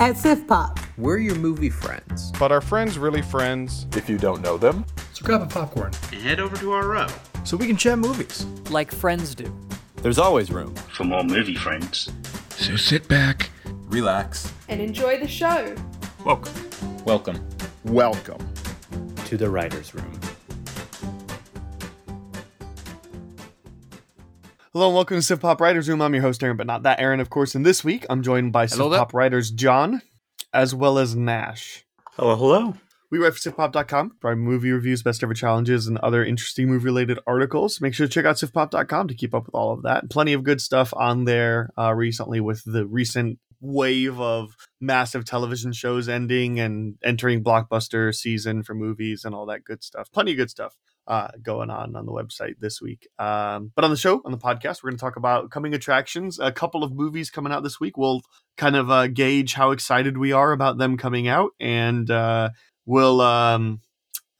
At Sift Pop, We're your movie friends. But are friends really friends? If you don't know them, So grab a popcorn and head over to our row so we can chat movies. like friends do. there's always room. for more movie friends. So sit back. Relax. and enjoy the show. Welcome. Welcome Welcome. to the writer's room. Hello and welcome to Sift Pop Writers Room. I'm your host, Aaron, but not that Aaron, of course. And this week, I'm joined by Sift Pop writers John, as well as Nash. Hello, hello. We write for SiftPop.com, provide movie reviews, best ever challenges, and other interesting movie-related articles. Make sure to check out SiftPop.com to keep up with all of that. Plenty of good stuff on there uh, recently with the recent wave of massive television shows ending and entering blockbuster season for movies and all that good stuff. Plenty of good stuff uh, going on on the website this week. Um, but on the show, on the podcast, we're going to talk about coming attractions. A couple of movies coming out this week. We'll kind of uh, gauge how excited we are about them coming out, and uh, we'll um,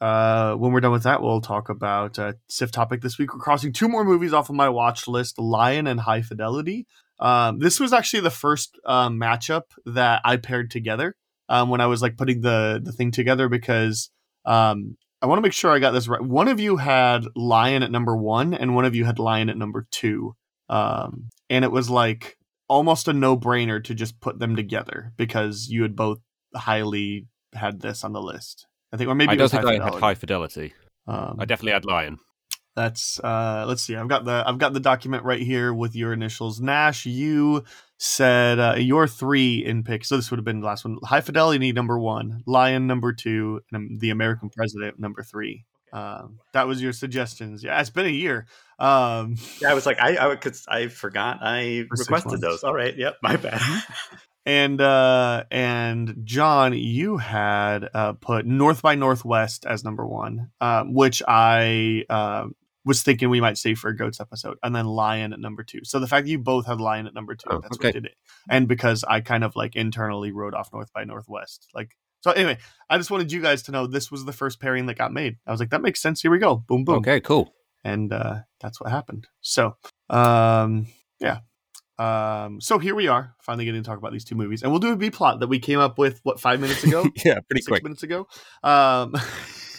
uh, when we're done with that, we'll talk about uh, Sift topic this week. We're crossing two more movies off of my watch list: Lion and High Fidelity. Um, this was actually the first uh, matchup that I paired together um, when I was like putting the the thing together because um, I want to make sure I got this right. One of you had Lion at number one, and one of you had Lion at number two, um, and it was like almost a no brainer to just put them together because you had both highly had this on the list. I think, or maybe I don't think High I had high fidelity. Um, I definitely had lion. That's uh let's see. I've got the I've got the document right here with your initials. Nash, you said uh, your three in pick. So this would have been the last one. High Fidelity number one, Lion number two, and the American President number three. Um, that was your suggestions. Yeah, it's been a year. Um, Yeah, I was like, I, I, cause I forgot I requested those. All right, yep, my bad. and uh, and John, you had uh, put North by Northwest as number one, um, which I uh, was thinking we might save for a goats episode, and then Lion at number two. So the fact that you both had Lion at number two, Oh, that's okay. what did it. And because I kind of like internally wrote off North by Northwest, like so. Anyway, I just wanted you guys to know this was the first pairing that got made. I was like, that makes sense. Here we go. Boom, boom Okay, cool. and uh, that's what happened. So, um, yeah. Um, so here we are, finally getting to talk about these two movies, and we'll do a B plot that we came up with what five minutes ago, yeah, pretty six quick. minutes ago. Um,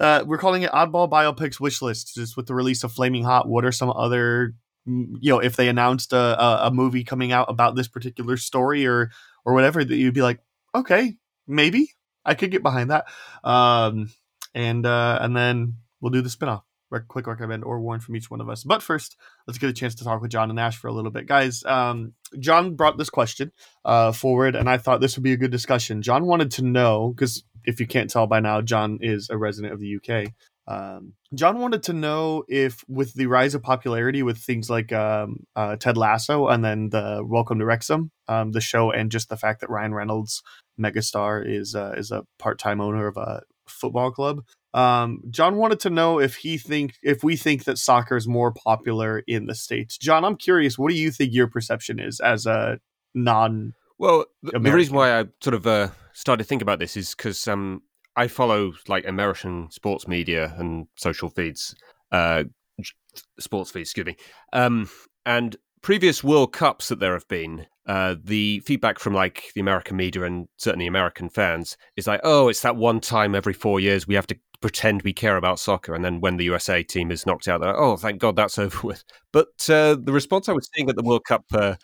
uh, we're calling it Oddball Biopics Wish List, just with the release of Flamin' Hot. What are some other, mm, you know, if they announced a, a, a movie coming out about this particular story or or whatever, that you'd be like, okay, maybe I could get behind that. Um, and uh, and then we'll do the spinoff. Rec- quick recommend or warn from each one of us. But first, let's get a chance to talk with John and Nash for a little bit, guys. Um, John brought this question uh, forward, and I thought this would be a good discussion. John wanted to know because if you can't tell by now, John is a resident of the UK. Um, John wanted to know if, with the rise of popularity with things like um, uh, Ted Lasso and then the Welcome to Wrexham, um, the show, and just the fact that Ryan Reynolds, megastar, is uh, is a part time owner of a football club. Um, John wanted to know if he think if we think that soccer is more popular in the states. John, I'm curious. What do you think your perception is as a non? Well, the, the reason why I sort of uh, started to think about this is because um, I follow like American sports media and social feeds, uh, sports feeds, excuse me. Um, and previous World Cups that there have been, uh, the feedback from like the American media and certainly American fans is like, oh, it's that one time every four years we have to pretend we care about soccer, and then when the USA team is knocked out, they're like, oh, thank God that's over with. But uh, the response I was seeing at the World Cup uh,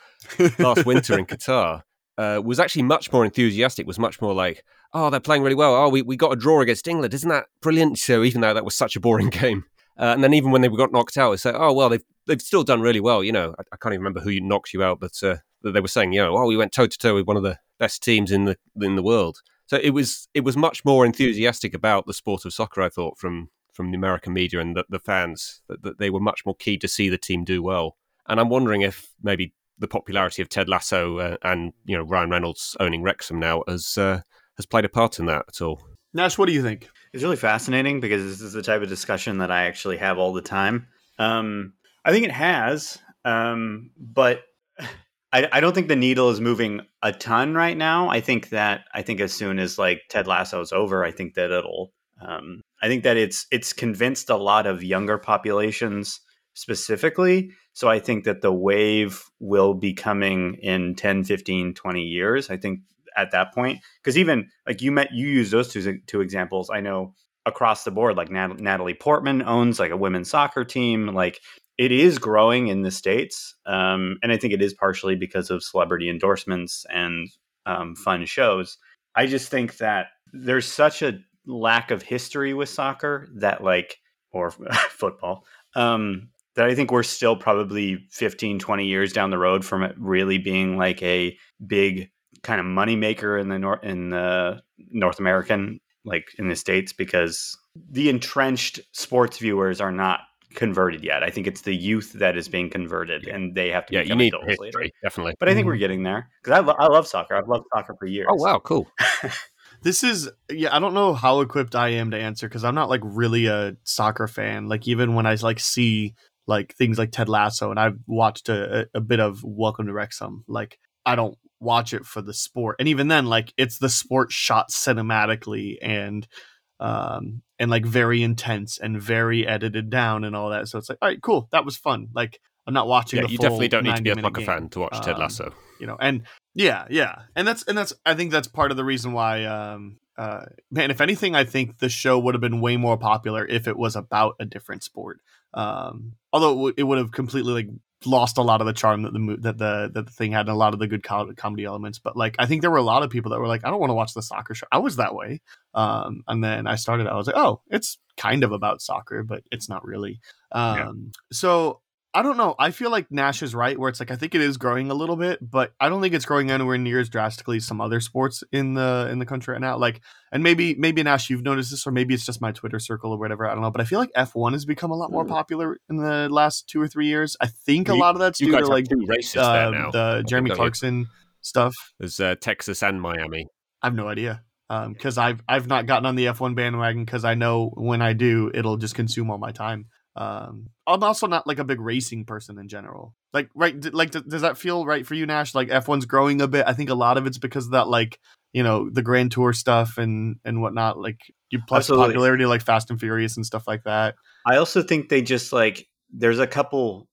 last winter in Qatar uh, was actually much more enthusiastic. Was much more like, "Oh, they're playing really well. Oh, we, we got a draw against England. Isn't that brilliant?" So even though that was such a boring game, uh, and then even when they got knocked out, it's like, "Oh, well, they've they've still done really well." You know, I, I can't even remember who knocked you out, but uh, they were saying, you know, "Oh, we went toe to toe with one of the best teams in the in the world." So it was it was much more enthusiastic about the sport of soccer. I thought from from the American media and the, the fans that, that they were much more keen to see the team do well. And I'm wondering if maybe the popularity of Ted Lasso uh, and you know Ryan Reynolds owning Wrexham now has uh, has played a part in that at all. Nash, what do you think? It's really fascinating because this is the type of discussion that I actually have all the time. Um, I think it has, um, but I, I don't think the needle is moving a ton right now. I think that I think as soon as like Ted Lasso is over, I think that it'll. Um, I think that it's it's convinced a lot of younger populations specifically. So I think that the wave will be coming in 10, 15, 20 years. I think at that point. Because even like you met, you use those two two examples. I know across the board, like Nat- Natalie Portman owns like a women's soccer team. Like it is growing in the states, um, and I think it is partially because of celebrity endorsements and um, fun shows. I just think that there's such a lack of history with soccer that like or football um, that I think we're still probably 15, 20 years down the road from it really being like a big kind of moneymaker in the North in the North American, like in the States, because the entrenched sports viewers are not converted yet. I think it's the youth that is being converted and they have to Yeah, you need adults history, later. definitely. But I think we're mm-hmm. getting there because I, lo- I love soccer. I've loved soccer for years. Oh wow, cool. This is yeah, I don't know how equipped I am to answer because I'm not like really a soccer fan. Like even when I like see like things like Ted Lasso and I've watched a, a bit of Welcome to Wrexham, like I don't watch it for the sport. And even then, like it's the sport shot cinematically and um and like very intense and very edited down and all that. So it's like, all right, cool, that was fun. Like I'm not watching. Yeah, the you definitely don't need to be a 90-minute soccer game. fan to watch Ted Um, Lasso. you know and yeah yeah and that's and that's i think that's part of the reason why um uh man if anything i think the show would have been way more popular if it was about a different sport um although it, w- it would have completely like lost a lot of the charm that the mo- that the that the thing had and a lot of the good co- comedy elements. But like i think there were a lot of people that were like i don't want to watch the soccer show. I was that way. Um and then i started i was like oh it's kind of about soccer but it's not really. Um so I don't know. I feel like Nash is right, where it's like I think it is growing a little bit, but I don't think it's growing anywhere near as drastically as some other sports in the in the country right now. Like, and maybe maybe Nash, you've noticed this, or maybe it's just my Twitter circle or whatever. I don't know, but I feel like F one has become a lot more popular in the last two or three years. I think a lot of that's You due to like uh, the Jeremy you? Clarkson stuff. There's uh, Texas and Miami. I have no idea because I've I've not gotten on the F one bandwagon because I know when I do, it'll just consume all my time. Um, I'm also not like a big racing person in general. Like, right? d- Like, d- does that feel right for you, Nash? Like F one's growing a bit. I think a lot of it's because of that, like you know, the Grand Tour stuff and and whatnot. Like, you plus Absolutely. popularity like Fast and Furious and stuff like that. I also think they just like there's a couple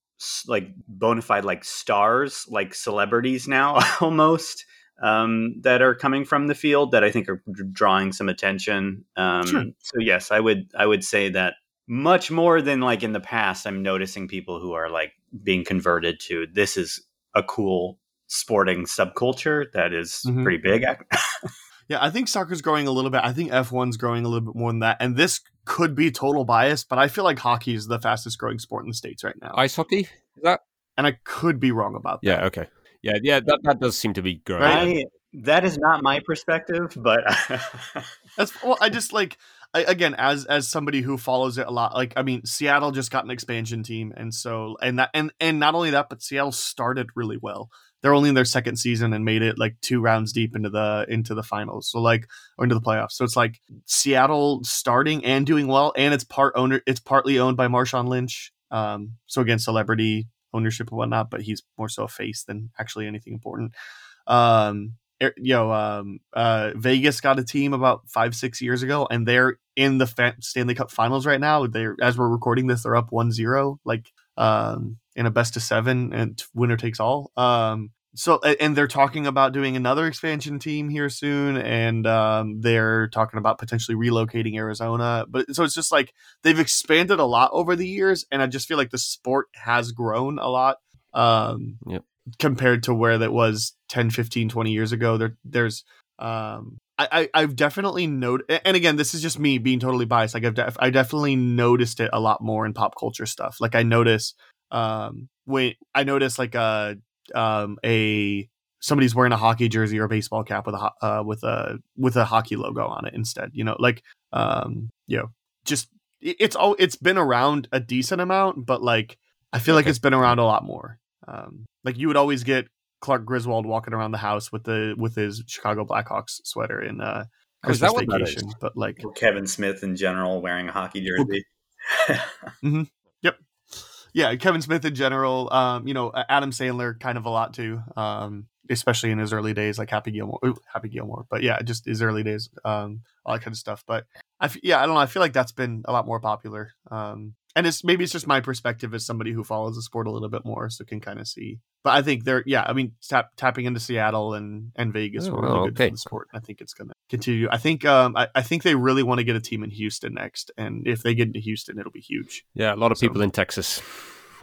like bona fide like stars, like celebrities now almost um, that are coming from the field that I think are drawing some attention. Um, Sure. So yes, I would I would say that much more than like in the past. I'm noticing people who are like being converted to this is a cool sporting subculture that is Mhm. pretty big. Yeah, I think soccer's growing a little bit. I think F1's growing a little bit more than that. And this could be total bias, but I feel like hockey is the fastest growing sport in the States right now. Ice hockey? Is that? and I could be wrong about that. Yeah. Okay. Yeah. Yeah. That that does seem to be growing. I, that is not my perspective, but That's well, I just like I, again as as somebody who follows it a lot. Like I mean, Seattle just got an expansion team, and so and that and and not only that, but Seattle started really well. They're only in their second season and made it like two rounds deep into the into the finals. So like or into the playoffs. So it's like Seattle starting and doing well, and it's part owner. It's partly owned by Marshawn Lynch. Um, so again, celebrity ownership and whatnot, but he's more so a face than actually anything important. Um, you know, um, uh, Vegas got a team about five, six years ago, and they're in the fa- Stanley Cup Finals right now. They're as we're recording this, they're up 1-0, like um, in a best of seven, and winner takes all. Um, so and they're talking about doing another expansion team here soon, and um, they're talking about potentially relocating Arizona. But so it's just like they've expanded a lot over the years, and I just feel like the sport has grown a lot. Um, Yep. Compared to where that was 10 15 20 years ago there there's um I, I i've definitely noted and again this is just me being totally biased. Like i've def- i definitely noticed it a lot more in pop culture stuff. Like i notice um when i notice like a um a somebody's wearing a hockey jersey or a baseball cap with a ho- uh, with a with a hockey logo on it instead you know? Like um you know just it's all it's been around a decent amount but like i feel like it's been around a lot more um like you would always get Clark Griswold walking around the house with the with his Chicago Blackhawks sweater in uh that Christmas what that vacation. But like Kevin Smith in general wearing a hockey jersey. Yep. Yeah, Kevin Smith in general, um, you know, Adam Sandler kind of a lot too. Um, especially in his early days, like Happy Gilmore, ooh, Happy Gilmore. But yeah, just his early days, um, all that kind of stuff. But I, f- yeah, I don't know. I feel like that's been a lot more popular. Um, and it's maybe it's just my perspective as somebody who follows the sport a little bit more, so can kind of see. But I think they're yeah, I mean tap, tapping into Seattle and and Vegas Oh, were really good okay. for the sport. I think it's going to continue. I think um I, I think they really want to get a team in Houston next, and if they get into Houston, it'll be huge. Yeah, a lot of So- people in Texas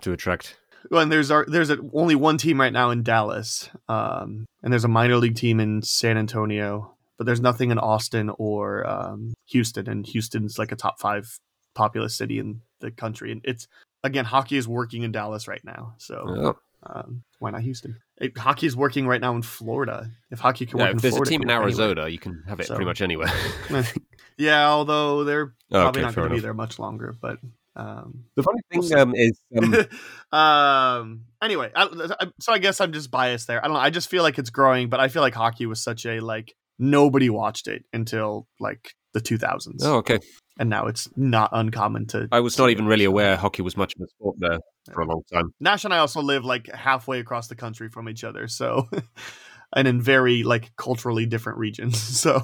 to attract. Well, and there's our, there's a, only one team right now in Dallas, um, and there's a minor league team in San Antonio, but there's nothing in Austin or um, Houston, and Houston's like a top five populous city in the country, and it's again hockey is working in Dallas right now, so Oh. um, why not Houston? It, hockey is working right now in Florida. If hockey can Yeah, work in if there's Florida, a team in work anywhere. Arizona, you can have it So- pretty much anywhere. yeah, although they're probably okay, not going to be there much longer, but. Um, The funny thing um, is, um, um anyway I, I- so i guess i'm just biased there i don't know i just feel like it's growing but i feel like hockey was such a like nobody watched it until like the 2000s oh, okay. and now it's not uncommon to I was not even really aware hockey was much of a sport there for a long time. nash and i also live like halfway across the country from each other so and in very like culturally different regions so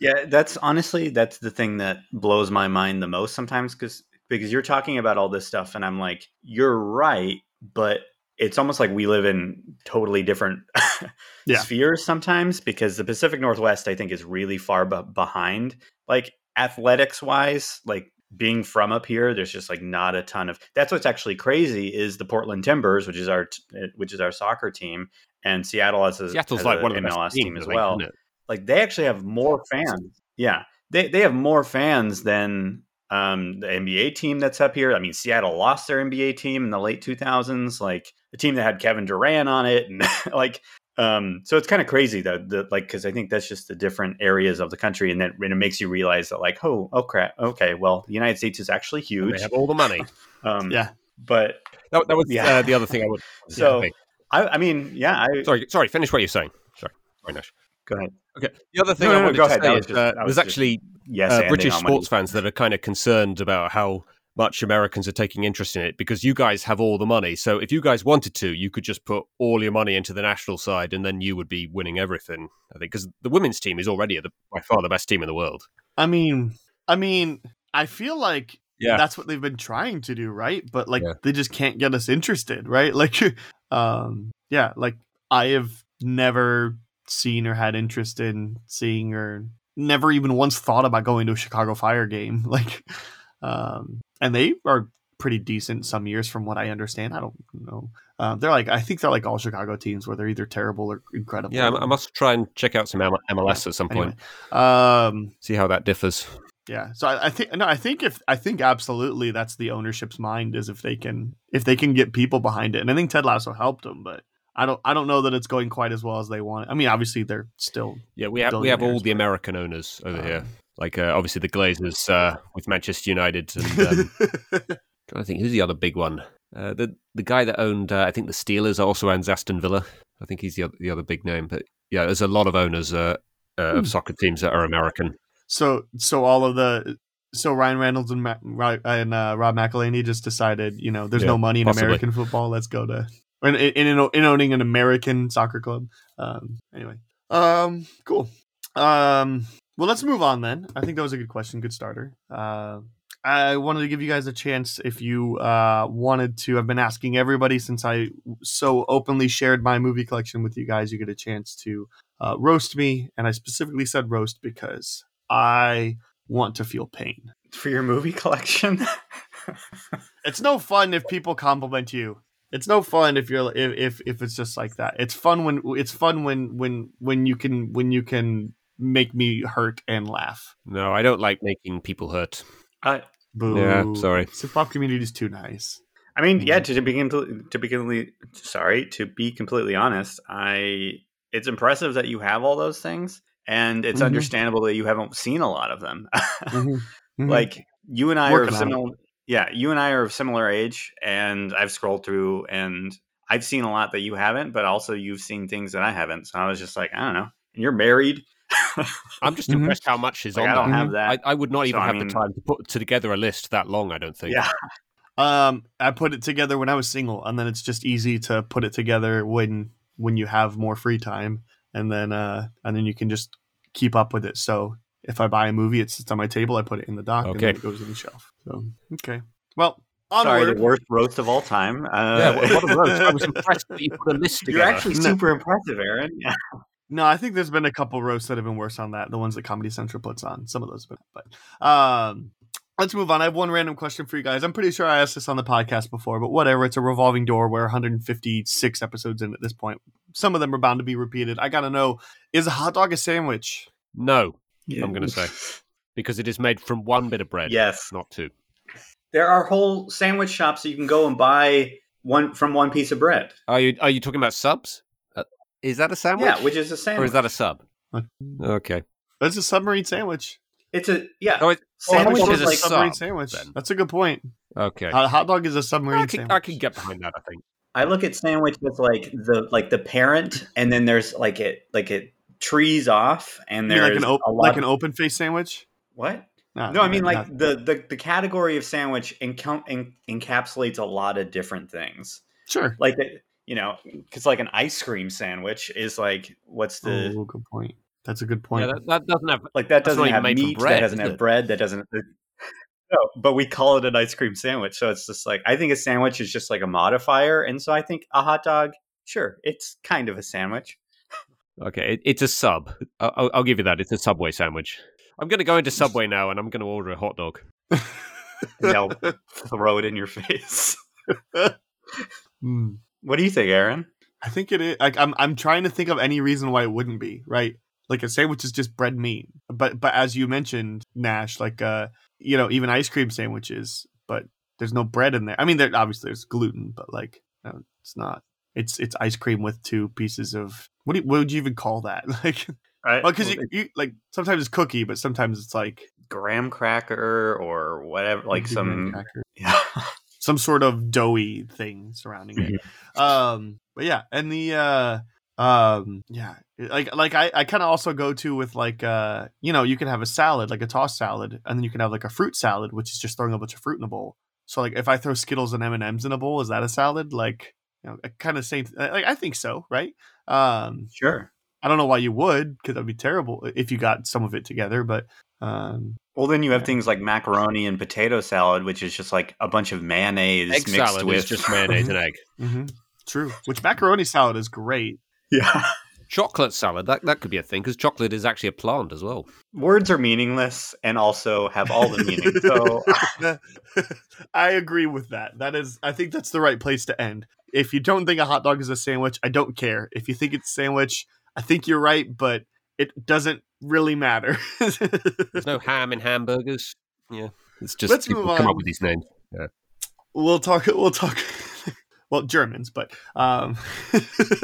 Yeah, that's honestly that's the thing that blows my mind the most sometimes because because you're talking about all this stuff and I'm like, you're right, but it's almost like we live in totally different Yeah. spheres sometimes because the Pacific Northwest I think is really far b- behind like athletics wise like being from up here there's just like not a ton of that's what's actually crazy is the Portland Timbers which is our t- uh, which is our soccer team and Seattle has a, Seattle's like a one of the MLS team as well like they actually have more fans. Yeah, they they have more fans than um, the NBA team that's up here. I mean, Seattle lost their NBA team in the late 2000s, like the team that had Kevin Durant on it, and like. Um, so it's kind of crazy that the like because I think that's just the different areas of the country, and that and it makes you realize that like oh oh crap okay well the United States is actually And huge. They have all the money. Um, Yeah. but That, that was Yeah. uh, the other thing I would. so. I, I mean yeah I Sorry, sorry. Finish what you're saying. Sorry, sorry, Nash. go ahead Okay. The other thing No, I no, no, wanted go to ahead. Say was is just- uh, that there's just actually yes uh, British on what he- sports fans that are kind of concerned about how much Americans are taking interest in it because you guys have all the money. So if you guys wanted to, you could just put all your money into the national side, and then you would be winning everything. I think because the women's team is already the, by far the best team in the world. i mean i mean i feel like Yeah. that's what they've been trying to do right but like Yeah. they just can't get us interested right like um yeah like i have never seen or had interest in seeing or never even once thought about going to a chicago fire game. Like um and they are pretty decent some years from what i understand. I don't know. Uh, they're like i think they're like all chicago teams where they're either terrible or incredible. Yeah, I must try and check out some MLS at some point. Anyway, um See how that differs. yeah, so I, I think no, I think if I think absolutely that's the ownership's mind is if they can if they can get people behind it, and I think Ted Lasso helped them, but I don't I don't know that it's going quite as well as they want. I mean, obviously they're still Yeah, we have we have all the American owners over here, um, like uh, obviously the Glazers uh, with Manchester United, and um, trying to think who's the other big one. Uh, the the guy that owned uh, I think the Steelers also owns Aston Villa. I think he's the other, the other big name. But yeah, there's a lot of owners uh, uh, Hmm. of soccer teams that are American. so so all of the so Ryan Reynolds and Ma- and uh, Rob McElhenney just decided you know there's Yeah, no money in possibly. American football. Let's go to in, in, in, in owning an American soccer club. Um, anyway, um, cool. Um, well, let's move on then. I think that was a good question, good starter. Uh, I wanted to give you guys a chance if you uh, wanted to. I've been asking everybody since I so openly shared my movie collection with you guys. You get a chance to uh, roast me, and I specifically said roast because I want to feel pain. for your movie collection. It's no fun if people compliment you. It's no fun if you're if if, if it's just like that. It's fun when it's fun when when when you can when you can make me hurt and laugh. No, I don't like making people hurt. I, Boo. Yeah, sorry. The pop community is too nice. I mean, yeah. To, to be completely, to be completely sorry, to be completely honest, I it's impressive that you have all those things, and it's Mhm. understandable that you haven't seen a lot of them. Mhm. Mhm. like you and I Working are similar. Yeah, you and I are of similar age, and I've scrolled through, and I've seen a lot that you haven't, but also you've seen things that I haven't. So I was just like, I don't know. And you're married. I'm just Mhm. impressed how much is Like, on I don't there. have that. I, I would not So, even I have mean- the time to put together a list that long. I don't think. yeah, Um, I put it together when I was single, and then it's just easy to put it together when when you have more free time, and then uh, and then you can just keep up with it. So if I buy a movie, it sits on my table. I put it in the dock, and Okay. then it goes in the shelf. So okay, well, Sorry, the worst roast of all time. Uh, yeah, what, what a roast. I was impressed that you put a list You're actually No. super impressive, Aaron. Yeah. No, I think there's been a couple roasts that have been worse on that. The ones that Comedy Central puts on. Some of those, but but um, let's move on. I have one random question for you guys. I'm pretty sure I asked this on the podcast before, but whatever. It's a revolving door. We're 156 episodes in at this point. Some of them are bound to be repeated. I gotta know: is a hot dog a sandwich? no, I'm going to say. Because it is made from one bit of bread, Yes. not two. There are whole sandwich shops that you can go and buy one from one piece of bread. Are you are you talking about subs? Uh, is that a sandwich? Yeah, which is a sandwich. or is that a sub? Okay. That's a submarine sandwich. It's a yeah. Oh, it, sandwich sandwich is is a like sub. submarine sandwich. then. That's a good point. okay. A hot dog is a submarine I can, sandwich. I can get behind that. I think. I look at sandwich as like the like the parent, and then there's like it like it trees off, and You there's like an op- like an open face sandwich. what? No, No, I mean like not- the, the the category of sandwich encom- en- encapsulates a lot of different things. sure. Like the, you know, because like an ice cream sandwich is like what's the oh, good point. That's a good point. Yeah, that, that doesn't have. like that doesn't have meat, bread, that doesn't have it? bread, that doesn't. Uh, no, but we call it an ice cream sandwich, so it's just like I think a sandwich is just like a modifier, and so I think a hot dog, sure, it's kind of a sandwich. Okay, it, it's a sub. I'll, I'll- I'll give you that. It's a Subway sandwich. I'm going to go into Subway now, and I'm going to order a hot dog. And they'll throw it in your face. Hmm. What do you think, Aaron? I think it is. Like I'm, I'm trying to think of any reason why it wouldn't be right. Like a sandwich is just bread meat, but but as you mentioned, Nash, like uh, you know, even ice cream sandwiches, but there's no bread in there. I mean, there obviously there's gluten, but like no, it's not. It's it's ice cream with two pieces of what do you, what would you even call that? Like, Right? well, because you, you like sometimes it's cookie, but sometimes it's like graham cracker or whatever, like some cracker. yeah. some sort of doughy thing surrounding it. um, but yeah, and the uh, um, yeah, like like I I kind of also go to with like uh, you know, you can have a salad like a tossed salad, and then you can have like a fruit salad, which is just throwing a bunch of fruit in a bowl. So like if I throw Skittles and M and M's in a bowl, is that a salad? Like you know, kind of same. Like I think so, right? Um, Sure. I don't know why you would, because that'd be terrible if you got some of it together. But um, Well, then you have things like macaroni and potato salad, which is just like a bunch of mayonnaise Egg mixed salad with is just mayonnaise and egg. mhm, true. Which macaroni salad is great. yeah. Chocolate salad, that, that could be a thing, because chocolate is actually a plant as well. Words are meaningless and also have all the meaning. So I agree with that. That is, I think that's the right place to end. If you don't think a hot dog is a sandwich, I don't care. If you think it's a sandwich, I think you're right, but it doesn't really matter. There's no ham in hamburgers. Yeah. It's just Let's people move come up with these names. we'll talk. We'll talk. Well, Germans, but um,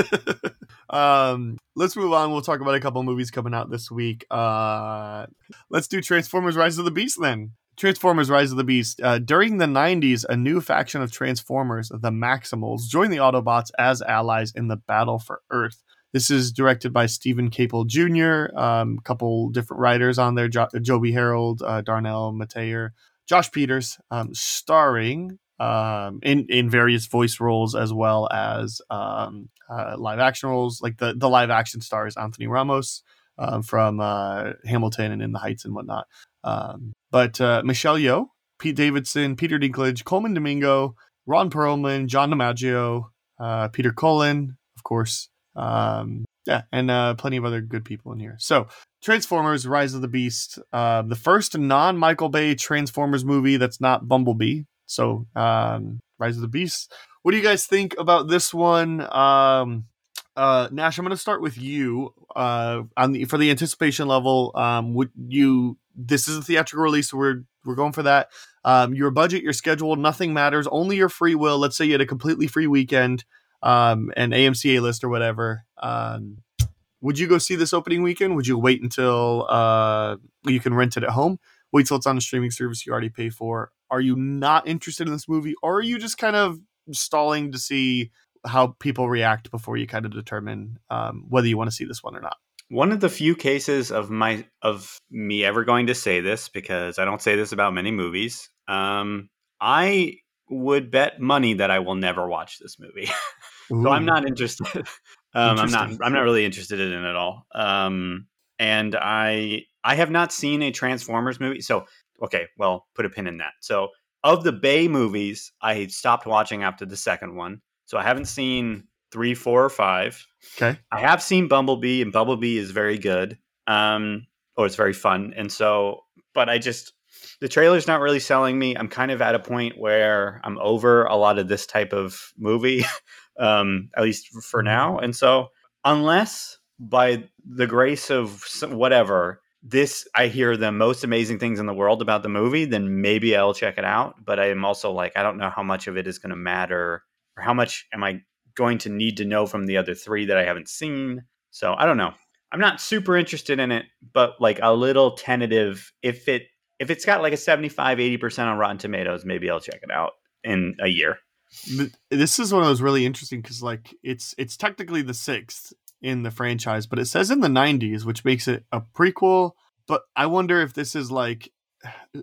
um, let's move on. We'll talk about a couple movies coming out this week. Uh, let's do Transformers: Rise of the Beast then. Transformers: Rise of the Beast. Uh, during the '90s, a new faction of Transformers, the Maximals, joined the Autobots as allies in the battle for Earth. This is directed by Steven Caple Jr. A um, couple different writers on there: jo- Joby Harold, uh, Darnell Metayer, Josh Peters, um, starring um, in in various voice roles as well as um, uh, live action roles. Like the the live action stars Anthony Ramos um, from uh, Hamilton and In the Heights and whatnot. Um, but uh, Michelle Yeoh, Pete Davidson, Peter Dinklage, Colman Domingo, Ron Perlman, John DiMaggio, uh, Peter Cullen, of course. Um, yeah, and uh, plenty of other good people in here. So Transformers: Rise of the Beast, uh, the first non Michael Bay Transformers movie that's not Bumblebee. So um, Rise of the Beast. What do you guys think about this one? Um, uh, Nash, I'm going to start with you. Uh, on the for the anticipation level, um, would you? This is a theatrical release. So we're we're going for that. Um, your budget, your schedule, nothing matters. Only your free will. Let's say you had a completely free weekend, um, an AMC A list or whatever. Um, would you go see this opening weekend? Would you wait until uh, you can rent it at home? Wait till it's on a streaming service you already pay for. Are you not interested in this movie, or are you just kind of stalling to see how people react before you kind of determine um, whether you want to see this one or not? one of the few cases of my of me ever going to say this because I don't say this about many movies. Um, I would bet money that I will never watch this movie. so I'm not interested. um, I'm not. I'm not really interested in it at all. Um, and I I have not seen a Transformers movie. So okay, well, put a pin in that. So of the Bay movies, I stopped watching after the second one, so I haven't seen three, four, or five. Okay. I have seen Bumblebee, and Bumblebee is very good. Um, or it's very fun, and so, but I just the trailer's not really selling me. I'm kind of at a point where I'm over a lot of this type of movie, um, at least for now. And so, unless by the grace of whatever this I hear the most amazing things in the world about the movie, then maybe I'll check it out. But I am also like, I don't know how much of it is going to matter, or how much am I going to need to know from the other three that I haven't seen. So I don't know. I'm not super interested in it, but like a little tentative. If it if it's got like a 75 80% on rotten tomatoes maybe i'll check it out in a year This is one of those really interesting because like it's it's technically the sixth in the franchise, but it says in the '90s, which makes it a prequel. But I wonder if this is like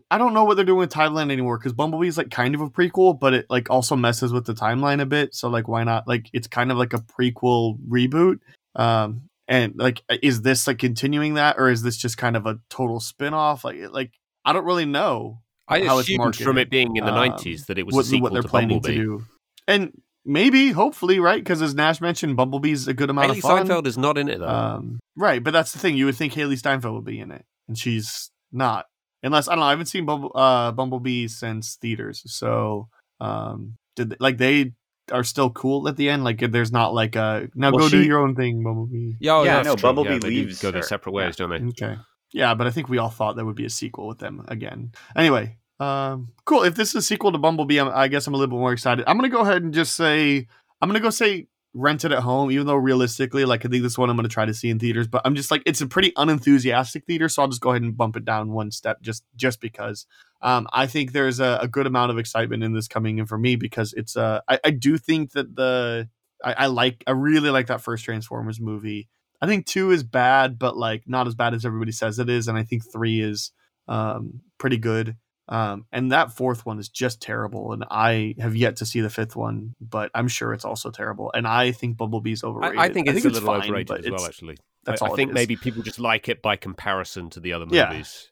I don't know what they're doing with timeline anymore because Bumblebee is like kind of a prequel, but it like also messes with the timeline a bit. So like, why not? Like, it's kind of like a prequel reboot. Um, and like, is this like continuing that, or is this just kind of a total spin off? Like, like I don't really know I how it's assumed from it being in the um, 90s that it was what, a sequel what they're to planning Bumblebee. to do. And maybe, hopefully, right? Because as Nash mentioned, Bumblebee's a good amount Hailee of fun. Steinfeld is not in it though. Um, right, but that's the thing. You would think Hailee Steinfeld would be in it, and she's not. Unless I don't know. I haven't seen Bumble, uh, Bumblebee since theaters, so um, did they, like they are still cool at the end. Like there's not like a now Well, go do your own thing, Bumblebee. yeah, oh, yeah, no, true. Bumblebee Yeah, they do leaves go their separate ways, don't they? Okay. Yeah, but I think we all thought there would be a sequel with them again. Anyway, um, cool. If this is a sequel to Bumblebee, I'm, I guess I'm a little bit more excited. I'm gonna go ahead and just say I'm gonna go say rent it at home, even though realistically, like I think this one I'm gonna try to see in theaters. But I'm just like it's a pretty unenthusiastic theater, so I'll just go ahead and bump it down one step just just because. Um, I think there's a, a good amount of excitement in this coming in for me because it's uh I, I do think that the I, I like I really like that first Transformers movie. I think two is bad, but like not as bad as everybody says it is, and I think three is um, pretty good. Um, and that fourth one is just terrible, and I have yet to see the fifth one, but I'm sure it's also terrible. And I think Bumblebee's overrated. I, I think it's a little fine, overrated as well, actually. That's I, all I think maybe people just like it by comparison to the other Yeah. movies.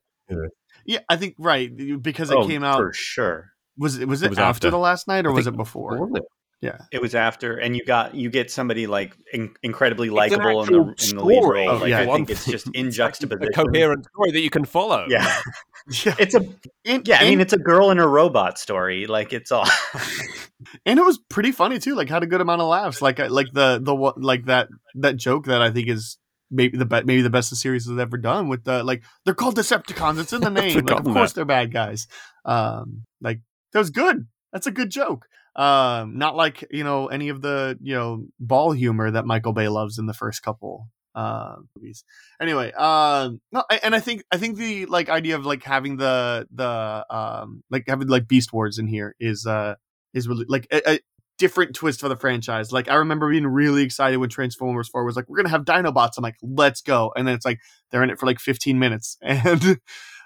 Yeah, I think right because it oh, came out. for sure Was it was it, It was after, after. the last night or was it before? Wasn't it? Yeah. it was after and you got you get somebody like in, incredibly likable in the, in the lead role like yeah. i think it's just in juxtaposition, A coherent story that you can follow. yeah Yeah, it's a and, yeah i mean it's a girl and a robot story like it's all and it was pretty funny too. Like had a good amount of laughs. Like like the the one like that that joke that I think is maybe the be- maybe the best the series has ever done with the like they're called Decepticons. It's in the name. like, of course that. they're bad guys. Um, like that was good. That's a good joke. Um, not like you know any of the you know ball humor that Michael Bay loves in the first couple uh movies. Anyway um no I- and i think i think the like idea of like having the the um like having like beast wars in here is uh is really like a, a different twist for the franchise. Like i remember being really excited when transformers 4 was like we're gonna have dinobots. I'm like let's go. And then it's like they're in it for like 15 minutes. And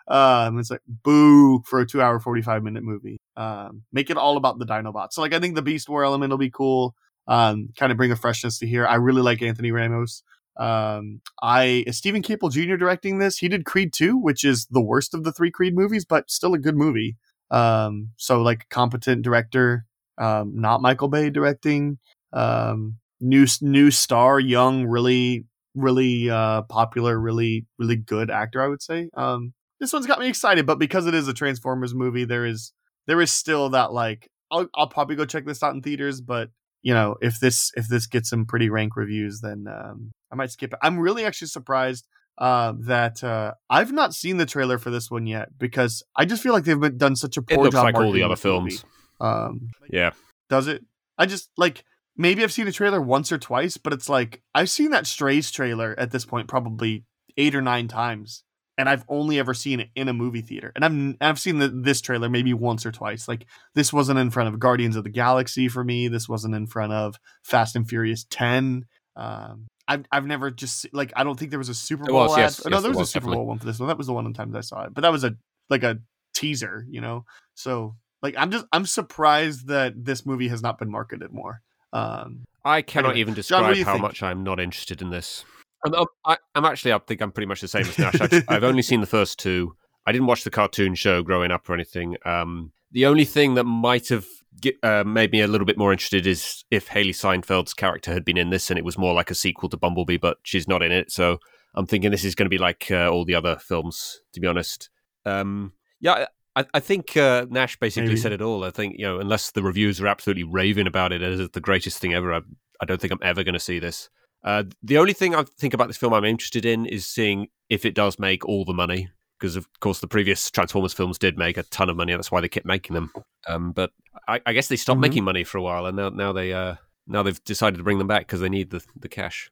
um it's like boo for a two hour 45 minute movie. Um make it all about the dinobots so like i think the beast war element will be cool um kind of bring a freshness to here. I really like anthony ramos. Um i is steven caple jr directing this? He did creed 2 which is the worst of the three creed movies but still a good movie. Um so like competent director um not michael bay directing. Um new new star young really really uh popular really really good actor i would say. Um this one's got me excited but because it is a transformers movie there is there is still that like i'll, I'll probably go check this out in theaters but you know if this if this gets some pretty rank reviews then um i might skip it i'm really actually surprised uh, that uh, I've not seen the trailer for this one yet because I just feel like they've been, done such a poor It looks job like all the other films. Um, Yeah. does it? I just like maybe I've seen a trailer once or twice, but it's like I've seen that Strays trailer at this point probably eight or nine times, and I've only ever seen it in a movie theater. And I've I've seen the, this trailer maybe once or twice. Like this wasn't in front of Guardians of the Galaxy for me. This wasn't in front of Fast and Furious Ten. Um, I've I've never just like I don't think there was a Super Bowl was, ad. yes, oh, no, yes, there there was a Super definitely. Bowl one for this one. That was the one of the times I saw it, but that was a like a teaser, you know. So like I'm just I'm surprised that this movie has not been marketed more. Um, I cannot Anyway, even John, describe you how think? much I'm not interested in this. I'm, I'm, I, I'm actually, I think I'm pretty much the same as Nash. I've, I've only seen the first two. I didn't watch the cartoon show growing up or anything. Um, The only thing that might have uh, made me a little bit more interested is if Hailee Steinfeld's character had been in this and it was more like a sequel to Bumblebee, but she's not in it. So I'm thinking this is going to be like uh, all the other films, to be honest. Um, yeah, I, I think uh, Nash basically Maybe. said it all. I think, you know, unless the reviews are absolutely raving about it as the greatest thing ever, I, I don't think I'm ever going to see this. Uh, the only thing I think about this film I'm interested in is seeing if it does make all the money. Because of course the previous Transformers films did make a ton of money. That's why they kept making them. Um, but I, I guess they stopped Mhm. making money for a while, and now now they uh, now they've decided to bring them back because they need the the cash.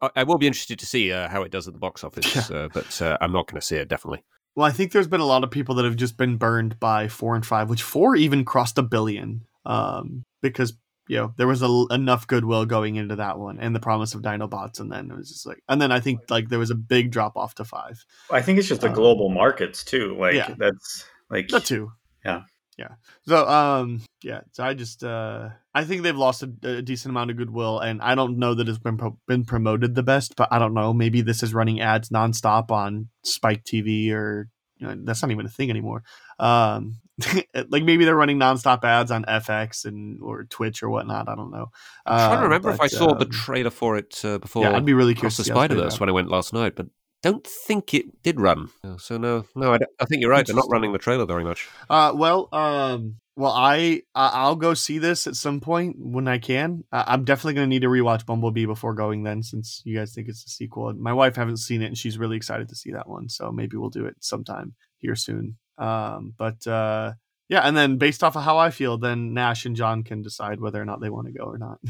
I, I will be interested to see uh, how it does at the box office, uh, but uh, I'm not going to see it definitely. Well, I think there's been a lot of people that have just been burned by four and five, which four even crossed a billion, um, because you know there was a, enough goodwill going into that one and the promise of Dinobots, and then it was just like, and then I think like there was a big drop off to five. I think it's just the Um, global markets too. Like yeah. that's like That too. Yeah. Yeah. So um yeah, so I just uh I think they've lost a, a decent amount of goodwill and I don't know that it's been pro- been promoted the best, but I don't know, maybe this is running ads nonstop on Spike TV or you know, that's not even a thing anymore. Um like maybe they're running nonstop ads on FX and or Twitch or whatnot, I don't know. I'm trying to Uh, remember if I but, saw the um, trailer for it uh, before. Yeah, I'd be really curious the to Spider Verse when I went last night, but don't think it did run. So no, no, I, I think you're right. They're not running the trailer very much. Uh, well, um, well, I I'll go see this at some point when I can. I'm definitely gonna need to rewatch Bumblebee before going then, since you guys think it's a sequel. My wife hasn't seen it, and she's really excited to see that one. So maybe we'll do it sometime here soon. Um, but uh, yeah, and then based off of how I feel, then Nash and John can decide whether or not they want to go or not.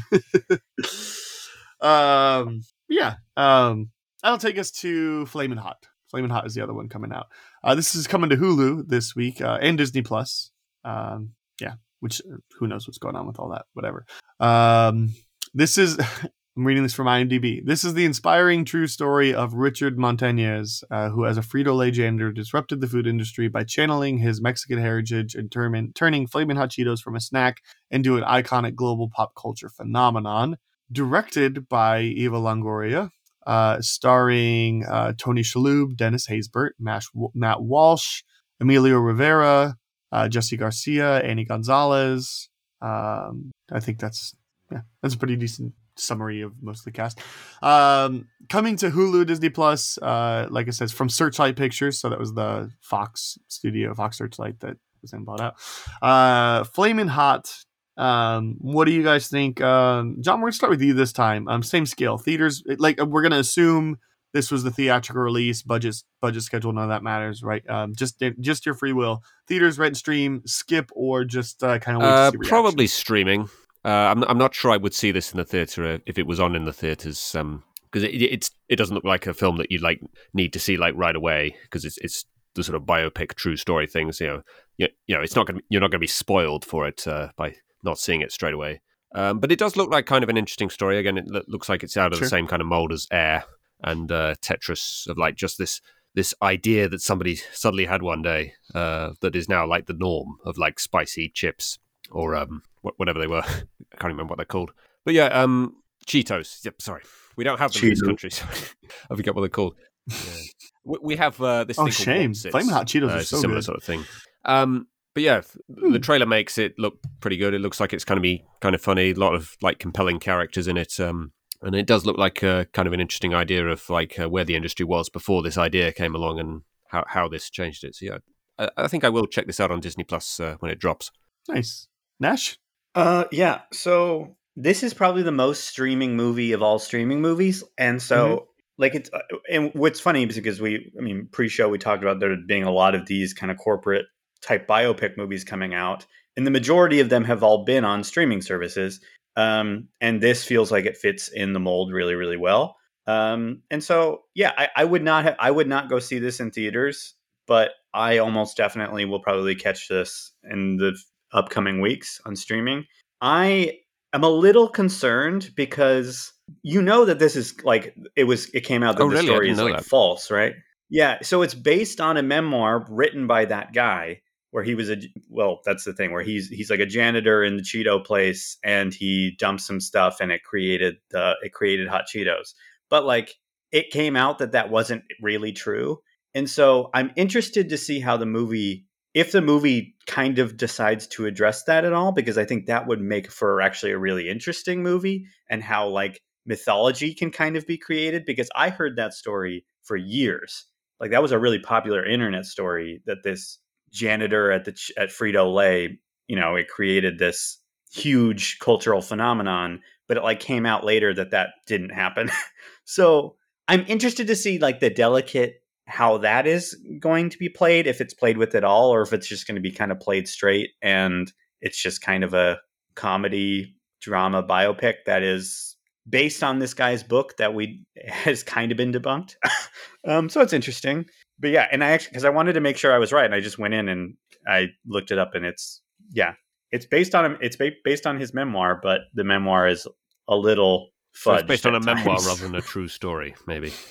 um, yeah. Um, that'll take us to Flamin' Hot. Flamin' Hot is the other one coming out. Uh, this is coming to Hulu this week uh, and Disney Plus. Um, yeah, which uh, who knows what's going on with all that? Whatever. Um, this is. I'm reading this from IMDb. This is the inspiring true story of Richard Montañez, uh, who, as a Frito Lay janitor, disrupted the food industry by channeling his Mexican heritage and turn- turning Flamin' Hot Cheetos from a snack into an iconic global pop culture phenomenon. Directed by Eva Longoria, uh, starring uh, Tony Shalhoub, Dennis Haysbert, Mash, Matt Walsh, Emilio Rivera, uh, Jesse Garcia, Annie Gonzalez. Um, I think that's yeah, that's a pretty decent summary of most of the cast. Um, coming to Hulu, Disney Plus. Uh, like I said, from Searchlight Pictures, so that was the Fox studio, Fox Searchlight that was then bought out. Uh, Flamin' Hot. Um, what do you guys think? Um, John, we're gonna start with you this time. Um, same scale. Theaters, like we're gonna assume this was the theatrical release budget budget schedule none of that matters right um just just your free will theaters rent stream skip or just uh, kind of Uh, probably streaming. Uh, I'm I'm not sure I would see this in the theater if it was on in the theaters. Um, because it, it's it doesn't look like a film that you like need to see like right away because it's it's the sort of biopic true story things. You know, you, you know, it's not gonna you're not gonna be spoiled for it uh, by not seeing it straight away. Um, but it does look like kind of an interesting story. Again, it lo- looks like it's out of Sure. the same kind of mold as Air and uh, Tetris of like just this this idea that somebody suddenly had one day uh, that is now like the norm of like spicy chips or um wh- whatever they were. I can't remember what they're called. But yeah, um Cheetos. Yep, sorry. We don't have them in this Cheetos. country. Sorry. I forget what they're called. Yeah. We, we have uh, this Oh, thing shame. What's-Its. Hot Cheetos Uh, are so a similar good. sort of thing. Um, but yeah, f- the Hmm. trailer makes it look pretty good. It looks like it's going to be kind of funny. A lot of like compelling characters in it. Um, and it does look like a, kind of an interesting idea of like uh, where the industry was before this idea came along and how, how this changed it. So yeah, I, I think I will check this out on Disney Plus uh, when it drops. nice nash Uh, yeah. So this is probably the most streaming movie of all streaming movies, and so like it's uh, and what's funny is because we, I mean, pre-show we talked about there being a lot of these kind of corporate type biopic movies coming out, and the majority of them have all been on streaming services. Um, and this feels like it fits in the mold really, really well. Um, and so yeah, I, I would not have, I would not go see this in theaters, but I almost definitely will probably catch this in the upcoming weeks on streaming. I am a little concerned because you know that this is like it was it came out that Oh, the really? Story is like that. false, right? Yeah, so it's based on a memoir written by that guy where he was a well, that's the thing where he's he's like a janitor in the Cheeto place and he dumped some stuff and it created the it created hot Cheetos. But like it came out that that wasn't really true. And so I'm interested to see how the movie if the movie kind of decides to address that at all, because I think that would make for actually a really interesting movie and how like mythology can kind of be created. Because I heard that story for years. Like that was a really popular internet story that this janitor at the at Frito Lay, you know, it created this huge cultural phenomenon, but it like came out later that that didn't happen. so I'm interested to see like the delicate how that is going to be played, if it's played with at all, or if it's just going to be kind of played straight and it's just kind of a comedy drama biopic that is based on this guy's book that we has kind of been debunked. um, so it's interesting. But yeah, and I actually because I wanted to make sure I was right, and I just went in and I looked it up, and it's yeah, it's based on it's based on his memoir, but the memoir is a little so it's based on a memoir rather than a true story, maybe.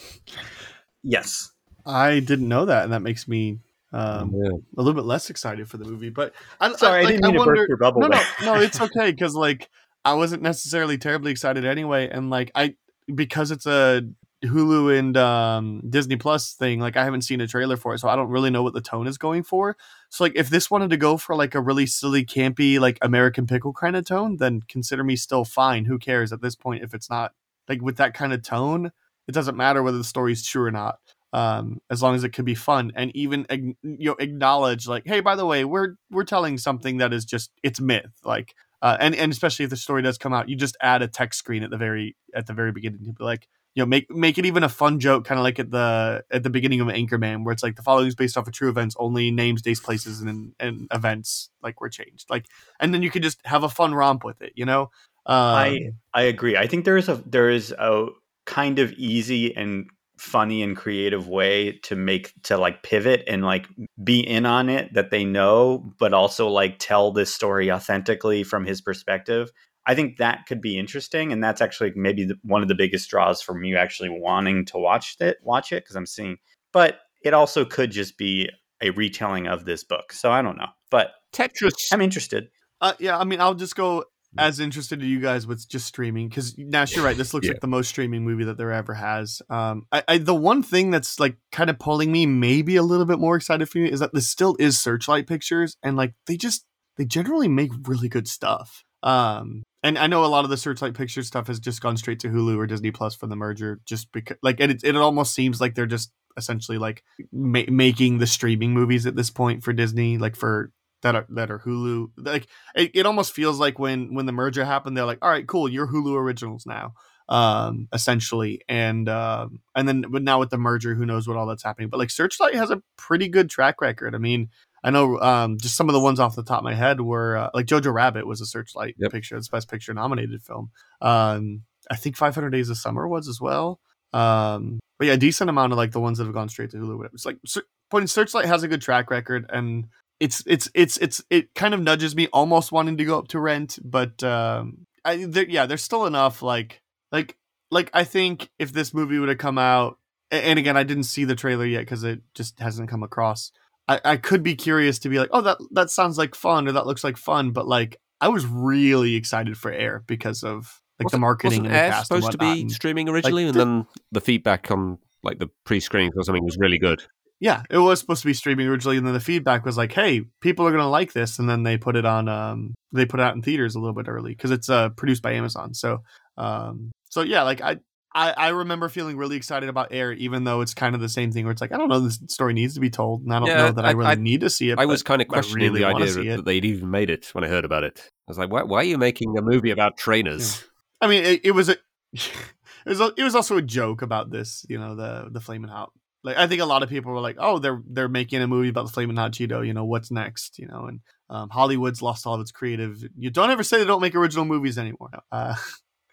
Yes, I didn't know that, and that makes me um, yeah. a little bit less excited for the movie. But I'm sorry, I, I didn't mean I wonder, to burst your bubble. No, no, no, it's okay because like I wasn't necessarily terribly excited anyway, and like I because it's a Hulu and um, Disney Plus thing, like I haven't seen a trailer for it, so I don't really know what the tone is going for. So like if this wanted to go for like a really silly, campy, like American Pickle kind of tone, then consider me still fine. Who cares at this point if it's not like with that kind of tone? It doesn't matter whether the story's true or not um, as long as it could be fun and even you know acknowledge like hey by the way we're we're telling something that is just it's myth like uh, and and especially if the story does come out you just add a text screen at the very at the very beginning to be like you know make make it even a fun joke kind of like at the at the beginning of anchorman where it's like the following is based off of true events only names dates places and and events like were changed like and then you could just have a fun romp with it you know? Um, i i agree. I think there is a there is a kind of easy and funny and creative way to make to like pivot and like be in on it that they know but also like tell this story authentically from his perspective. I think that could be interesting and that's actually maybe the, one of the biggest draws from you actually wanting to watch it watch it because i'm seeing but it also could just be a retelling of this book so i don't know but tetris. I'm interested. Uh, yeah i mean i'll just go as interested as you guys with just streaming because Nash, you're right. This looks yeah. like the most streaming movie that there ever has. Um, I, I, the one thing that's like kind of pulling me maybe a little bit more excited for me is that this still is Searchlight Pictures, and like they just they generally make really good stuff. Um, and I know a lot of the Searchlight Pictures stuff has just gone straight to Hulu or Disney Plus for the merger, just because like it it almost seems like they're just essentially like ma- making the streaming movies at this point for Disney, like for that are that are Hulu. Like it, it almost feels like when when the merger happened, they're like, all right, cool, you're Hulu originals now, um, essentially. And um, and then but now with the merger, who knows what all that's happening. But like Searchlight has a pretty good track record. I mean, I know um, just some of the ones off the top of my head were uh, like Jojo Rabbit was a Searchlight yep. picture, it's best picture nominated film. Um, I think 500 Days of Summer was as well. Um, but yeah, a decent amount of like the ones that have gone straight to Hulu. It's like point Searchlight has a good track record, and it's it's it's it's it kind of nudges me almost wanting to go up to rent, but um, I there, yeah, there's still enough like like like I think if this movie would have come out, and again, I didn't see the trailer yet because it just hasn't come across. I, I could be curious to be like, oh, that that sounds like fun or that looks like fun, but like I was really excited for Air because of like wasn't, the marketing. Wasn't and Air supposed to be streaming originally, like, and then the feedback on like the pre-screenings or something was really good yeah, it was supposed to be streaming originally, and then the feedback was like, "Hey, people are gonna like this," and then they put it on. Um, they put it out in theaters a little bit early because it's uh, produced by Amazon. So, um, so yeah, like I, I, I remember feeling really excited about Air, even though it's kind of the same thing where it's like I don't know this story needs to be told, and I don't yeah, know that I, I really I, need to see it. I was kind of questioning really the idea that they'd even made it when I heard about it. I was like, why, why are you making a movie about trainers? Yeah. I mean, it, it was a. it was it was also a joke about this, you know, the the Flamin' Hot like I think a lot of people were like, "Oh, they're they're making a movie about the Flamin' Hot Cheeto. You know what's next? You know." And um, Hollywood's lost all of its creative. You don't ever say they don't make original movies anymore. Uh,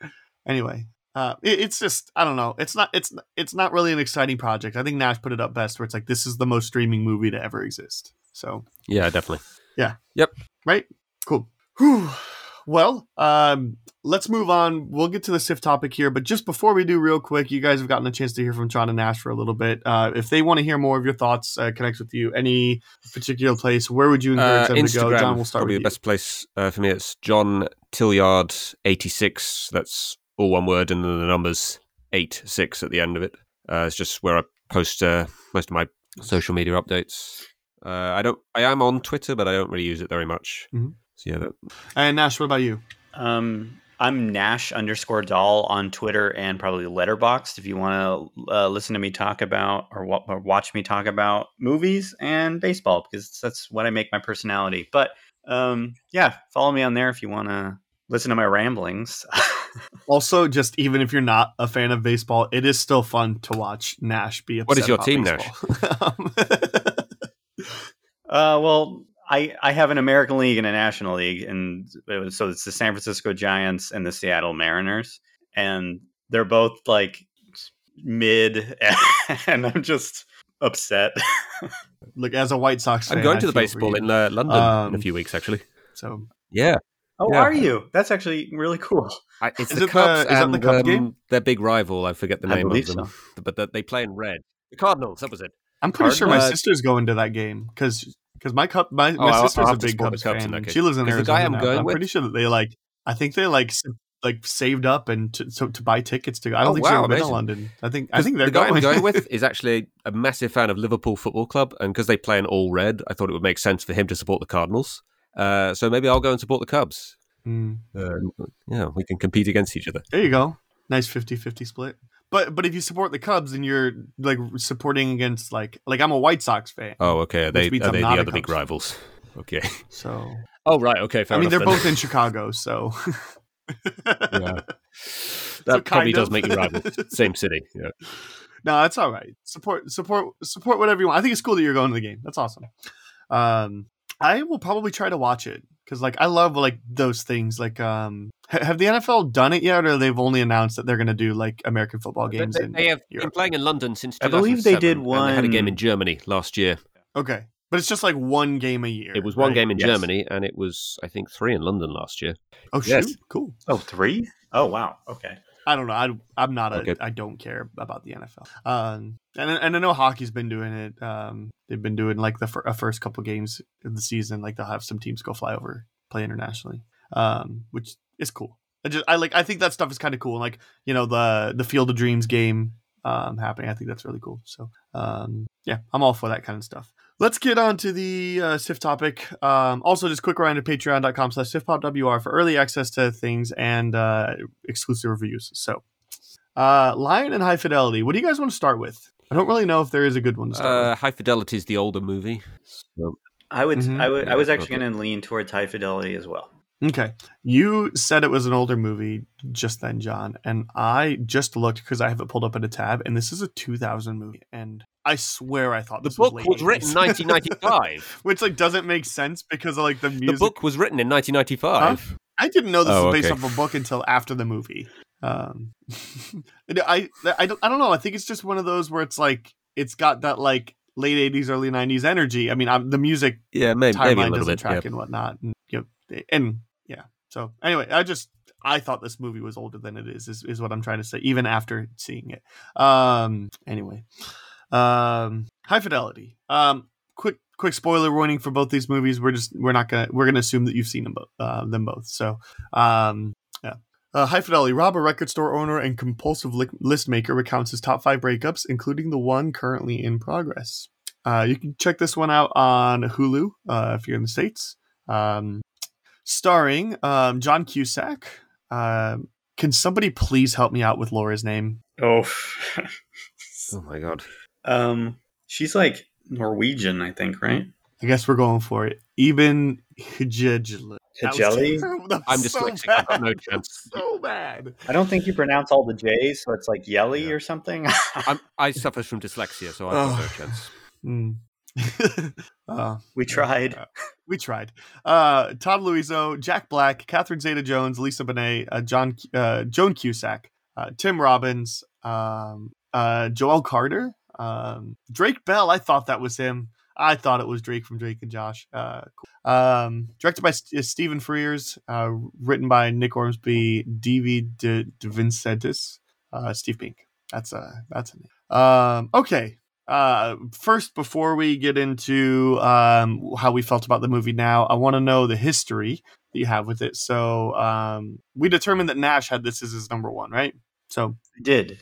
anyway, uh, it, it's just I don't know. It's not it's it's not really an exciting project. I think Nash put it up best, where it's like this is the most streaming movie to ever exist. So yeah, definitely. Yeah. Yep. Right. Cool. Whew. Well, um, let's move on. We'll get to the Sift topic here, but just before we do, real quick, you guys have gotten a chance to hear from John and Nash for a little bit. Uh, if they want to hear more of your thoughts, uh, connect with you, any particular place, where would you encourage uh, them Instagram, to go? John, we'll start probably with the best place uh, for me. It's John Tillyard eighty six. That's all one word, and then the numbers eight six at the end of it. Uh, it's just where I post uh, most of my social media updates. Uh, I don't. I am on Twitter, but I don't really use it very much. Mhm. So yeah, that, And Nash, what about you? Um, I'm Nash underscore doll on Twitter and probably Letterboxd if you want to uh, listen to me talk about or, wa- or watch me talk about movies and baseball because that's what I make my personality. But um, yeah, follow me on there if you want to listen to my ramblings. Also, just even if you're not a fan of baseball, it is still fun to watch Nash be upset What is your about team, baseball. Um, Uh, well, I I have an American League and a National League, and it was, so it's the San Francisco Giants and the Seattle Mariners, and they're both like mid, and I'm just upset. Look, as a White Sox fan, I'm going I to the baseball in uh, London in Um, a few weeks, actually. So Yeah, oh, Yeah. are you? That's actually really cool. I, it's Is the it the- Cubs is that and the Cubs um, game? their big rival. I forget the I name of believe them, but they, they play in red. The Cardinals. That was it. I'm pretty sure my sister's going to that game because because my cup my, Oh, my I'll- sister's a big Cubs Cubs fan. She lives in 'Cause the Arizona. guy I'm now, going I'm with- pretty sure that they like. I think they like like saved up and to, so to buy tickets to go. I don't Oh, think she's wow, ever been to. London. I think I think they're the guy going. I'm going with is actually a massive fan of Liverpool Football Club, and because they play in all red, I thought it would make sense for him to support the Cardinals. Uh, so maybe I'll go and support the Cubs. Mm. Uh, yeah, we can compete against each other. There you go. Nice 50-50 split. But but if you support the Cubs and you're like supporting against like like I'm a White Sox fan. Oh, okay. Are they are I'm they the not a other big fan. rivals? Okay. So Oh, right. Okay. Fair I mean they're then. both in Chicago, so Yeah. So That probably kind does make you rival. Same city. Yeah. No, that's all right. Support, support, support whatever you want. I think it's cool that you're going to the game. That's awesome. Um, I will probably try to watch it because, like, I love like those things. Like, um, ha- have the NFL done it yet, or they've only announced that they're going to do like American football games? They, in they have been playing in London since I believe they did 2007, and They had a game in Germany last year. Okay, but it's just like one game a year. It was one right? game in Yes. Germany, and it was I think three in London last year. Oh shoot, cool. Oh, three? Oh, wow. Okay. I don't know. I, I'm not a. Okay. I don't care about the NFL. Um, and and I know hockey's been doing it. Um, they've been doing like the fir- uh, first couple games of the season. Like they'll have some teams go fly over, play internationally. Um, which is cool. I just I like I think that stuff is kind of cool. Like you know the the Field of Dreams game um happening. I think that's really cool. So um yeah, I'm all for that kind of stuff. Let's get on to the uh, Sift topic. Um, also, just quick reminder, patreon.com slash siftpopWR for early access to things and uh, exclusive reviews. So, uh, Lion and High Fidelity. What do you guys want to start with? I don't really know if there is a good one to start Uh, High Fidelity is the older movie. So, I would, Mhm. I would, I was actually okay. going to lean towards high fidelity as well. Okay. You said it was an older movie just then, John, and I just looked because I have it pulled up in a tab, and this is a 2000 movie, and I swear I thought the this book was, was, written 80s. 1995. which like doesn't make sense because of like the music. the book was written in 1995. I didn't know this Oh, was based okay. off a book until after the movie. Um, I, I don't I don't know. I think it's just one of those where it's like it's got that like late '80s, early '90s energy. I mean, I'm, the music Yeah, maybe, maybe a timeline little doesn't bit. track yeah. and whatnot, and, you know, and yeah. So anyway, I just I thought this movie was older than it is. Is, is what I'm trying to say, even after seeing it. Um. Anyway, um, High Fidelity. Um. Quick quick spoiler warning for both these movies. We're just we're not gonna we're gonna assume that you've seen them both. Uh, them both. So um. Yeah. Uh, High Fidelity. Rob, a record store owner and compulsive li- list maker, recounts his top five breakups, including the one currently in progress. Uh, you can check this one out on Hulu uh, if you're in the States. Um, starring um, John Cusack. Um can somebody please help me out with Laura's name? Oh, Oh my god. Um, she's like Norwegian, I think, right? I guess we're going for it. Even Hijajla. That Hijeli? I'm was so dyslexic. I've got no bad. chance. So bad. I don't think you pronounce all the J's, so it's like Yelly Yeah. or something. I'm, I suffer from dyslexia, so I've got no Oh. chance. Hmm. uh, we tried. we tried. Uh, Todd Louiso, Jack Black, Catherine Zeta-Jones, Lisa Bonet, uh, John uh, Joan Cusack, uh, Tim Robbins, um, uh, Joelle Carter, um, Drake Bell. I thought that was him. I thought it was Drake from Drake and Josh. Uh, cool. um, directed by St- Stephen Frears, uh, written by Nick Hornby, D.V. De, De Vincentis, uh, Steve Pink. That's a that's a name. Um, okay. Uh, first, before we get into um, how we felt about the movie now, I want to know the history that you have with it. So um, we determined that Nash had this as his number one, right? So I did.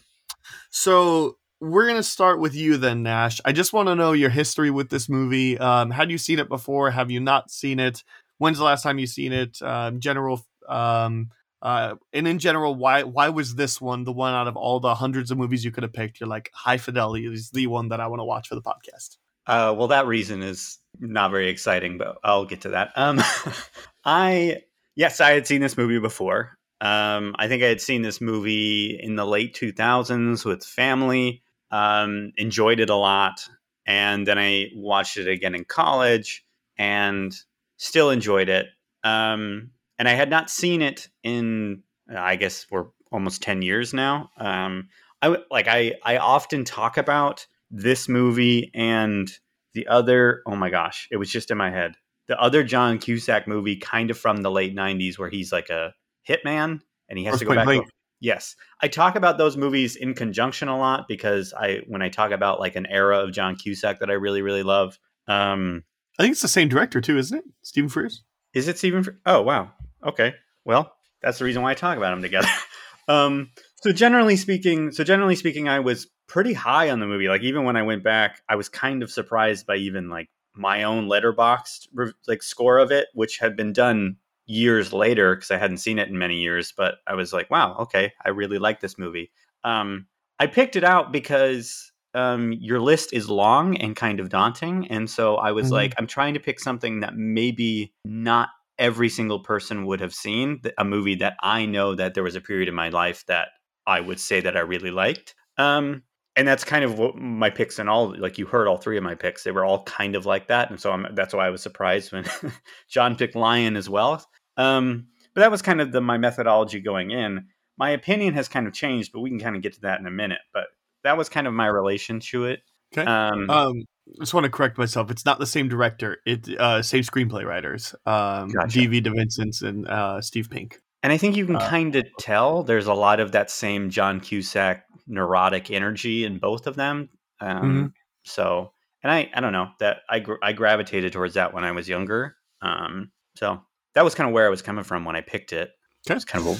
so we're gonna start with you then, Nash. I just want to know your history with this movie. Um, had you seen it before? Have you not seen it? When's the last time you seen it? Um, general, um, uh, and in general, why why was this one the one out of all the hundreds of movies you could have picked? You're like, High Fidelity is the one that I want to watch for the podcast. Uh, well, that reason is not very exciting, but I'll get to that. Um, I yes, I had seen this movie before. Um, I think I had seen this movie in the late 2000s with family. Um, enjoyed it a lot, and then I watched it again in college and still enjoyed it. Um, and I had not seen it in, I guess we're almost 10 years now. Um, I like I I often talk about this movie and the other. Oh my gosh, it was just in my head. The other John Cusack movie, kind of from the late 90s, where he's like a hitman and he has to go back. Yes, I talk about those movies in conjunction a lot because I when I talk about like an era of John Cusack that I really really love. Um, I think it's the same director too, isn't it? Stephen Frears. is it Stephen? Fr- Oh wow. Okay. Well, that's the reason why I talk about them together. um, so generally speaking, so generally speaking, I was pretty high on the movie. Like even when I went back, I was kind of surprised by even like my own Letterboxd like score of it, which had been done years later because I hadn't seen it in many years. But I was like, wow, okay, I really like this movie. Um, I picked it out because um, your list is long and kind of daunting, and so I was Mhm. like, I'm trying to pick something that maybe not every single person would have seen a movie that I know that there was a period in my life that I would say that I really liked. Um, and that's kind of what my picks and all like you heard all three of my picks they were all kind of like that and so I'm, that's why i was surprised when john picked lion as well um, but that was kind of the my methodology going in my opinion has kind of changed but we can kind of get to that in a minute but that was kind of my relation to it Okay. um, Um, I just want to correct myself. It's not the same director. It uh, same screenplay writers. Um, Gotcha. D.V. DeVincent and uh, Steve Pink. And I think you can Uh, kind of tell there's a lot of that same John Cusack neurotic energy in both of them. Um, Mhm. So, and I, I don't know that I, gr- I gravitated towards that when I was younger. Um, so that was kind of where I was coming from when I picked it. Okay. It's kind of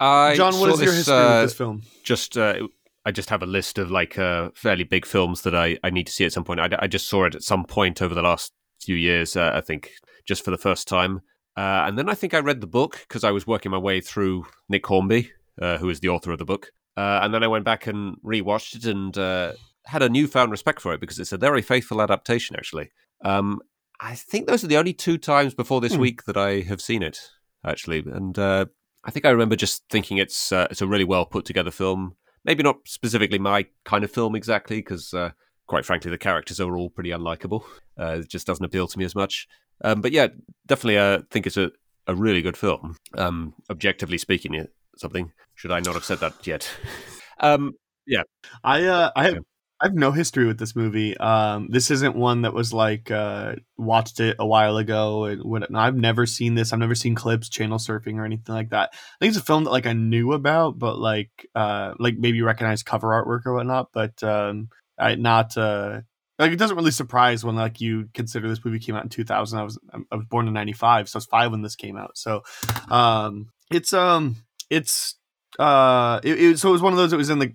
a, I John, what saw is your history uh, with this film? just uh, I just have a list of like uh, fairly big films that I, I need to see at some point. I, I just saw it at some point over the last few years. Uh, I think just for the first time, uh, and then I think I read the book because I was working my way through Nick Hornby, uh, who is the author of the book, uh, and then I went back and rewatched it and uh, had a newfound respect for it because it's a very faithful adaptation. Actually, um, I think those are the only two times before this Hmm. week that I have seen it. Actually, and uh, I think I remember just thinking it's uh, it's a really well put together film maybe not specifically my kind of film exactly, because uh, quite frankly, the characters are all pretty unlikable. Uh, it just doesn't appeal to me as much. Um, but yeah, definitely uh, think it's a, a really good film. Um, objectively speaking, something. Should I not have said that yet? um, yeah, I uh, I have Yeah. I have no history with this movie. Um, this isn't one that was like uh, watched it a while ago. And what, I've never seen this. I've never seen clips, channel surfing, or anything like that. I think it's a film that like I knew about, but like uh, like maybe recognize cover artwork or whatnot. But um, I not uh, like it doesn't really surprise when like you consider this movie came out in 2000. I was I was born in 95, so I was five when this came out. So um, it's um it's uh it, it, so it was one of those that was in the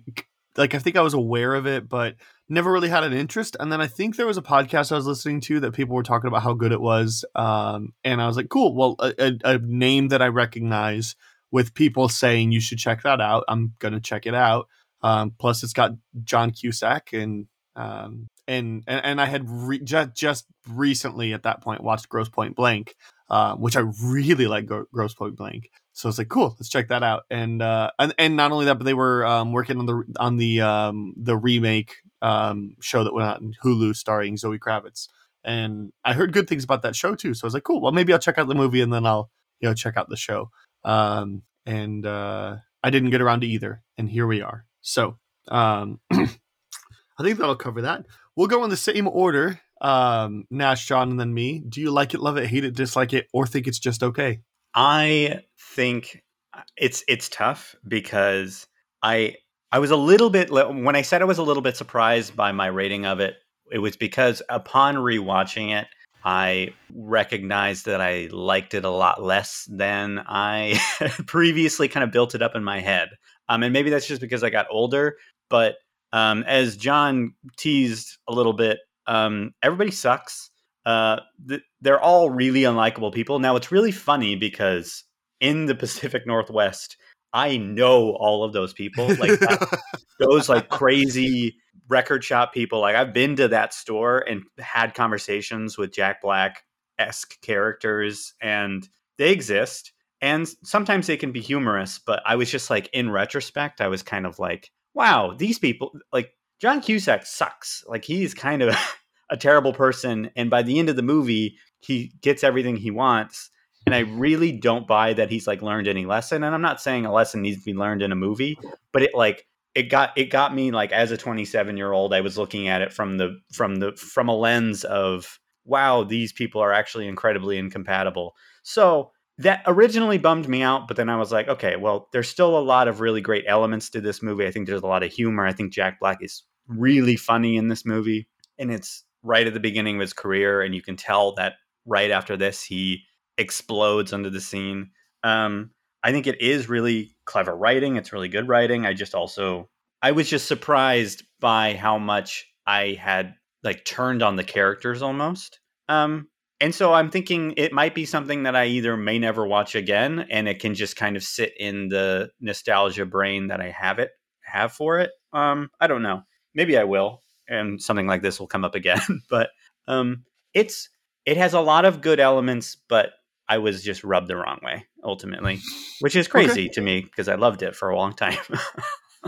like I think I was aware of it, but never really had an interest. And then I think there was a podcast I was listening to that people were talking about how good it was, um, and I was like, cool. Well, a, a, name that I recognize with people saying you should check that out. I'm gonna check it out. Um, plus, it's got John Cusack and um, and and, and I had re- just just recently at that point watched Grosse Pointe Blank, uh, which I really like Grosse Pointe Blank. So it's like cool, let's check that out. And uh, and and not only that, but they were um, working on the on the um, the remake um, show that went out in Hulu starring Zoe Kravitz. And I heard good things about that show too. So I was like, cool. Well, maybe I'll check out the movie and then I'll you know check out the show. Um, and uh, I didn't get around to either, and here we are. So um, I think that'll cover that. We'll go in the same order. Um, Nash, John, and then me. Do you like it, love it, hate it, dislike it, or think it's just okay? I think it's it's tough because I I was a little bit when I said I was a little bit surprised by my rating of it. It was because upon rewatching it, I recognized that I liked it a lot less than I previously kind of built it up in my head. Um, and maybe that's just because I got older. But Um, as John teased a little bit, um, everybody sucks. Uh, th- they're all really unlikable people. Now it's really funny because in the Pacific Northwest, I know all of those people. Like those like crazy record shop people. Like I've been to that store and had conversations with Jack Black esque characters, and they exist. And sometimes they can be humorous, but I was just like, in retrospect, I was kind of like, wow, these people, like John Cusack sucks. Like he's kind of a terrible person. And by the end of the movie, he gets everything he wants. And I really don't buy that he's like learned any lesson. And I'm not saying a lesson needs to be learned in a movie, but it like it got it got me like as a 27 year old, I was looking at it from the from the from a lens of wow, these people are actually incredibly incompatible. So that originally bummed me out, but then I was like, okay, well, there's still a lot of really great elements to this movie. I think there's a lot of humor. I think Jack Black is really funny in this movie, and it's right at the beginning of his career, and you can tell that right after this he explodes under the scene. Um, I think it is really clever writing. It's really good writing. I just also I was just surprised by how much I had like turned on the characters almost. Um, and so I'm thinking it might be something that I either may never watch again, and it can just kind of sit in the nostalgia brain that I have it have for it. Um, I don't know. Maybe I will, and something like this will come up again. but um, it's it has a lot of good elements, but I was just rubbed the wrong way ultimately, which is crazy okay. to me because I loved it for a long time.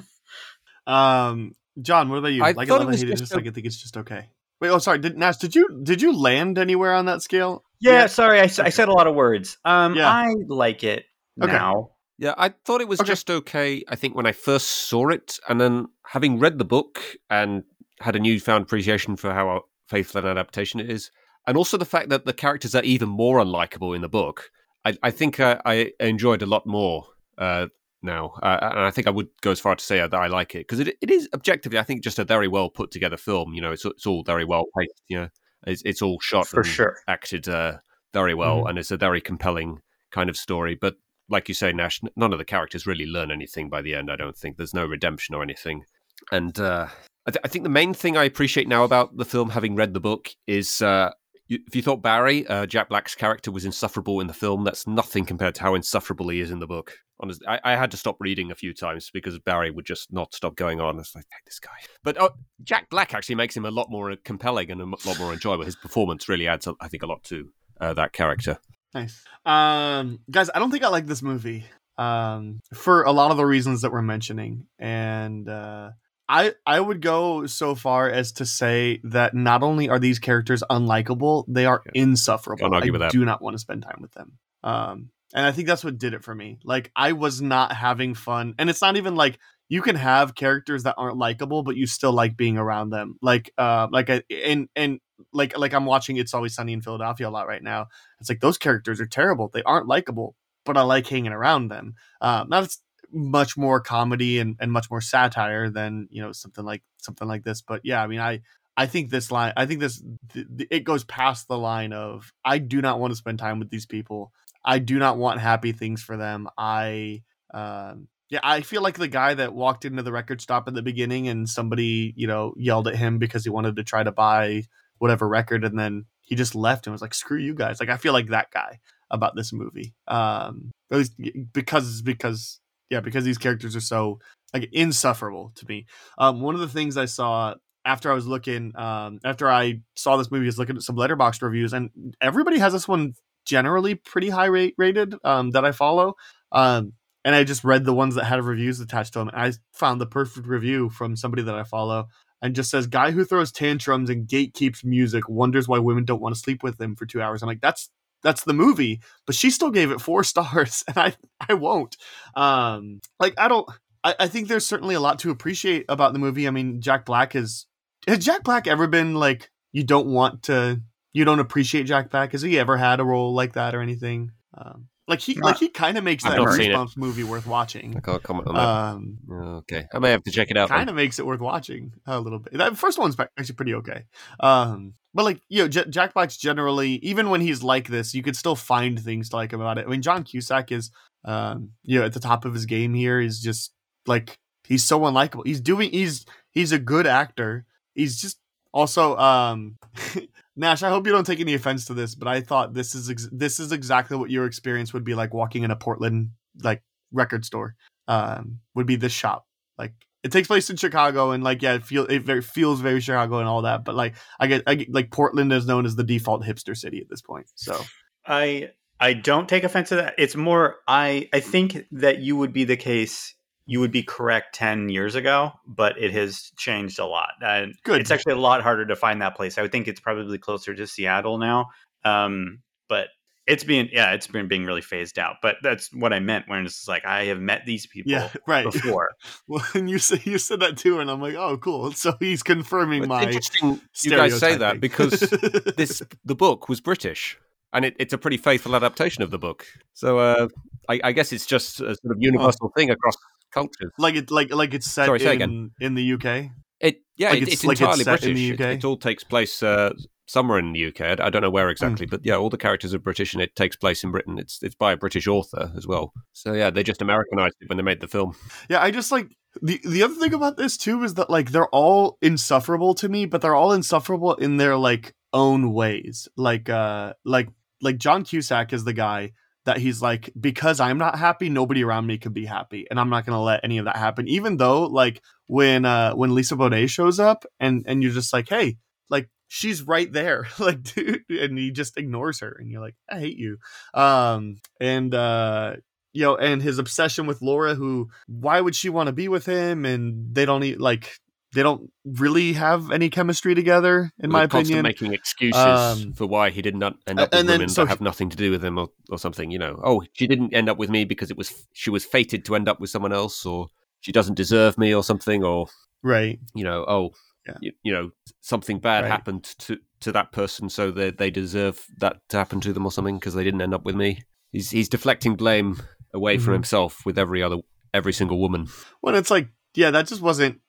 um, John, what about you? I like thought it, it was just just a- like I think it's just okay. Wait, oh sorry, did Nash, did you did you land anywhere on that scale? yeah, Yeah. sorry, I said a lot of words. Um, Yeah. I like it Okay. now. Yeah, I thought it was Okay. just okay. I think when I first saw it, and then having read the book and had a newfound appreciation for how faithful an adaptation it is, and also the fact that the characters are even more unlikable in the book, I, I think uh, I enjoyed a lot more uh, now. Uh, and I think I would go as far to say that I like it because it, it is objectively, I think, just a very well put together film. You know, it's it's all very well paced. You know, it's, it's all shot For and sure. acted uh, very well, Mhm. and it's a very compelling kind of story. But like you say, Nash, none of the characters really learn anything by the end. I don't think there's no redemption or anything. And uh, I, th- I think the main thing I appreciate now about the film, having read the book, is uh, you, if you thought Barry, uh, Jack Black's character, was insufferable in the film, that's nothing compared to how insufferable he is in the book. Honestly, I, I had to stop reading a few times because Barry would just not stop going on. It's like, take this guy. But uh, Jack Black actually makes him a lot more compelling and a lot more enjoyable. His performance really adds, I think, a lot to uh, that character. Nice. Um, guys, I don't think I like this movie. Um, for a lot of the reasons that we're mentioning, and uh, I I would go so far as to say that not only are these characters unlikable, they are insufferable. Can't argue I do not want to spend time with them. Um, and I think that's what did it for me. Like I was not having fun, and it's not even like you can have characters that aren't likable, but you still like being around them. Like uh, like I, and and like like I'm watching It's Always Sunny in Philadelphia a lot right now. It's like those characters are terrible. They aren't likable, but I like hanging around them. Um, now it's much more comedy and, and much more satire than you know something like something like this. But yeah, I mean, I I think this line, I think this th- th- it goes past the line of I do not want to spend time with these people. I do not want happy things for them. I um yeah, I feel like the guy that walked into the record stop at the beginning and somebody, you know, yelled at him because he wanted to try to buy whatever record and then he just left and was like screw you guys like i feel like that guy about this movie um at least because because yeah because these characters are so like insufferable to me um one of the things i saw after i was looking um after i saw this movie is looking at some letterbox reviews and everybody has this one generally pretty high rate rated um that i follow um and i just read the ones that had reviews attached to them i found the perfect review from somebody that i follow and just says guy who throws tantrums and gatekeeps music wonders why women don't want to sleep with him for two hours. I'm like, that's that's the movie, but she still gave it four stars, and I I won't. Um, like I don't. I, I think there's certainly a lot to appreciate about the movie. I mean, Jack Black is has Jack Black ever been like you don't want to you don't appreciate Jack Black? Has he ever had a role like that or anything? Um, like he like he kind of makes I've that not seen. Goosebumps movie worth watching. I can't comment on that. Um, okay, I may have to check it out. kind of makes it worth watching a little bit. That first one's actually pretty okay. Um, but like you know, J- Jack Black's generally even when he's like this, you could still find things to like about it. I mean, John Cusack is, um, you know, at the top of his game here. He's just like he's so unlikable. He's doing he's he's a good actor. He's just also um Nash, I hope you don't take any offense to this, but I thought this is ex- this is exactly what your experience would be like walking in a Portland like record store. Um would be this shop. Like it takes place in Chicago and like yeah, it feel it very feels very Chicago and all that, but like I get I get like Portland is known as the default hipster city at this point. So I I don't take offense to that. It's more I I think that you would be the case. You would be correct ten years ago, but it has changed a lot. And Good. It's actually a lot harder to find that place. I would think it's probably closer to Seattle now. Um, but it's being yeah, it's been being really phased out. But that's what I meant when it's like I have met these people yeah, right. before. Well, and you say you said that too, and I'm like, oh, cool. So he's confirming It's my. interesting you guys say that because this the book was British, and it, it's a pretty faithful adaptation of the book. So uh, I, I guess it's just a sort of universal thing across cultures. like it like like it's set Sorry, in in the UK. It yeah, Like it- it's- it's, like it's entirely in British. the It- UK? It, all takes place uh, somewhere in the UK. I, I don't know where exactly, Hmm. but yeah, all the characters are British, and it takes place in Britain. It's it's by a British author as well. So yeah, they just Americanized it when they made the film. Yeah, I just like the the other thing about this too is that like they're all insufferable to me, but they're all insufferable in their like own ways. Like uh like like John Cusack is the guy that he's like because I'm not happy, nobody around me could be happy, and I'm not gonna let any of that happen. Even though like when uh when Lisa Bonet shows up and and you're just like, hey, like she's right there, like dude, and he just ignores her, and you're like, I hate you. Um and uh you know, and his obsession with Laura, who why would she want to be with him? And they don't e- like they don't really have any chemistry together, in my They're constantly opinion. making excuses Um, for why he did not end up with women so that have nothing to do with him or, or something. You know, oh, she didn't end up with me because it was she was fated to end up with someone else, or she doesn't deserve me, or something, or right. you know, oh, Yeah. you, you know, something bad Right. happened to to that person, so they they deserve that to happen to them or something because they didn't end up with me. He's he's deflecting blame away from Mhm. himself with every other every single woman. When it's like, yeah, that just wasn't.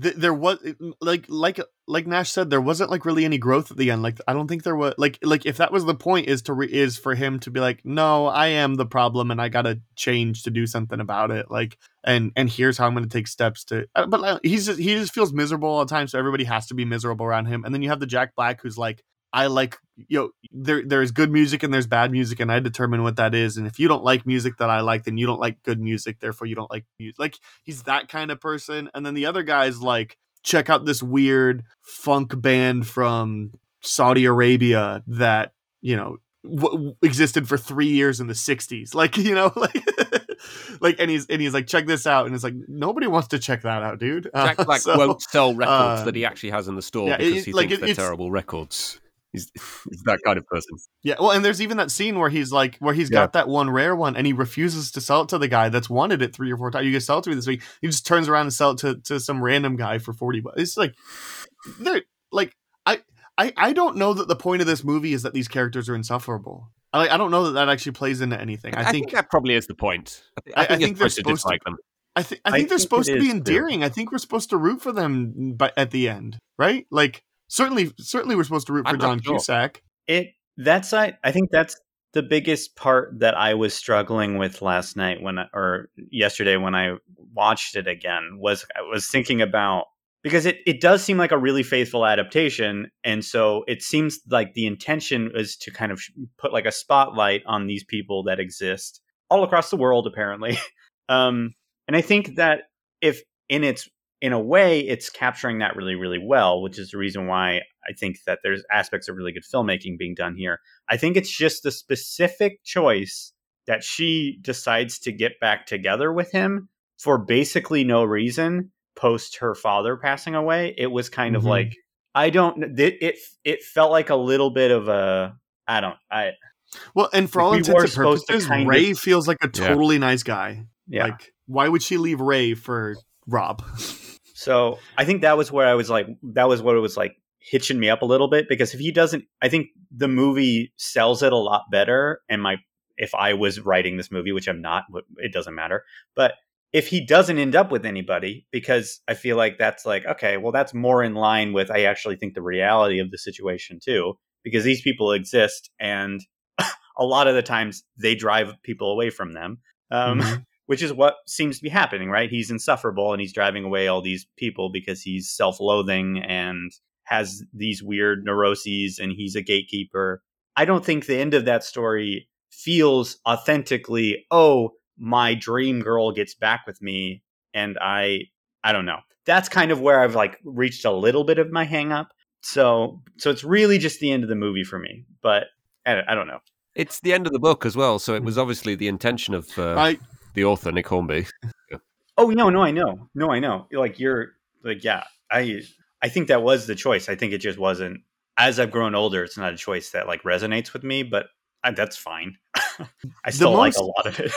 Th- There was like like like Nash said, there wasn't like really any growth at the end. Like I don't think there was like like if that was the point is to re- is for him to be like, no, I am the problem and I gotta change to do something about it. Like and and here's how I'm gonna take steps to. uh, But uh, he's just, he just feels miserable all the time, so everybody has to be miserable around him. And then you have the Jack Black who's like, I like you know there there's good music and there's bad music and I determine what that is and if you don't like music that I like then you don't like good music therefore you don't like music like he's that kind of person and then the other guy's like check out this weird funk band from Saudi Arabia that you know w- existed for 3 years in the 60s like you know like like and he's and he's like check this out and it's like nobody wants to check that out dude Jack Uh, Black so- won't sell records um, that he actually has in the store yeah, because it- he like, thinks it- they're terrible records. He's, he's that kind of person. Yeah, well, and there's even that scene where he's like, where he's got that one rare one, and he refuses to sell it to the guy that's wanted it three or four times. You can sell it to me this week. He just turns around and sell it to, to some random guy for forty bucks. It's like, they're like, I, I, I don't know that the point of this movie is that these characters are insufferable. I, I don't know that that actually plays into anything. I, think, that probably is the point. I- I think, think they're supposed to to- dislike them. I think, I I think they're think supposed to be is, too. endearing. I think we're supposed to root for them, but at the end, right? Like, certainly, certainly, we're supposed to root for I'm John sure. Cusack. It that's I I think that's the biggest part that I was struggling with last night when or yesterday when I watched it again was I was thinking about because it, it does seem like a really faithful adaptation and so it seems like the intention is to kind of put like a spotlight on these people that exist all across the world apparently um and I think that if in its in a way it's capturing that really really well which is the reason why I think that there's aspects of really good filmmaking being done here. I think it's just the specific choice that she decides to get back together with him for basically no reason post her father passing away. It was kind of Mhm. like I don't it, it it felt like a little bit of a I don't I Well, and for all we intents and purposes, kind of- Ray feels like a Yeah. totally nice guy. yeah. Like, why would she leave Ray for Rob? So I think that was where I was like, that was what it was like hitching me up a little bit because if he doesn't, I think the movie sells it a lot better. And my, if I was writing this movie, which I'm not, it doesn't matter. But if he doesn't end up with anybody, because I feel like that's like, okay, well, that's more in line with, I actually think the reality of the situation too, because these people exist and a lot of the times they drive people away from them. Um, Mhm. Which is what seems to be happening, right? He's insufferable and he's driving away all these people because he's self-loathing and has these weird neuroses and he's a gatekeeper. I don't think the end of that story feels authentically, oh, my dream girl gets back with me and I I don't know. That's kind of where I've like reached a little bit of my hang up. So so it's really just the end of the movie for me. But I, I don't know. It's the end of the book as well, so it was obviously the intention of uh, I the author Nick Hornby. Oh no, no, I know, no, I know. Like you're like, yeah, I, I think that was the choice. I think it just wasn't. As I've grown older, it's not a choice that like resonates with me, but I, that's fine. I still like a lot of it.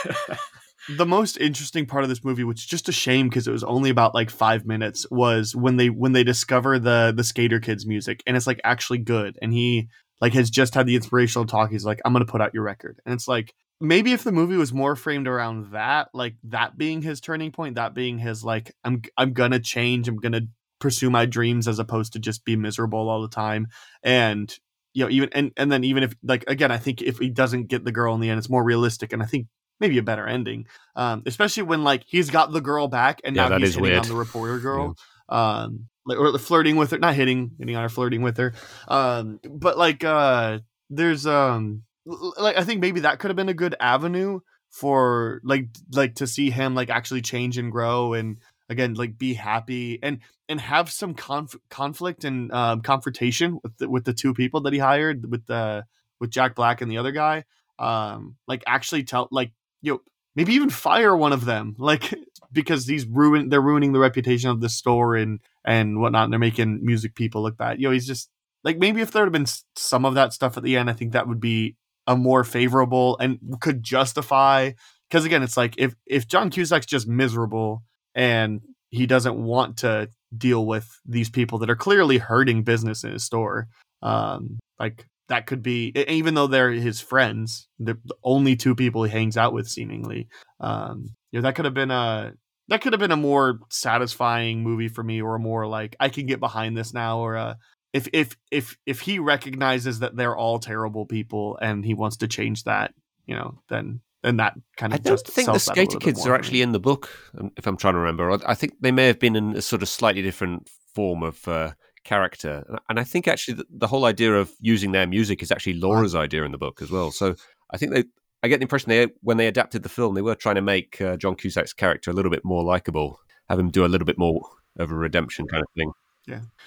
the most interesting part of this movie, which is just a shame because it was only about like five minutes, was when they when they discover the the Skater Kids music and it's like actually good. And he like has just had the inspirational talk. He's like, I'm gonna put out your record, and it's like maybe if the movie was more framed around that, like that being his turning point, that being his like I'm I'm gonna change, I'm gonna pursue my dreams as opposed to just be miserable all the time and you know even and and then even if like again i think if he doesn't get the girl in the end it's more realistic and i think maybe a better ending um especially when like he's got the girl back and Yeah, now he's hitting weird. on the reporter girl um like or flirting with her not hitting hitting on her flirting with her um but like uh there's um like i think maybe that could have been a good avenue for like like to see him like actually change and grow and again like be happy and and have some conf- conflict and um, confrontation with the, with the two people that he hired with the with Jack Black and the other guy um like actually tell like you know maybe even fire one of them like because these ruin they're ruining the reputation of the store and and whatnot and they're making music people look bad. You know he's just like maybe if there had been some of that stuff at the end i think that would be a more favorable and could justify because again it's like if if john cusack's just miserable and he doesn't want to deal with these people that are clearly hurting business in his store um like that could be even though they're his friends the only two people he hangs out with seemingly um you know that could have been a that could have been a more satisfying movie for me or a more like i can get behind this now or uh if if if if he recognizes that they're all terrible people and he wants to change that you know then then that kind I of don't just think the Skater Kids more are actually in the book, um, if I'm trying to remember. I- I think they may have been in a sort of slightly different form of uh, character. And- And I think actually the, the whole idea of using their music is actually Laura's idea in the book as well. So I think they, I get the impression they, when they adapted the film, they were trying to make uh, John Cusack's character a little bit more likable, have him do a little bit more of a redemption kind of thing.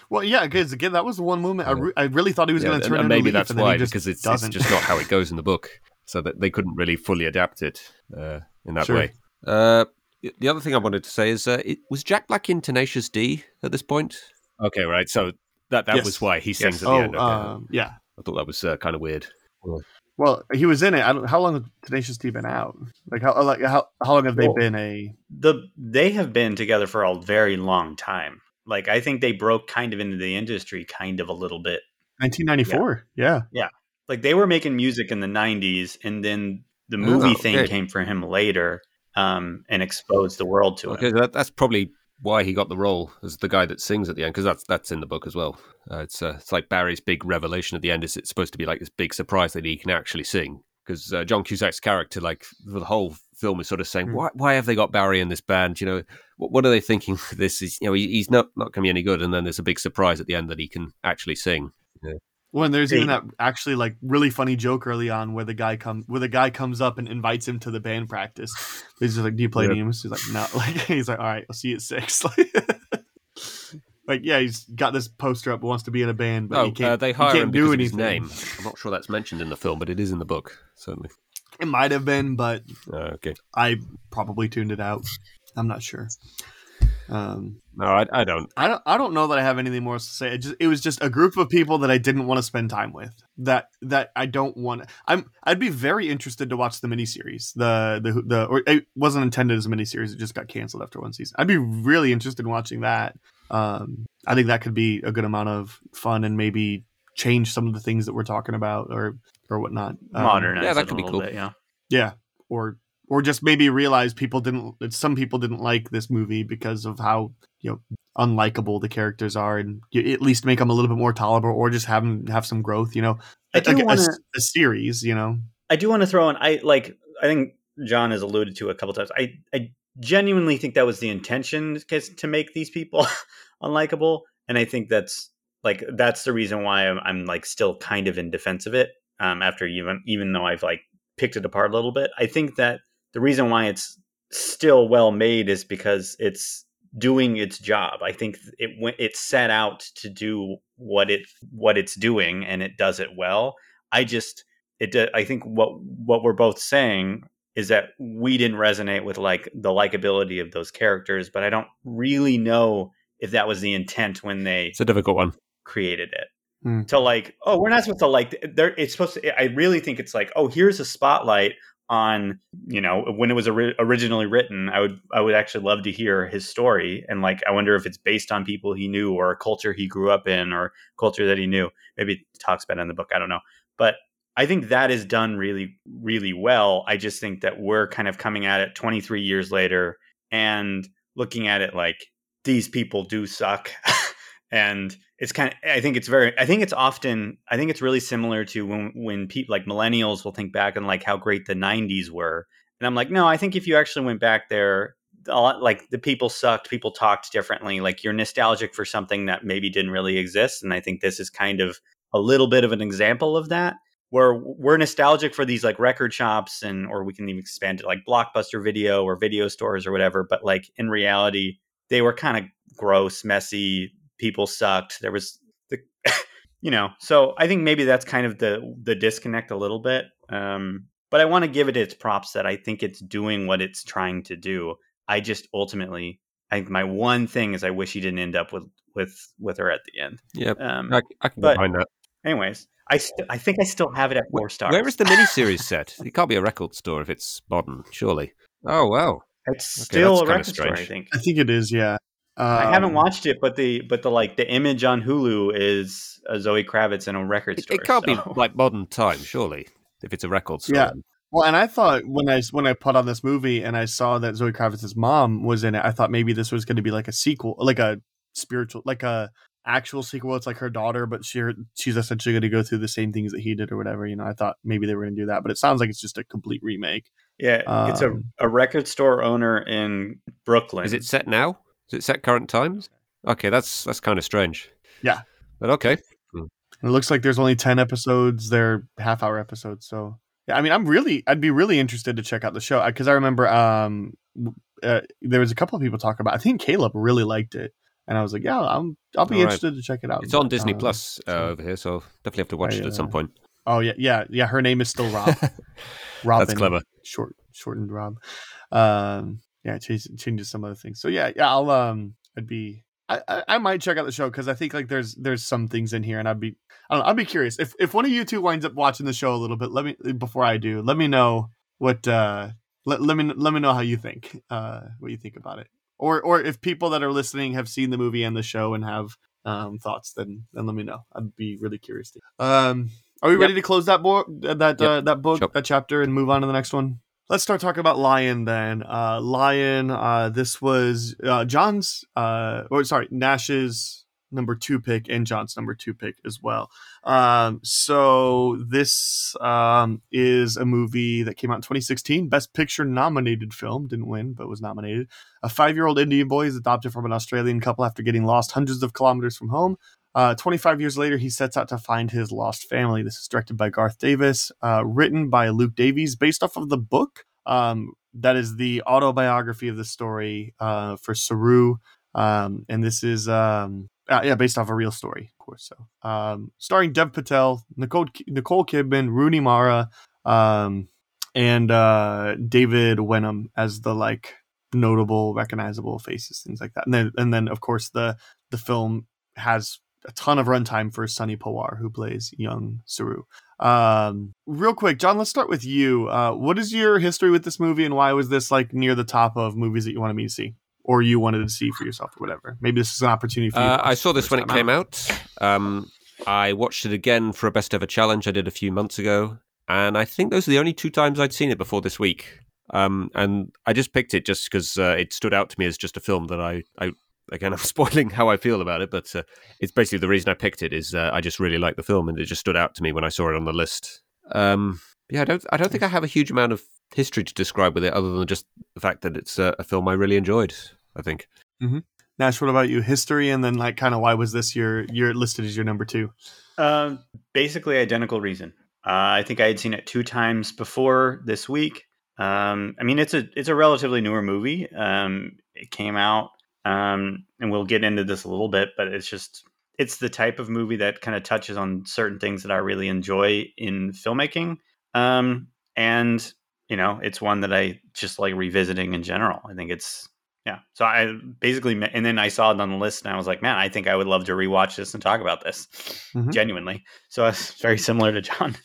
Well yeah because again that was the one moment I, re- I really thought he was Yeah, going to turn and into maybe Leaf, that's and then he why because it's, it's doesn't. just not how it goes in the book, so that they couldn't really fully adapt it uh, in that Sure. way. Uh, the other thing I wanted to say is, uh, it, was Jack Black in Tenacious D at this point? Okay, right. So that that Yes. was why he sings Yes. at the oh end. Okay. um, yeah I thought that was uh, kind of weird. Well, he was in it. I don't. How long has Tenacious D been out? Like how like how how long have they Well- been a? the they have been together for a very long time. Like I think they broke kind of into the industry kind of a little bit. 1994. Yeah. Yeah. Like they were making music in the 90s and then the Oh, movie thing okay. came for him later um and exposed the world to Okay, him. that, that's probably why he got the role as the guy that sings at the end, because that's that's in the book as well. Uh, it's uh, it's like Barry's big revelation at the end. Is it's supposed to be like this big surprise that he can actually sing? Because uh, John Cusack's character, like the whole film, is sort of saying, Hmm. "Why why have they got Barry in this band? You know, what, what are they thinking? This is you know he, he's not not going to be any good." And then there's a big surprise at the end that he can actually sing. Well, and there's even that actually like really funny joke early on where the guy comes where the guy comes up and invites him to the band practice. He's just like, "Do you play Yeah. games?" He's like, "No." Like he's like, "All right, I'll see you at 6. like yeah, he's got this poster up, wants to be in a band, but oh, he can't. uh, they he hire can't him do because of his anything. name. I'm not sure that's mentioned in the film, but it is in the book certainly. It might have been, but Uh, okay, I probably tuned it out. I'm not sure. Um, no, I, I don't. I don't. I don't know that I have anything more to say. It just it was just a group of people that I didn't want to spend time with. That that I don't want. I'm. I'd be very interested to watch the miniseries. The the the or it wasn't intended as a miniseries. It just got canceled after one season. I'd be really interested in watching that. Um, I think that could be a good amount of fun and maybe change some of the things that we're talking about or or whatnot. Um, Modernize yeah, that could be cool. bit, yeah. yeah, or or just maybe realize people didn't. that Some people didn't like this movie because of how you know unlikable the characters are, and you at least make them a little bit more tolerable, or just have them have some growth. You know, I do Like a- a, wanna- s- a series. You know, I do want to throw in I like I think John has alluded to a couple times. I I genuinely think that was the intention to make these people unlikable, and I think that's like that's the reason why I'm, I'm like still kind of in defense of it. Um, after even even though I've like picked it apart a little bit, I think that the reason why it's still well made is because it's doing its job. I think it it set out to do what it what it's doing, and it does it well. I just it I think what what we're both saying is that we didn't resonate with like the likability of those characters, but I don't really know if that was the intent when they It's a difficult one. created it. Hmm. To like, oh, we're not supposed to like. There, it's supposed to. I really think it's like, oh, here's a spotlight on you know when it was ori- originally written. I would I would actually love to hear his story and like I wonder if it's based on people he knew or a culture he grew up in or culture that he knew. Maybe it talks about it in the book. I don't know, but I think that is done really, really well. I just think that we're kind of coming at it 23 years later and looking at it like these people do suck. and it's kind of, I think it's very, I think it's often, I think it's really similar to when, when people like millennials will think back on like how great the 90s were. And I'm like, no, I think if you actually went back there, a lot, like the people sucked, people talked differently. Like you're nostalgic for something that maybe didn't really exist. And I think this is kind of a little bit of an example of that where we're nostalgic for these like record shops and or we can even expand it like blockbuster video or video stores or whatever but like in reality they were kind of gross messy people sucked. There was the you know so i think maybe that's kind of the the disconnect a little bit um but i want to give it its props that i think it's doing what it's trying to do. I just ultimately i my one thing is i wish he didn't end up with with with her at the end. Yeah, um I, I can but- behind that. Anyways i st- i think i still have it at four stars Where is the miniseries set? It can't be a record store if it's modern, surely. Oh wow. It's Okay, still a record store, I think. I think it is. Yeah. I haven't Um, watched it, but the but the like the image on Hulu is uh, Zoe Kravitz in a record It, store. it can't so- be like modern time, surely, if it's a record store. Yeah. Well, and I thought when I when I put on this movie and I saw that Zoe Kravitz's mom was in it, I thought maybe this was going to be like a sequel, like a spiritual, like a actual sequel. It's like her daughter, but she she's essentially going to go through the same things that he did or whatever. You know, I thought maybe they were going to do that, but it sounds like it's just a complete remake. Yeah, it's a, Um, a record store owner in Brooklyn. Is it set now? Is it set current times? Okay, that's that's kind of strange. Yeah. But okay. It looks like there's only 10 episodes. They're half hour episodes. So, yeah, I mean, I'm really, I'd be really interested to check out the show because I remember um, uh, there was a couple of people talking about I think Caleb really liked it. And I was like, yeah, I'm, I'll be All right. interested to check it out. It's on Disney uh, Plus uh, over here, so definitely have to watch I, it at some point. Oh, yeah, yeah, yeah. Her name is still Rob. Robin. That's clever. Short, shortened Rob. Um, yeah, it changes, changes some other things. So, yeah, yeah, I'll, um, I'd be, I, I, I might check out the show because I think like there's there's some things in here, and I'd be I don't know, I'd be curious if if one of you two winds up watching the show a little bit. Let me before I do. Let me know what uh let, let me let me know how you think uh what you think about it, or or if people that are listening have seen the movie and the show and have um thoughts, then then let me know. I'd be really curious. To, um, are we Yep. ready to close that book that uh, that book Sure. that chapter and move on to the next one? Let's start talking about Lion then. Uh, Lion, uh, this was uh, John's, uh, or sorry, Nash's number two pick and John's number two pick as well. Um, so this um, is a movie that came out in 2016, Best Picture nominated film, didn't win, but was nominated. A five year old Indian boy is adopted from an Australian couple after getting lost hundreds of kilometers from home. Uh, 25 years later, he sets out to find his lost family. This is directed by Garth Davis, uh, written by Luke Davies, based off of the book. Um, that is the autobiography of the story uh, for Saroo. Um, and this is, um, uh, yeah, based off a real story, of course. So, um, starring Dev Patel, Nicole, Nicole Kidman, Rooney Mara, um, and uh, David Wenham as the like notable, recognizable faces, things like that. And then, and then, of course, the the film has a ton of runtime for Sonny Pawar, who plays young Saroo. Um, real quick, John, let's start with you. Uh, what is your history with this movie, and why was this like near the top of movies that you wanted me to see, or you wanted to see for yourself, or whatever? Maybe this is an opportunity for you. Uh, I saw this when it time came out. Um, I watched it again for a best ever challenge I did a few months ago, and I think those are the only two times I'd seen it before this week. Um, and I just picked it just because uh, it stood out to me as just a film that I, I again, I'm spoiling how I feel about it, but uh, it's basically the reason I picked it is uh, I just really like the film, and it just stood out to me when I saw it on the list. Um, yeah, I don't, I don't think I have a huge amount of history to describe with it other than just the fact that it's a, a film I really enjoyed. I think. Nash, what about you? History, and then like kind of why was this your your listed as your number two? Uh, basically, identical reason. Uh, I think I had seen it two times before this week. Um, I mean, it's a it's a relatively newer movie. Um, it came out, um, and we'll get into this a little bit, but it's just it's the type of movie that kind of touches on certain things that I really enjoy in filmmaking. Um, and you know, it's one that I just like revisiting in general. I think it's yeah. So I basically, and then I saw it on the list, and I was like, man, I think I would love to rewatch this and talk about this Mhm. genuinely. So it's very similar to John.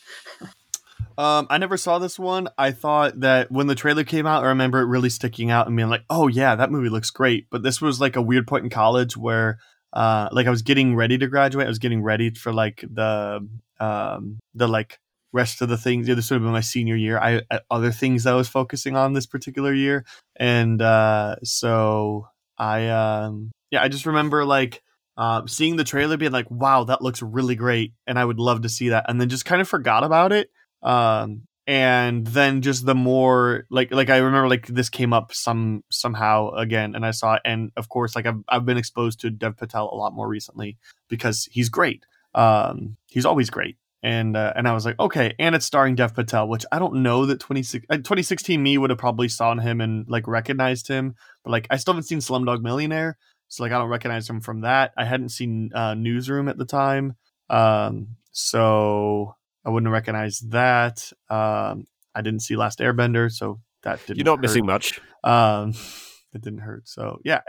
Um, I never saw this one. I thought that when the trailer came out, I remember it really sticking out and being like, "Oh yeah, that movie looks great." But this was like a weird point in college where, uh, like I was getting ready to graduate. I was getting ready for like the um the like rest of the things. Yeah, this would have been my senior year. I, other things I was focusing on this particular year, and uh, so I um yeah, I just remember like um, seeing the trailer being like, wow, that looks really great. And I would love to see that. And then just kind of forgot about it. Um, and then just the more like, like I remember like this came up some, somehow again, and I saw it. And of course, like I've, I've been exposed to Dev Patel a lot more recently because he's great. Um, he's always great. And, uh, and I was like, okay. And it's starring Dev Patel, which I don't know that 26, uh, 2016 me would have probably saw him and like recognized him, but like I still haven't seen Slumdog Millionaire. So like I don't recognize him from that. I hadn't seen uh, Newsroom at the time, um, so I wouldn't recognize that. Um, I didn't see Last Airbender, so that didn't. You're not hurt. missing much. Um, it didn't hurt. So yeah,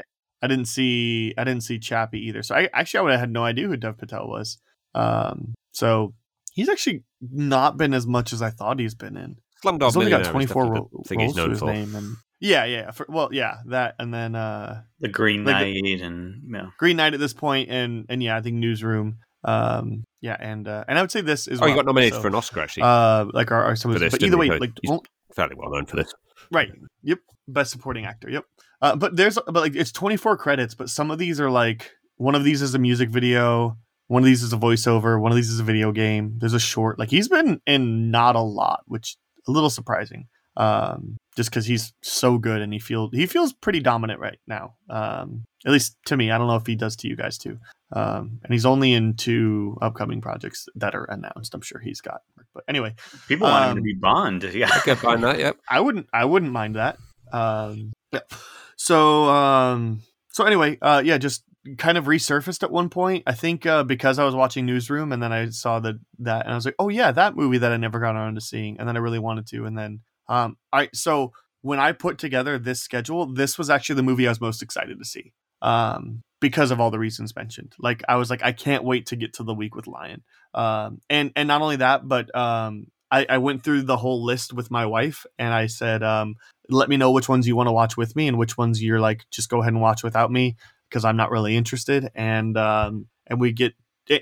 I didn't see. I didn't see Chappie either. So I actually I would have had no idea who Dev Patel was. Um, so he's actually not been as much as I thought he's been in. Slumdog He's only got 24 definitely ro- the thing he's roles to his for. name, and yeah, yeah. For, well, yeah, that, and then uh, The Green Like Knight and you know, Green Knight at this point, and and yeah, I think Newsroom. Um, yeah, and uh, and I would say this is Oh, you got nominated for an Oscar actually. uh, like our, our some of For this, this, but either way, he? like He's- well, Fairly well known for this. right, yep, best supporting actor, yep. Uh, but there's but like it's 24 credits, but some of these are like one of these is a music video, one of these is a voiceover, one of these is a video game. There's a short. Like he's been in not a lot, which a little surprising. Um, just because he's so good and he feel he feels pretty dominant right now. Um, at least to me. I don't know if he does to you guys too. Um, and he's only in two upcoming projects that are announced. I'm sure he's got. But anyway, people want him Um, to be Bond. Yeah, I can't find that. Yep. I wouldn't I wouldn't mind that. Um yeah. So um so anyway, uh yeah, just kind of resurfaced at one point. I think uh because I was watching Newsroom and then I saw that that and I was like, "Oh yeah, that movie that I never got around to seeing." And then I really wanted to and then um I so when I put together this schedule, this was actually the movie I was most excited to see. Um because of all the reasons mentioned. Like I was like I can't wait to get to the week with Lion. Um and and not only that, but um I, I went through the whole list with my wife and I said, um, let me know which ones you want to watch with me and which ones you're like, just go ahead and watch without me because I'm not really interested. And um, and we get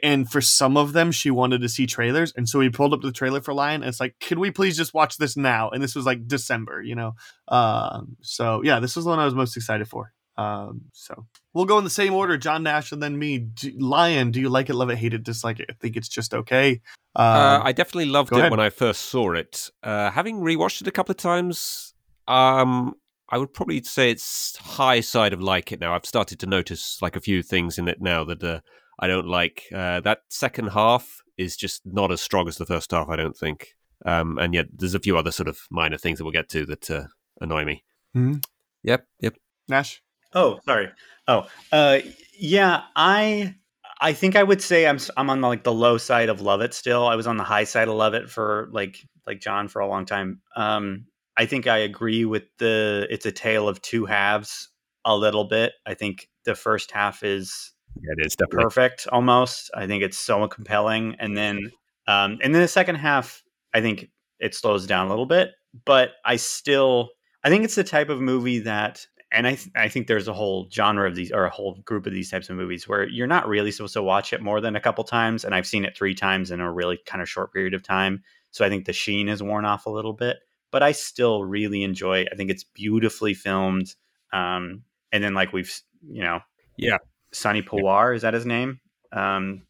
and for some of them she wanted to see trailers and so we pulled up the trailer for lion and it's like can we please just watch this now and this was like december you know um so yeah this was the one i was most excited for um so we'll go in the same order john nash and then me do, lion do you like it love it hate it dislike it i think it's just okay Uh, um, I definitely loved it ahead. when I first saw it. Uh, having rewatched it a couple of times, um, I would probably say it's high side of like it now. I've started to notice like a few things in it now that uh, I don't like. Uh, that second half is just not as strong as the first half. I don't think. Um, and yet there's a few other sort of minor things that we'll get to that uh, annoy me. Mhm. Yep, yep. nash Oh, sorry. Oh, uh, yeah. I I think I would say I'm s- I'm on the, like the low side of love it. Still, I was on the high side of love it for like like John for a long time. Um, I think I agree with the it's a tale of two halves a little bit. I think the first half is Yeah, it is definitely. perfect almost. I think it's so compelling, and then um, and then the second half, I think it slows down a little bit. But I still, I think it's the type of movie that, and I th- I think there's a whole genre of these or a whole group of these types of movies where you're not really supposed to watch it more than a couple times, and I've seen it three times in a really kind of short period of time. So I think the sheen is worn off a little bit, but I still really enjoy. it. I think it's beautifully filmed. Um, and then like we've you know Yeah. Sonny Pawar, is that his name? Um,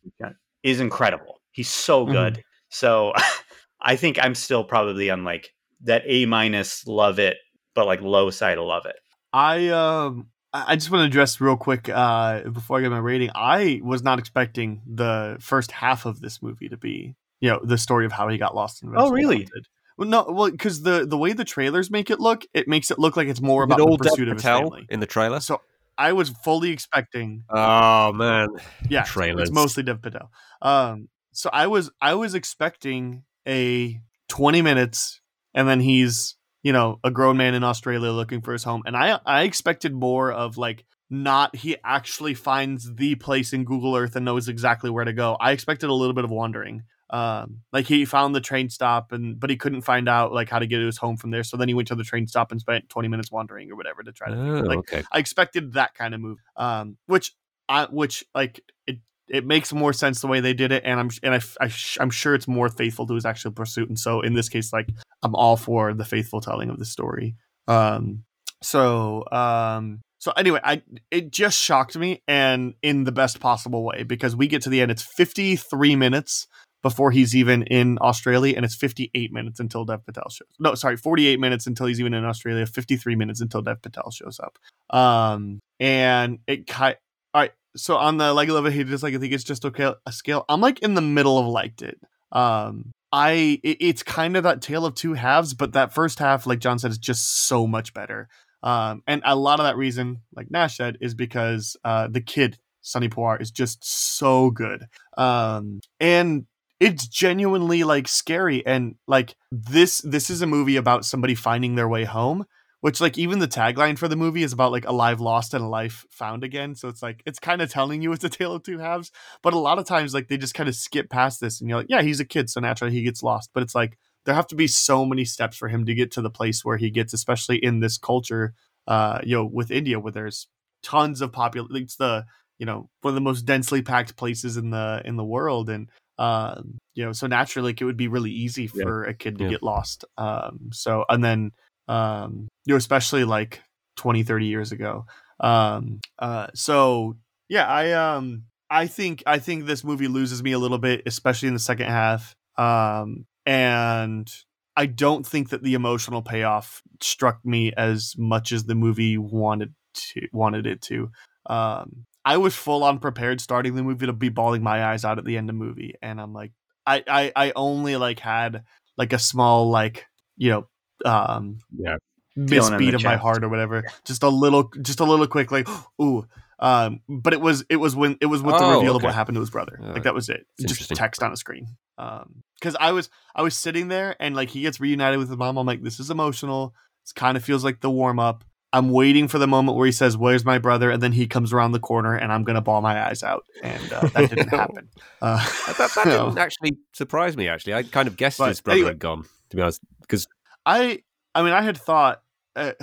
is incredible. He's so good. So I think I'm still probably on like that A minus love it, but like low side of love it. I um I I just want to address real quick uh before I get my rating. I was not expecting the first half of this movie to be you know the story of how he got lost in Oh, really? Haunted. Well, no, well, because the the way the trailers make it look, it makes it look like it's more about the Dev pursuit of his Patel family. in the trailer. So I was fully expecting Oh man, yeah, trailers. it's mostly Dev Patel. Um, so I was I was expecting a twenty minutes, and then he's you know a grown man in Australia looking for his home, and I I expected more of like not he actually finds the place in Google Earth and knows exactly where to go. I expected a little bit of wandering. Um, like he found the train stop and but he couldn't find out like how to get to his home from there. So then he went to the train stop and spent twenty minutes wandering or whatever to try to Oh, like okay. I expected that kind of move. Um, which I which like it it makes more sense the way they did it, and I'm and I, I am sure it's more faithful to his actual pursuit. And so in this case, like I'm all for the faithful telling of the story. Um, so um. So anyway, I it just shocked me and in the best possible way because we get to the end. It's 53 minutes before he's even in Australia, and it's 58 minutes until Dev Patel shows. No, sorry, 48 minutes until he's even in Australia. 53 minutes until Dev Patel shows up. Um, and it kind. All right, so on the Lego level, he just like I think it's just okay a scale. I'm like in the middle of liked it. Um, I it, it's kind of that tale of two halves, but that first half, like John said, is just so much better. Um, and a lot of that reason, like Nash said, is because uh, the kid Sonny Pawar is just so good. Um, and it's genuinely like scary and like this this is a movie about somebody finding their way home which like even the tagline for the movie is about like a life lost and a life found again so it's like it's kind of telling you it's a tale of two halves but a lot of times like they just kind of skip past this and you're like yeah he's a kid so naturally he gets lost but it's like there have to be so many steps for him to get to the place where he gets especially in this culture uh you know with india where there's tons of popul it's the you know one of the most densely packed places in the in the world and um you know so naturally like, it would be really easy Yeah. for a kid to Yeah. get lost um so and then um you know especially like 20 30 years ago um uh so yeah i um i think i think this movie loses me a little bit especially in the second half um and i don't think that the emotional payoff struck me as much as the movie wanted to wanted it to um i was full on prepared starting the movie to be bawling my eyes out at the end of the movie and i'm like i i, I only like had like a small like you know um Yeah. Feeling in misbeat the of my heart or whatever just a little just a little quick like ooh um but it was it was when it was with the Oh, reveal of what happened to his brother. Uh, like that was it. It's just text on a screen. Um because i was i was sitting there and like he gets reunited with his mom. I'm like this is emotional. It kind of feels like the warm up i'm waiting for the moment where he says where's my brother and then he comes around the corner and i'm gonna bawl my eyes out and uh, that didn't happen uh That, that didn't actually surprise me. Actually, I kind of guessed But his brother anyway. had gone. To be honest, because I I mean I had thought uh,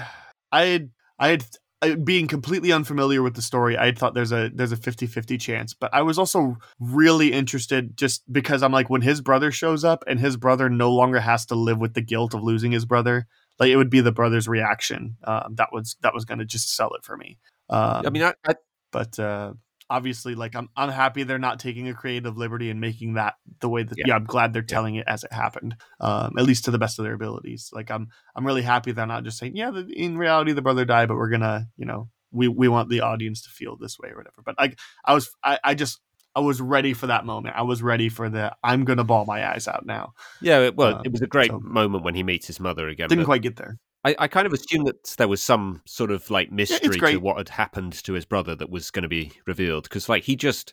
I had I had uh, being completely unfamiliar with the story I had thought there's a there's a 50-50 chance but I was also really interested just because I'm like when his brother shows up and his brother no longer has to live with the guilt of losing his brother like it would be the brother's reaction um, that was that was going to just sell it for me um, I mean, I, I, but uh obviously like I'm I'm happy they're not taking a creative liberty and making that the way that yeah, Yeah. I'm glad they're telling it as it happened. Um at least to the best of their abilities. Like I'm I'm really happy they're not just saying, yeah, the, in reality the brother died, but we're going to, you know, we we want the audience to feel this way or whatever. But like I was I I just I was ready for that moment. I was ready for the I'm going to bawl my eyes out now. yeah, it- well, Um, it was a great so- moment when he meets his mother again. Didn't quite get there. I, I kind of assumed that there was some sort of like mystery to what had happened to his brother that was going to be revealed because, like, he just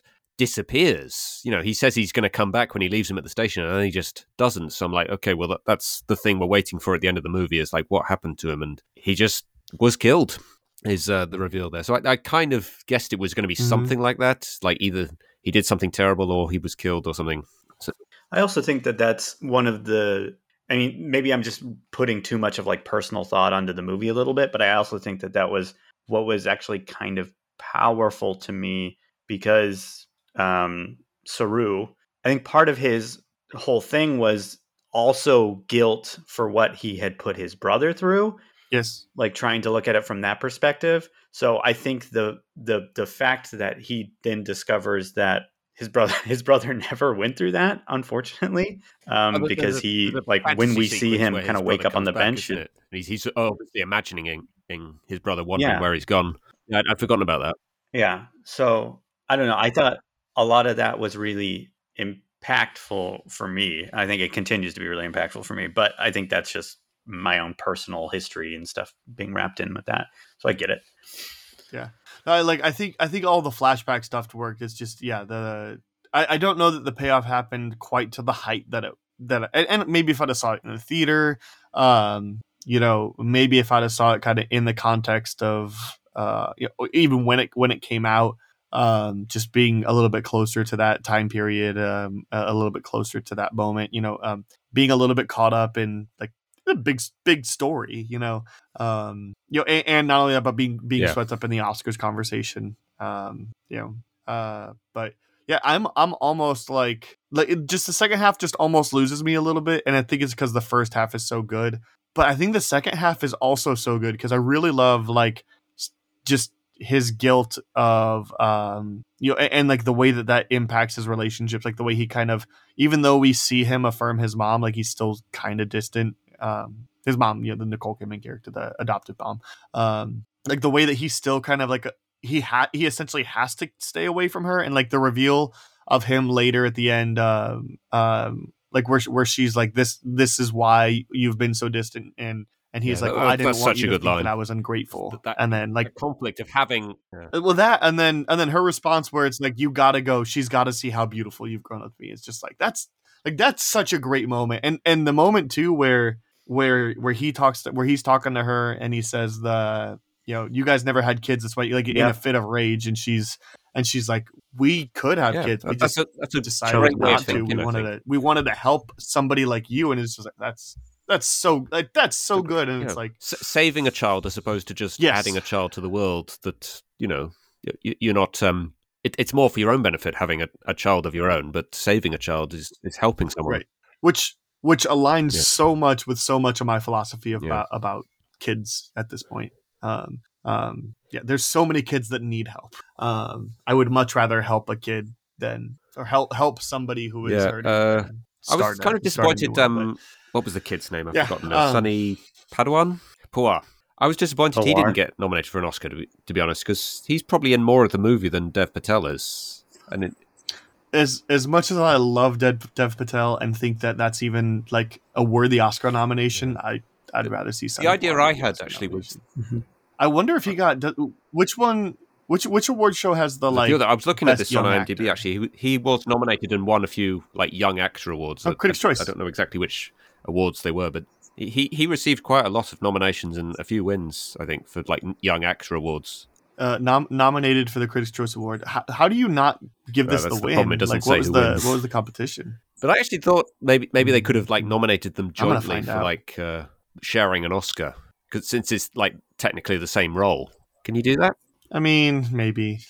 disappears. You know, he says he's going to come back when he leaves him at the station, and then he just doesn't. So I'm like, okay, well, that, that's the thing we're waiting for at the end of the movie is like what happened to him, and he just was killed. Is uh, the reveal there? So I, I kind of guessed it was going to be Mhm. something like that, like either he did something terrible or he was killed or something. I also think that that's one of the. I mean, maybe I'm just putting too much of like personal thought onto the movie a little bit, but I also think that that was what was actually kind of powerful to me because um, Saroo, I think part of his whole thing was also guilt for what he had put his brother through Yes. like trying to look at it from that perspective. So I think the the the fact that he then discovers that his brother his brother never went through that, unfortunately, um, Oh, because there's a- he there's a like when we see him kind of wake up on the comes back, bench. isn't it? And he's, he's obviously imagining in his brother wondering Yeah. where he's gone. I'd, I'd forgotten about that. Yeah. So I don't know. I thought a lot of that was really impactful for me. I think it continues to be really impactful for me, but I think that's just my own personal history and stuff being wrapped in with that. So I get it. Yeah, I, like I think I think all the flashback stuff worked. It's just yeah the I, I don't know that the payoff happened quite to the height that it that and, and maybe if I'd have saw it in the theater, um, you know, maybe if I'd have saw it kind of in the context of uh, you know, even when it when it came out, um, just being a little bit closer to that time period, um, a, a little bit closer to that moment, you know, um, being a little bit caught up in like a big big story, you know, um, you know, and, and not only that, but being being Yeah. swept up in the Oscars conversation, um, you know, uh, but yeah, I'm I'm almost like like it, just the second half just almost loses me a little bit, and I think it's because the first half is so good, but I think the second half is also so good because I really love like just his guilt of um you know and, and like the way that that impacts his relationships like the way he kind of even though we see him affirm his mom like he's still kind of distant um his mom you know the nicole kidman character the adopted mom um like the way that he's still kind of like he had he essentially has to stay away from her and like the reveal of him later at the end um um like where where she's like this this is why you've been so distant and and he's Yeah, like well, I didn't want you to think line. that I was ungrateful That- that- and then like the conflict of having. Yeah. well that and then and then her response where it's like you gotta go she's gotta see how beautiful you've grown up to be it's just like that's like that's such a great moment and and the moment too where where where he talks to, where he's talking to her and he says the you know you guys never had kids that's why like in a fit of rage and she's and she's like we could have Yeah, kids we that's just a, that's a decided not to we wanted to we wanted to help somebody like you and it's just like that's that's so like that's so Good- and Yeah. it's like S- saving a child as opposed to just Yes. adding a child to the world that you know you're not um it, it's more for your own benefit having a, a child of your own but saving a child is is helping someone Right. which which aligns Yeah. so much with so much of my philosophy of Yeah. about about kids at this point. Um, um, yeah, there's so many kids that need help. Um, I would much rather help a kid than or help help somebody who is Yeah, hurting. uh, I was kind of start a new disappointed. Um, what was the kid's name? I've Yeah, forgotten now. um, Sonny Padawan, Pawar. I was disappointed he didn't get nominated for an Oscar. To be, to be honest, because he's probably in more of the movie than Dev Patel is. And it, but as as much as I love Dev, Dev Patel and think that that's even like a worthy Oscar nomination, I I'd rather see the idea I had actually was mm-hmm. I wonder if he got which one. Which which award show has the the like? other- I was looking at this on IMDb. actor. Actually, he, he was nominated and won a few like young actor awards. Oh, Critics' I, Choice. I don't know exactly which awards they were, but he he received quite a lot of nominations and a few wins. I think for like young actor awards. Uh, nom- nominated for the Critics' Choice Award. How, how do you not give Uh, this that's the the win? problem, it doesn't like, what say was who the wins. what was the competition? But I actually thought maybe maybe they could have like nominated them jointly for out. like uh, sharing an Oscar because since it's like technically the same role. Can you do that? I mean, maybe.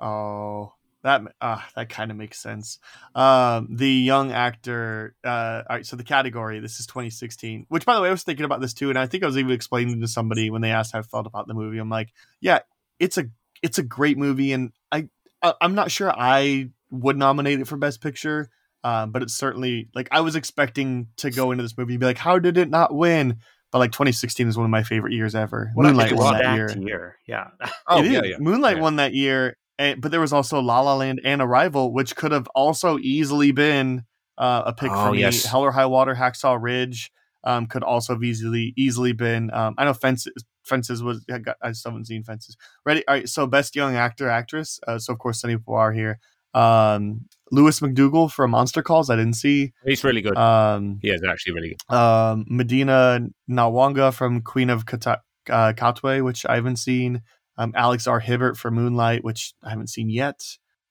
Oh, that uh, that kind of makes sense. Um, the young actor. Uh, all right, so the category. This is 2016. Which, by the way, I was thinking about this too, and I think I was even explaining to somebody when they asked how I felt about the movie. I'm like, yeah, it's a it's a great movie, and I, I I'm not sure I would nominate it for Best Picture. Um, but it's certainly like I was expecting to go into this movie and be like, how did it not win? But like 2016 is one of my favorite years ever. Well, Moonlight won that year. year. Yeah. Oh It is. yeah, yeah. Moonlight Yeah. won that year, and, but there was also La La Land and Arrival, which could have also easily been uh, a pick Oh, for me. yes. Hell or High Water, Hacksaw Ridge um, could also have easily easily been. Um, I know Fences. Fences was. I, got, I still haven't seen Fences. Ready? All right. So best young actor actress. Uh, so of course Sonny Pawar here. Um, Lewis McDougall from Monster Calls. I didn't see. He's really good. Um, he is actually really good. um, Madina Nalwanga from Queen of Kata- uh, Katwe, which I haven't seen. Um, Alex R. Hibbert for Moonlight, which I haven't seen yet.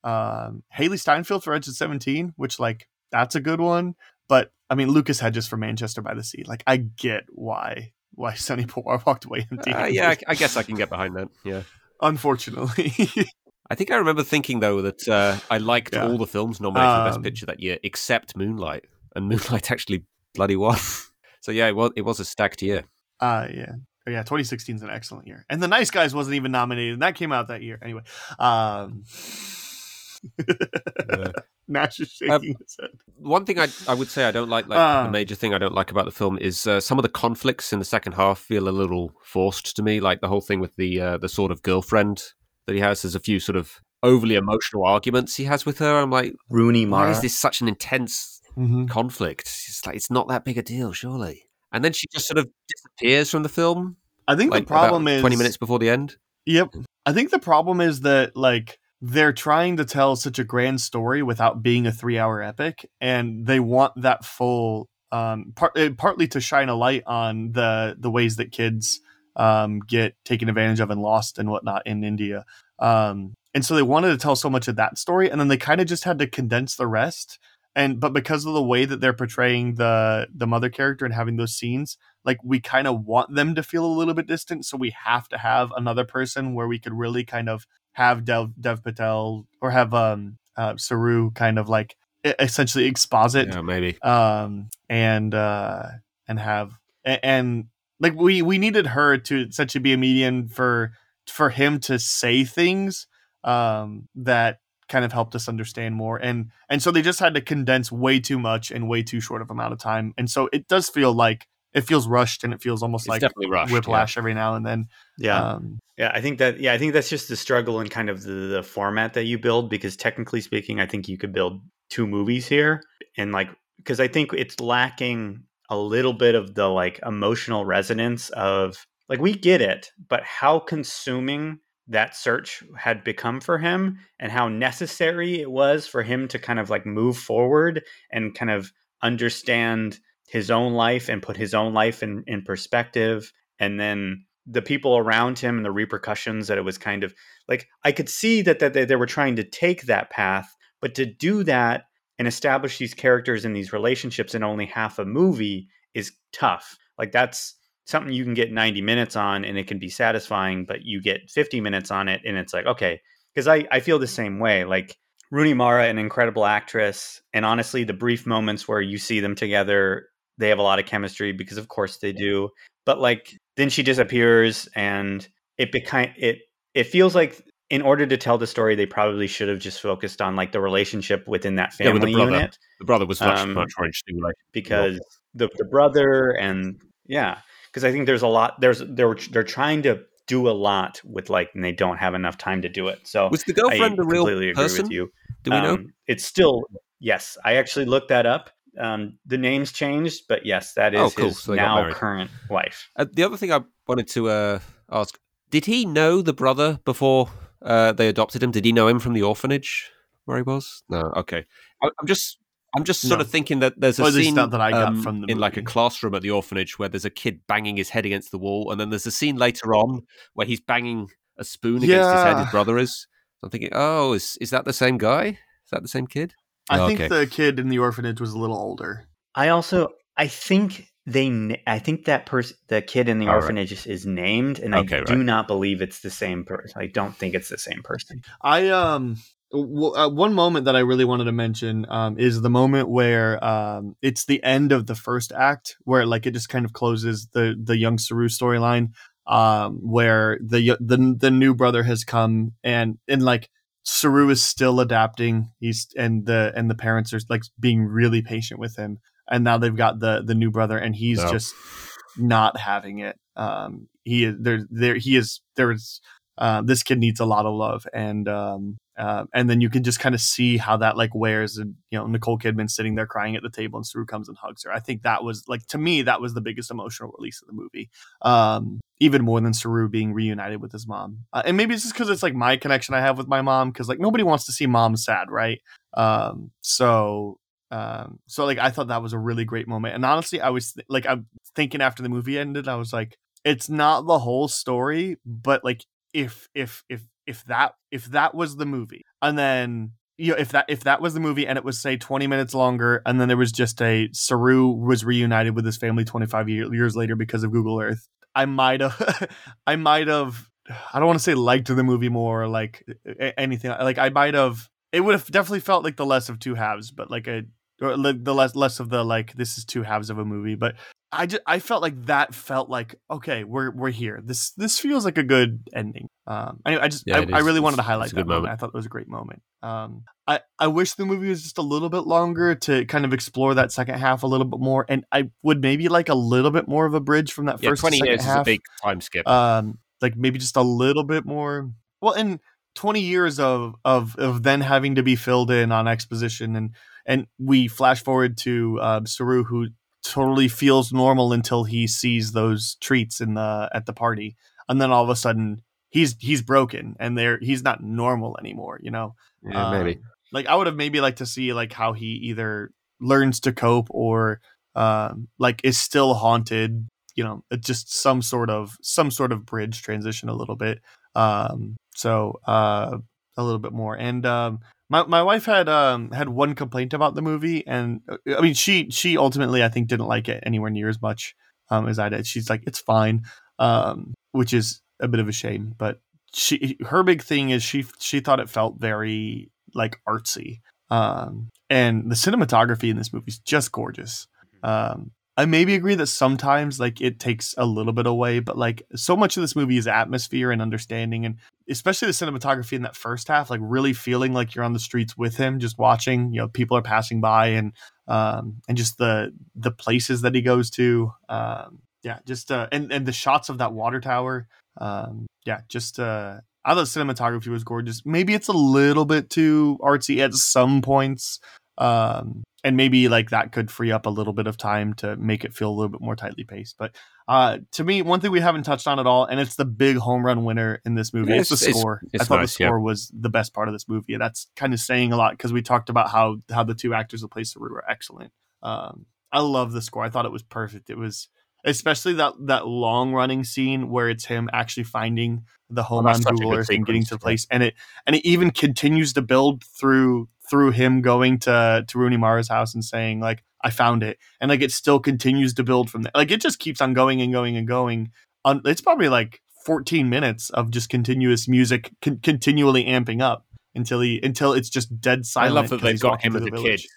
Um, Hailee Steinfeld for Edge of 17, which, like, that's a good one. But, I mean, Lucas Hedges for Manchester by the Sea. Like, I get why why Sonny Pawar walked away empty. Uh, yeah, I, I guess I can get behind that. Yeah. Unfortunately. I think I remember thinking though that uh, I liked Yeah. all the films nominated for Best Um, Picture that year except Moonlight, and Moonlight actually bloody won. so yeah, it was it was a stacked year. Uh yeah. Oh, yeah, 2016 is an excellent year. And The Nice Guys wasn't even nominated, and that came out that year. Anyway. Um Nash is shaking Um, his head. One thing I I would say I don't like, like Ah. the major thing I don't like about the film is uh, some of the conflicts in the second half feel a little forced to me. Like the whole thing with the uh, the sort of girlfriend that he has. There's a few sort of overly emotional arguments he has with her. I'm like, Rooney Mara. why Mara. is this such an intense Mhm. conflict? It's like it's not that big a deal, surely. And then she just sort of disappears from the film. I think Like the problem about is twenty minutes before the end. Yep. I think the problem is that like they're trying to tell such a grand story without being a 3-hour epic and they want that full um part, uh, partly to shine a light on the the ways that kids um get taken advantage of and lost and whatnot in India. Um and so they wanted to tell so much of that story and then they kind of just had to condense the rest and but because of the way that they're portraying the the mother character and having those scenes like we kind of want them to feel a little bit distant so we have to have another person where we could really kind of have dev dev patel or have um uh saroo kind of like essentially exposit Yeah, maybe. um and uh and have a- and like we we needed her to essentially be a median for for him to say things um that kind of helped us understand more and and so they just had to condense way too much in way too short of amount of time and so it does feel like it feels rushed and it feels almost It's like definitely rushed. whiplash every now and then yeah. um Yeah, I think that yeah, I think that's just the struggle in kind of the, the format that you build because technically speaking, I think you could build two movies here and like because I think it's lacking a little bit of the like emotional resonance of like we get it, but how consuming that search had become for him and how necessary it was for him to kind of like move forward and kind of understand his own life and put his own life in, in perspective and then the people around him and the repercussions that it was kind of like I could see that that they, they were trying to take that path, but to do that and establish these characters and these relationships in only half a movie is tough. Like that's something you can get 90 minutes on and it can be satisfying, but you get 50 minutes on it and it's like, okay, because I, I feel the same way. Like Rooney Mara, an incredible actress, and honestly, the brief moments where you see them together, they have a lot of chemistry because of course they do. But like then she disappears and it became it it feels like in order to tell the story they probably should have just focused on like the relationship within that Yeah, family with the brother. unit The brother was much Um, much more interesting. Like, because the, the brother and yeah because i think there's a lot there's they're they're trying to do a lot with like and they don't have enough time to do it so was the I girlfriend a real completely agree person? with you Do we know? Um, it's still yes i actually looked that up um, the names changed but yes that is Oh, cool. his So now current wife Uh, the other thing I wanted to uh, ask: Did he know the brother before uh, they adopted him? Did he know him from the orphanage where he was? No. Okay. I, I'm just, I'm just sort No. of thinking that there's a Or at least scene that I got um, from the in like a classroom at the orphanage where there's a kid banging his head against the wall, and then there's a scene later on where he's banging a spoon against his head. His brother is. I'm thinking, oh, is is that the same guy? Is that the same kid? I Okay. think the kid in the orphanage was a little older i also i think they i think that person the kid in the All right. orphanage is, is named and Okay, i do right. not believe it's the same person i don't think it's the same person I um w- uh, one moment that I really wanted to mention um, is the moment where um, it's the end of the first act, where like it just kind of closes the the young Saroo storyline, um, where the the the new brother has come and and like Saroo is still adapting. He's and the and the parents are like being really patient with him, and now they've got the the new brother, and he's just not having it. Um, he is there. There he is. There is. Uh, this kid needs a lot of love, and um, uh, and then you can just kind of see how that like wears. And you know, Nicole Kidman sitting there crying at the table, and Saroo comes and hugs her. I think that was like to me that was the biggest emotional release of the movie, um, even more than Saroo being reunited with his mom. Uh, and maybe it's just because it's like my connection I have with my mom, because like nobody wants to see mom sad, right? Um, so um, so like I thought that was a really great moment, and honestly, I was th- like I'm thinking after the movie ended, I was like, it's not the whole story, but like if if if if that if that was the movie and then you know if that if that was the movie and it was say 20 minutes longer and then there was just a Saroo was reunited with his family 25 year, years later because of Google Earth I might have I might have I don't want to say liked the movie more or like anything like I might have it would have definitely felt like the less of two halves but like a or the less less of the like this is two halves of a movie but I just I felt like that felt like okay, we're we're here. This this feels like a good ending. Um, anyway, I just Yeah, I, I really wanted to highlight that moment. moment. I thought it was a great moment. Um, I I wish the movie was just a little bit longer to kind of explore that second half a little bit more, and I would maybe like a little bit more of a bridge from that Yeah, first twenty years is a big time skip. um like maybe just a little bit more well and 20 years of of of then having to be filled in on exposition and and we flash forward to uh, Saroo who totally feels normal until he sees those treats in the at the party and then all of a sudden he's he's broken and there he's not normal anymore you know yeah, maybe. um, like I would have maybe liked to see like how he either learns to cope or um, like is still haunted. You know, just some sort of some sort of bridge transition a little bit. Um, so uh, a little bit more. And um, my my wife had um, had one complaint about the movie, and uh, I mean she she ultimately I think didn't like it anywhere near as much um, as I did. She's like it's fine, um, which is a bit of a shame, but she her big thing is she she thought it felt very like artsy um and the cinematography in this movie is just gorgeous um i maybe agree that sometimes like it takes a little bit away but like so much of this movie is atmosphere and understanding and especially the cinematography in that first half like really feeling like you're on the streets with him just watching you know people are passing by and um and just the the places that he goes to um yeah just uh and and the shots of that water tower um yeah just uh i thought cinematography was gorgeous. Maybe it's a little bit too artsy at some points um and maybe like that could free up a little bit of time to make it feel a little bit more tightly paced but uh to me one thing we haven't touched on at all and it's the big home run winner in this movie it's, It's- the it's- score. I thought nice, the yeah. score was the best part of this movie that's kind of saying a lot because we talked about how how the two actors that play Saroo are excellent. Um i love the score. I thought it was perfect. It was especially that that long running scene where it's him actually finding the home oh, that's on such a Google Earth and getting to the place, and it and it even continues to build through through him going to to Rooney Mara's house and saying like I found it, and like it still continues to build from there. Like it just keeps on going and going and going. On it's probably like 14 minutes of just continuous music con- continually amping up until he until it's just dead I silent. love that they've got him as a the kid. village.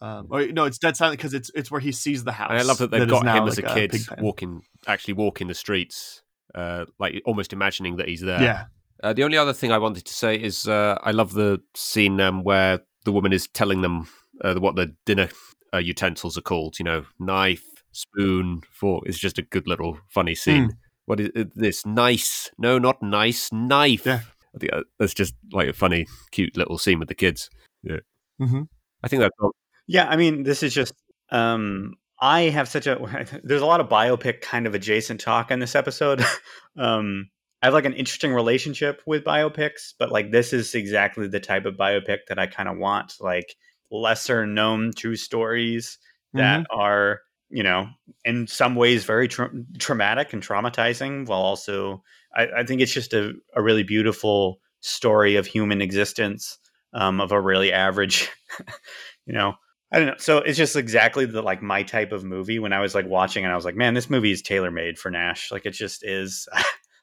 Um, or, no, it's dead silent because it's it's where he sees the house. And I love that they've is got now him as a like kid pig walking, actually walking the streets, uh, like almost imagining that he's there. Yeah, Uh, the only other thing I wanted to say is uh, I love the scene um, where the woman is telling them uh, what the dinner uh, utensils are called. You know, knife, spoon, fork. It's just a good little funny scene. What is this? Nice? No, not nice. Knife. Yeah. I think uh, that's just like a funny, cute little scene with the kids. Yeah. hmm I think that's all. Yeah, I mean, this is just um I have such a there's a lot of biopic kind of adjacent talk in this episode. um I have like an interesting relationship with biopics, but like this is exactly the type of biopic that I kind of want, like lesser known true stories that are, you know, in some ways very tra- traumatic and traumatizing while also I, I think it's just a, a really beautiful story of human existence um, of a really average you know i don't know. So it's just exactly the like my type of movie when i was like watching and i was like man this movie is tailor made for nash. Like it just is.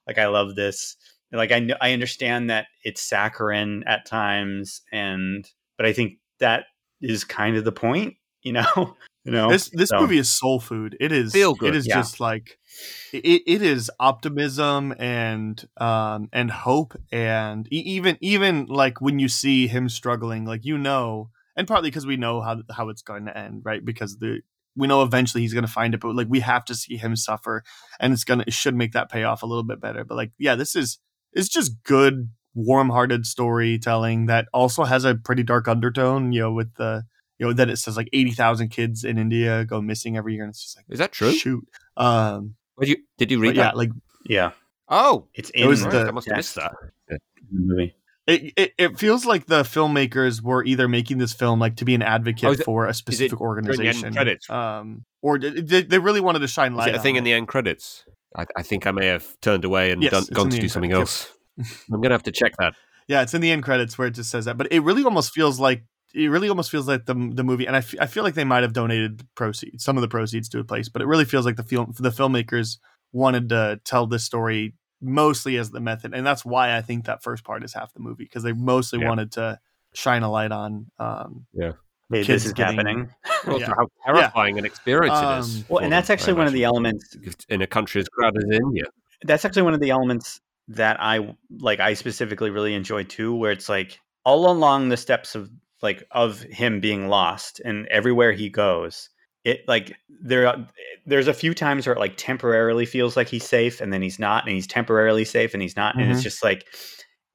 Like i love this. Like i know i understand that it's saccharine at times and but i think that is kind of the point you know? You know? This this So- movie is soul food. It is Feel good, It is yeah. just like it, it is optimism and um and hope and e- even even like when you see him struggling, like you know, and partly because we know how how it's going to end, right? Because the we know eventually he's going to find it, but like we have to see him suffer, and it's gonna it should make that payoff a little bit better. But like yeah, this is it's just good warm-hearted storytelling that also has a pretty dark undertone, you know, with the you know that it says like 80,000 kids in India go missing every year and it's just like Is that true? shoot um Did you, did you but read yeah that? like yeah Oh, it's It was right, the I must have missed that. movie it, it, it feels like the filmmakers were either making this film like to be an advocate Oh, is for a specific during the end organization credits? um or they, they really wanted to shine Is light it a thing in the end credits? I, I think I may have turned away and Yes, done, gone to do something credits, else. I'm gonna have to check that. yeah it's in the end credits where it just says that but it really almost feels like it really almost feels like the the movie and I, f- I feel like they might have donated proceeds some of the proceeds to a place but it really feels like the film the filmmakers wanted to tell this story mostly as the method and that's why i think that first part is half the movie because they mostly Yeah. wanted to shine a light on um Yeah. Hey, kids this is getting- happening. Well, Yeah. How terrifying an experience it Um, is. Well, and that's actually one of the elements in a country as crowded as India. that's actually one of the elements that I like I specifically really enjoy too, where it's like all along the steps of like of him being lost and everywhere he goes, it like there there's a few times where it like temporarily feels like he's safe and then he's not, and he's temporarily safe and he's not, and it's Mhm. just like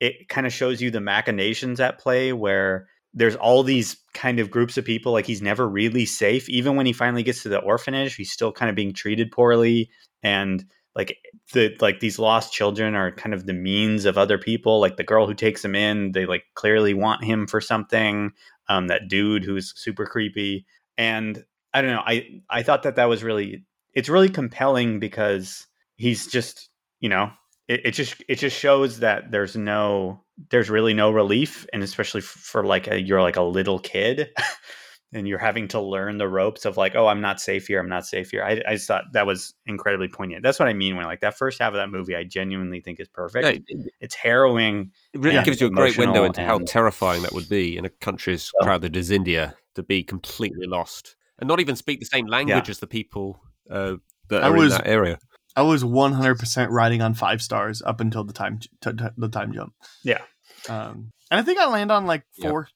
it kind of shows you the machinations at play where there's all these kind of groups of people like he's never really safe. Even when he finally gets to the orphanage he's still kind of being treated poorly and like the like these lost children are kind of the means of other people. Like the girl who takes him in they like clearly want him for something um that dude who's super creepy. And i don't know i i thought that that was really it's really compelling because he's just you know it, it just it just shows that there's no there's really no relief and especially for like a, you're like a little kid and you're having to learn the ropes of like oh i'm not safe here i'm not safe here. I, I just thought that was incredibly poignant. That's what i mean when like that first half of that movie i genuinely think is perfect. It, it's harrowing it really gives you a great window into how terrifying that would be in a country as crowded as India to be completely lost and not even speak the same language as the people uh, that I are was- in that area. I was 100% riding on five stars up until the time t- t- the time jump. Yeah. Um, and I think I land on like Yeah. four.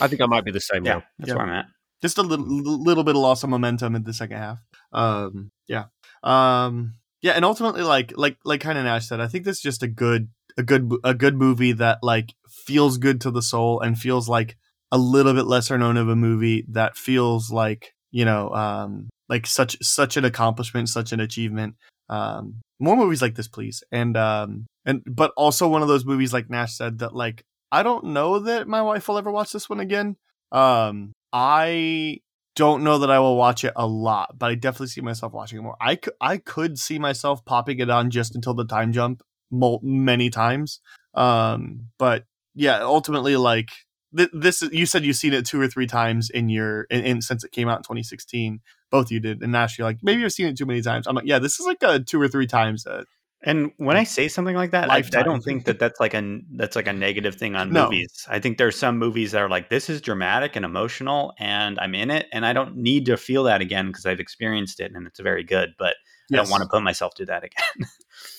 I think I might be the same yeah now. that's Yeah. where i'm at Just a little little bit of loss of momentum in the second half. Um, yeah. Um, yeah, and ultimately, like like like kind of Nash said, I think this is just a good a good a good movie that like feels good to the soul and feels like a little bit lesser known of a movie that feels like you know um like such such an accomplishment, such an achievement. Um, more movies like this, please. And um and but also one of those movies like Nash said that like I don't know that my wife will ever watch this one again. Um, I don't know that I will watch it a lot, but I definitely see myself watching it more. I could, I could see myself popping it on just until the time jump many times. Um, but yeah, ultimately, like th- this, is- you said you've seen it two or three times in your, in, in since it came out in 2016. Both of you did, and Nash, you're like, maybe you've seen it too many times. I'm like, yeah, this is like a two or three times. Uh, And when I say something like that, I, I don't think that that's like a that's like a negative thing on No. movies. I think there's some movies that are like this is dramatic and emotional, and I'm in it, and I don't need to feel that again because I've experienced it and it's very good. But I don't want to put myself through that again.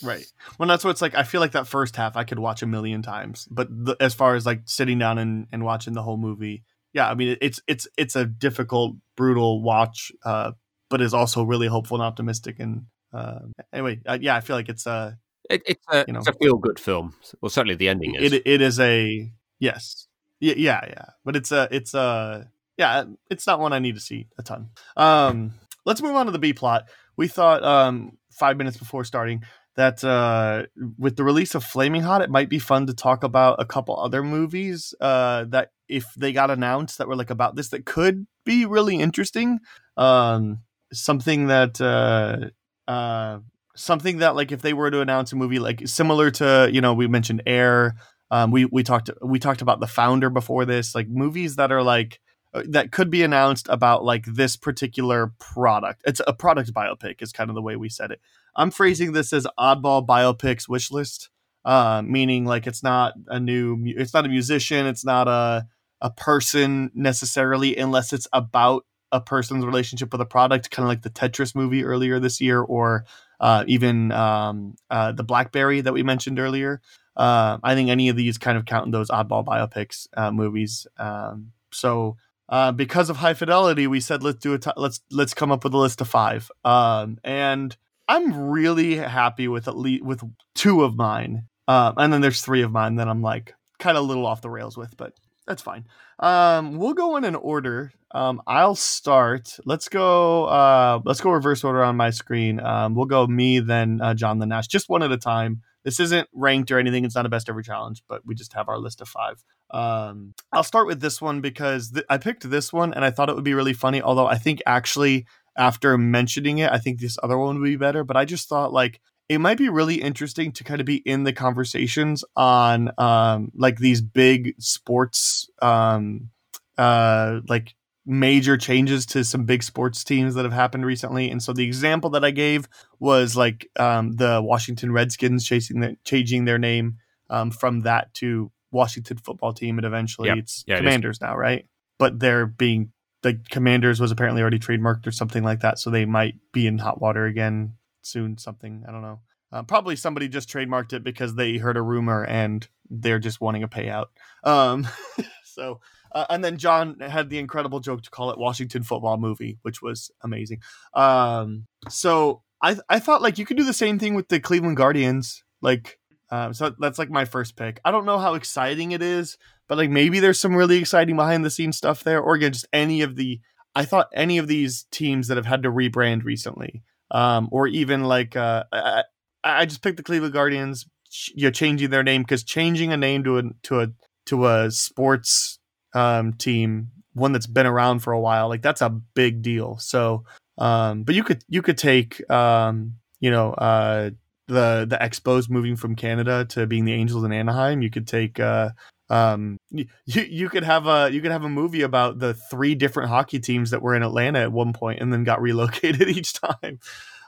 Right. Well, that's what it's like. I feel like that first half I could watch a million times, but the, as far as like sitting down and, and watching the whole movie, yeah, I mean it's it's it's a difficult, brutal watch, uh, but is also really hopeful and optimistic. And uh, anyway, uh, yeah, I feel like it's uh, It, it's a, You know. it's a feel good film. Well, certainly the ending is. it it is a yes, yeah, yeah, yeah, but it's a it's a yeah, it's not one I need to see a ton. Um, let's move on to the B plot. We thought um five minutes before starting that uh with the release of Flaming Hot, it might be fun to talk about a couple other movies uh that if they got announced that were like about this that could be really interesting. Um, something that uh uh something that like if they were to announce a movie like similar to you know we mentioned Air um, we we talked we talked about the founder before this, like movies that are like that could be announced about like this particular product. It's a product biopic is kind of the way we said it. I'm phrasing this as oddball biopics wish list, uh, meaning like it's not a new, it's not a musician, it's not a a person necessarily, unless it's about a person's relationship with a product, kind of like the Tetris movie earlier this year, or uh, even um, uh, the BlackBerry that we mentioned earlier. Uh, I think any of these kind of count in those oddball biopics uh, movies. Um, so uh, because of high fidelity, we said let's do a t- let's let's come up with a list of five. Um, and I'm really happy with at least with two of mine. Uh, and then there's three of mine that I'm like kind of a little off the rails with, but that's fine. Um, we'll go in an order. Um, I'll start. Let's go. Uh, let's go reverse order on my screen. Um, we'll go me, then uh, John, then Nash, just one at a time. This isn't ranked or anything. It's not a best ever challenge, but we just have our list of five. Um, I'll start with this one because th- I picked this one and I thought it would be really funny. Although I think actually after mentioning it, I think this other one would be better. But I just thought like it might be really interesting to kind of be in the conversations on um, like these big sports um, uh, like major changes to some big sports teams that have happened recently. And so the example that I gave was like um, the Washington Redskins chasing the, changing their name um, from that to Washington football team, and eventually Yep. it's Yeah, it. Commanders now, right? But they're being the Commanders was apparently already trademarked or something like that, so they might be in hot water again soon. Something I don't know. Uh, probably somebody just trademarked it because they heard a rumor and they're just wanting a payout. Um, so, uh, and then John had the incredible joke to call it Washington football movie, which was amazing. Um, so I I thought like you could do the same thing with the Cleveland Guardians, like. Um, so that's like my first pick. I don't know how exciting it is, but like maybe there's some really exciting behind the scenes stuff there, or again, just any of the. I thought any of these teams that have had to rebrand recently, um, or even like uh, I, I just picked the Cleveland Guardians. You know, changing their name because changing a name to a to a to a sports um, team, one that's been around for a while, like that's a big deal. So, um, but you could you could take um, you know uh, the the Expos moving from Canada to being the Angels in Anaheim. You could take uh, um, you you could have a you could have a movie about the three different hockey teams that were in Atlanta at one point and then got relocated each time.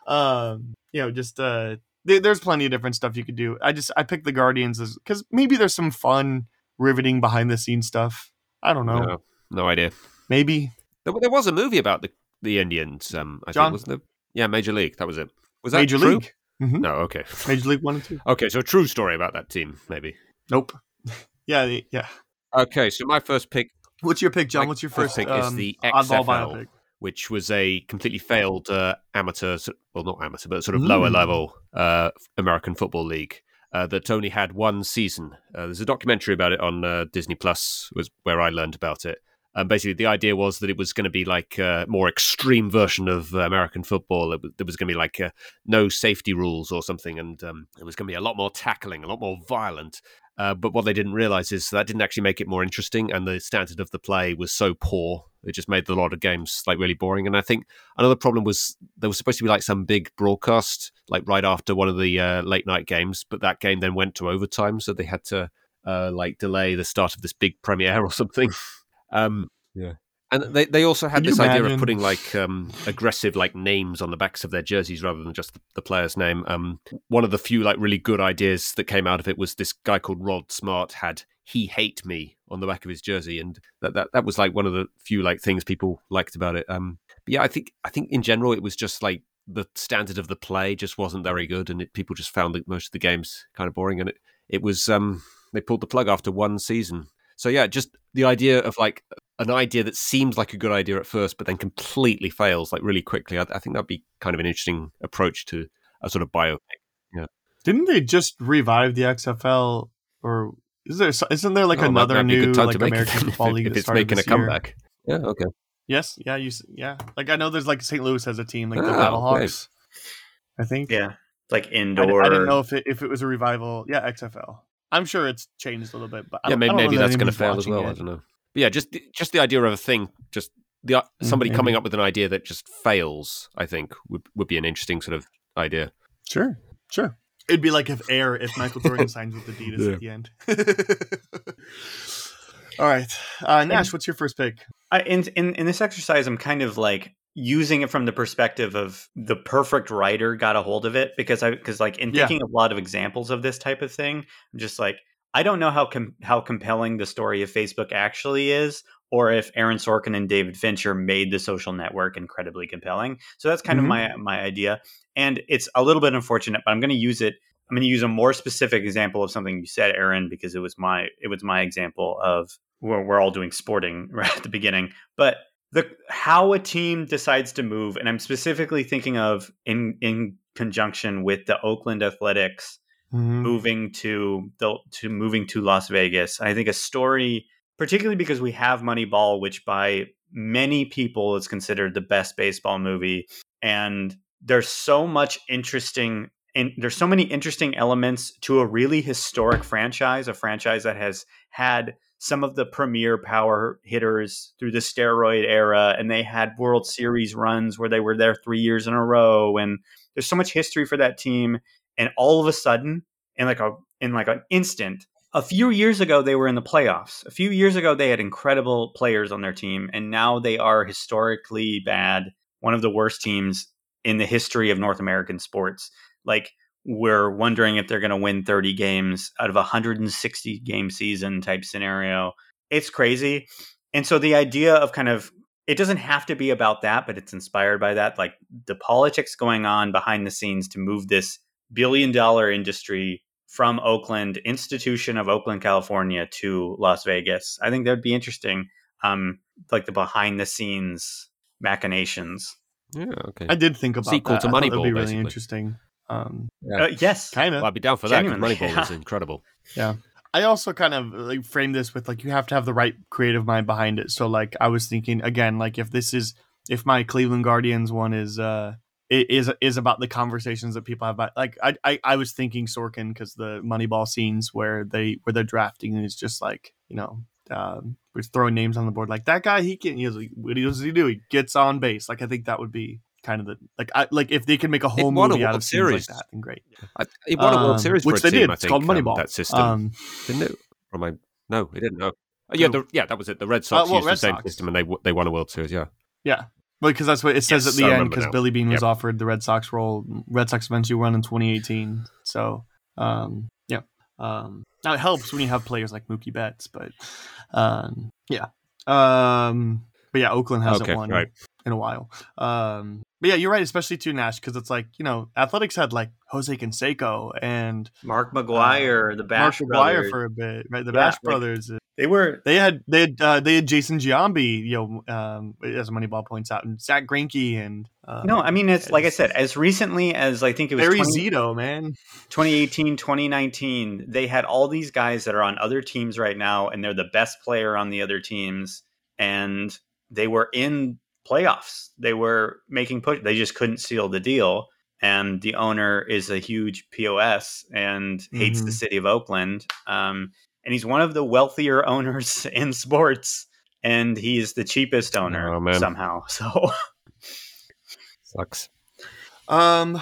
Um, you know, just uh, there, there's plenty of different stuff you could do. I just I picked the Guardians because maybe there's some fun riveting behind the scenes stuff. I don't know. No, no idea. Maybe There, there was a movie about the the Indians. Um, I John? think wasn't there? Yeah, Major League. That was it. Was that Major true? League. Mhm. No. Okay. Major League One and Two. Okay. So a true story about that team, maybe. Nope. yeah, yeah. Okay. So my first pick What's your pick, John? What's your first first pick is um, the XFL. biopic? which was a completely failed uh, amateur, well, not amateur, but sort of lower Mm. level uh, American football league uh, that only had one season. Uh, there's a documentary about it on uh, Disney Plus, was where I learned about it. And basically, the idea was that it was going to be like a more extreme version of American football. There was going to be like no safety rules or something, and um, it was going to be a lot more tackling, a lot more violent. Uh, but what they didn't realize is that didn't actually make it more interesting, and the standard of the play was so poor. It just made a lot of games like really boring. And I think another problem was there was supposed to be like some big broadcast, like right after one of the uh, late night games, but that game then went to overtime, so they had to uh, like delay the start of this big premiere or something. Um, yeah. And they, they also had Can this idea of putting like um, aggressive like names on the backs of their jerseys rather than just the, the player's name. Um, one of the few like really good ideas that came out of it was this guy called Rod Smart had "He Hate Me" on the back of his jersey, and that, that that was like one of the few like things people liked about it. Um, but yeah, I think I think in general it was just like the standard of the play just wasn't very good, and it, people just found that most of the games kind of boring, and it it was um, they pulled the plug after one season. So yeah, just the idea of like an idea that seems like a good idea at first, but then completely fails like really quickly. I, I think that'd be kind of an interesting approach to a sort of biopic. Didn't they just revive the XFL? Or is there? Isn't there like Oh, another that'd be a new like to it American Football League if that it's making a this year? comeback. Yeah, okay. Yes, yeah, you, yeah. Like I know there's like St. Louis has a team like the Oh, Battlehawks. I think. Yeah, it's like indoor. I didn't know if it if it was a revival. Yeah, XFL. I'm sure it's changed a little bit, but I yeah, don't- I maybe, don't know maybe that that's going to fail as watching well. I don't know. But yeah, just the- just the idea of a thing, just the somebody maybe. coming up with an idea that just fails. I think would would be an interesting sort of idea. Sure, sure. It'd be like if Air if Michael Jordan signs with Adidas Yeah. at the end. All right, uh, Nash, what's your first pick? I, in, in in this exercise, I'm kind of like using it from the perspective of the perfect writer got a hold of it because I because like in Yeah. thinking of a lot of examples of this type of thing, I'm just like I don't know how com- how compelling the story of Facebook actually is, or if Aaron Sorkin and David Fincher made the social network incredibly compelling. So that's kind Mhm. of my my idea, and it's a little bit unfortunate, but I'm going to use it. I'm going to use a more specific example of something you said, Aaron, because it was my it was my example of where we're all doing sporting right at the beginning, but the how a team decides to move, and I'm specifically thinking of in in conjunction with the Oakland Athletics Mm-hmm. moving to the to moving to Las Vegas. I think a story, particularly because we have Moneyball, which by many people is considered the best baseball movie, and there's so much interesting. And there's so many interesting elements to a really historic franchise, a franchise that has had some of the premier power hitters through the steroid era, and they had World Series runs where they were there three years in a row. And there's so much history for that team and all of a sudden in like a in like an instant a few years ago they were in the playoffs. A few years ago they had incredible players on their team and now they are historically bad one of the worst teams in the history of north american sports. Like we're wondering if they're going to win 30 games out of a 160 game season type scenario. It's crazy. And so the idea of kind of it doesn't have to be about that, but it's inspired by that. Like the politics going on behind the scenes to move this billion dollar industry from Oakland, institution of Oakland, California, to Las Vegas. I think that would be interesting. Um, like the behind the scenes machinations. Yeah, okay. I did think about Sequel that. to I thought that'd Moneyball, be really interesting. Um, Yeah. Uh, yes. kind of. Well, I'd be down for that because Genuinely, Moneyball yeah. was incredible. Yeah. I also kind of like frame this with like you have to have the right creative mind behind it. So like I was thinking again, like if this is if my Cleveland Guardians one is uh i- is is about the conversations that people have about like I I, I was thinking Sorkin because the Moneyball scenes where they where they're drafting is just like you know um, we're throwing names on the board like that guy he can he like, what does he do he gets on base like I think that would be kind of the like I like if they can make a whole won a out of scenes like Series. that then great I, it won a World Um, Series which they team, did. It's think, called um, Moneyball. that system. um Didn't it? Or I? No, it didn't. No. Oh, yeah, the, yeah, that was it. The Red Sox well, used Red the same Sox. system, and they they won a World Series. Yeah. Yeah. Because that's what it says Yes, at the I end. Because. Billy Beane was Yep. offered the Red Sox role. Red Sox eventually won in 2018. So, um, yeah. Um, now it helps when you have players like Mookie Betts, but um, yeah. Um, but yeah, Oakland hasn't Okay, won right. in a while. Um, but yeah, you're right, especially to Nash, because it's like you know, athletics had like Jose Canseco and Mark McGwire, the Bash Mark McGwire brothers. for a bit, right? The Yeah, Bash like- brothers. They were They had they had uh, they had Jason Giambi, you know, um, as Moneyball points out, and Zack Greinke, and uh, no, I mean it's like I said, as recently as I think it was Barry 20 Zito, man. 2018, 2019, they had all these guys that are on other teams right now, and they're the best player on the other teams, and they were in playoffs. They were making push. They just couldn't seal the deal, and the owner is a huge pos and hates the Mhm. city of Oakland. Um, and he's one of the wealthier owners in sports, and he's the cheapest owner Oh, somehow. So Sucks. Um,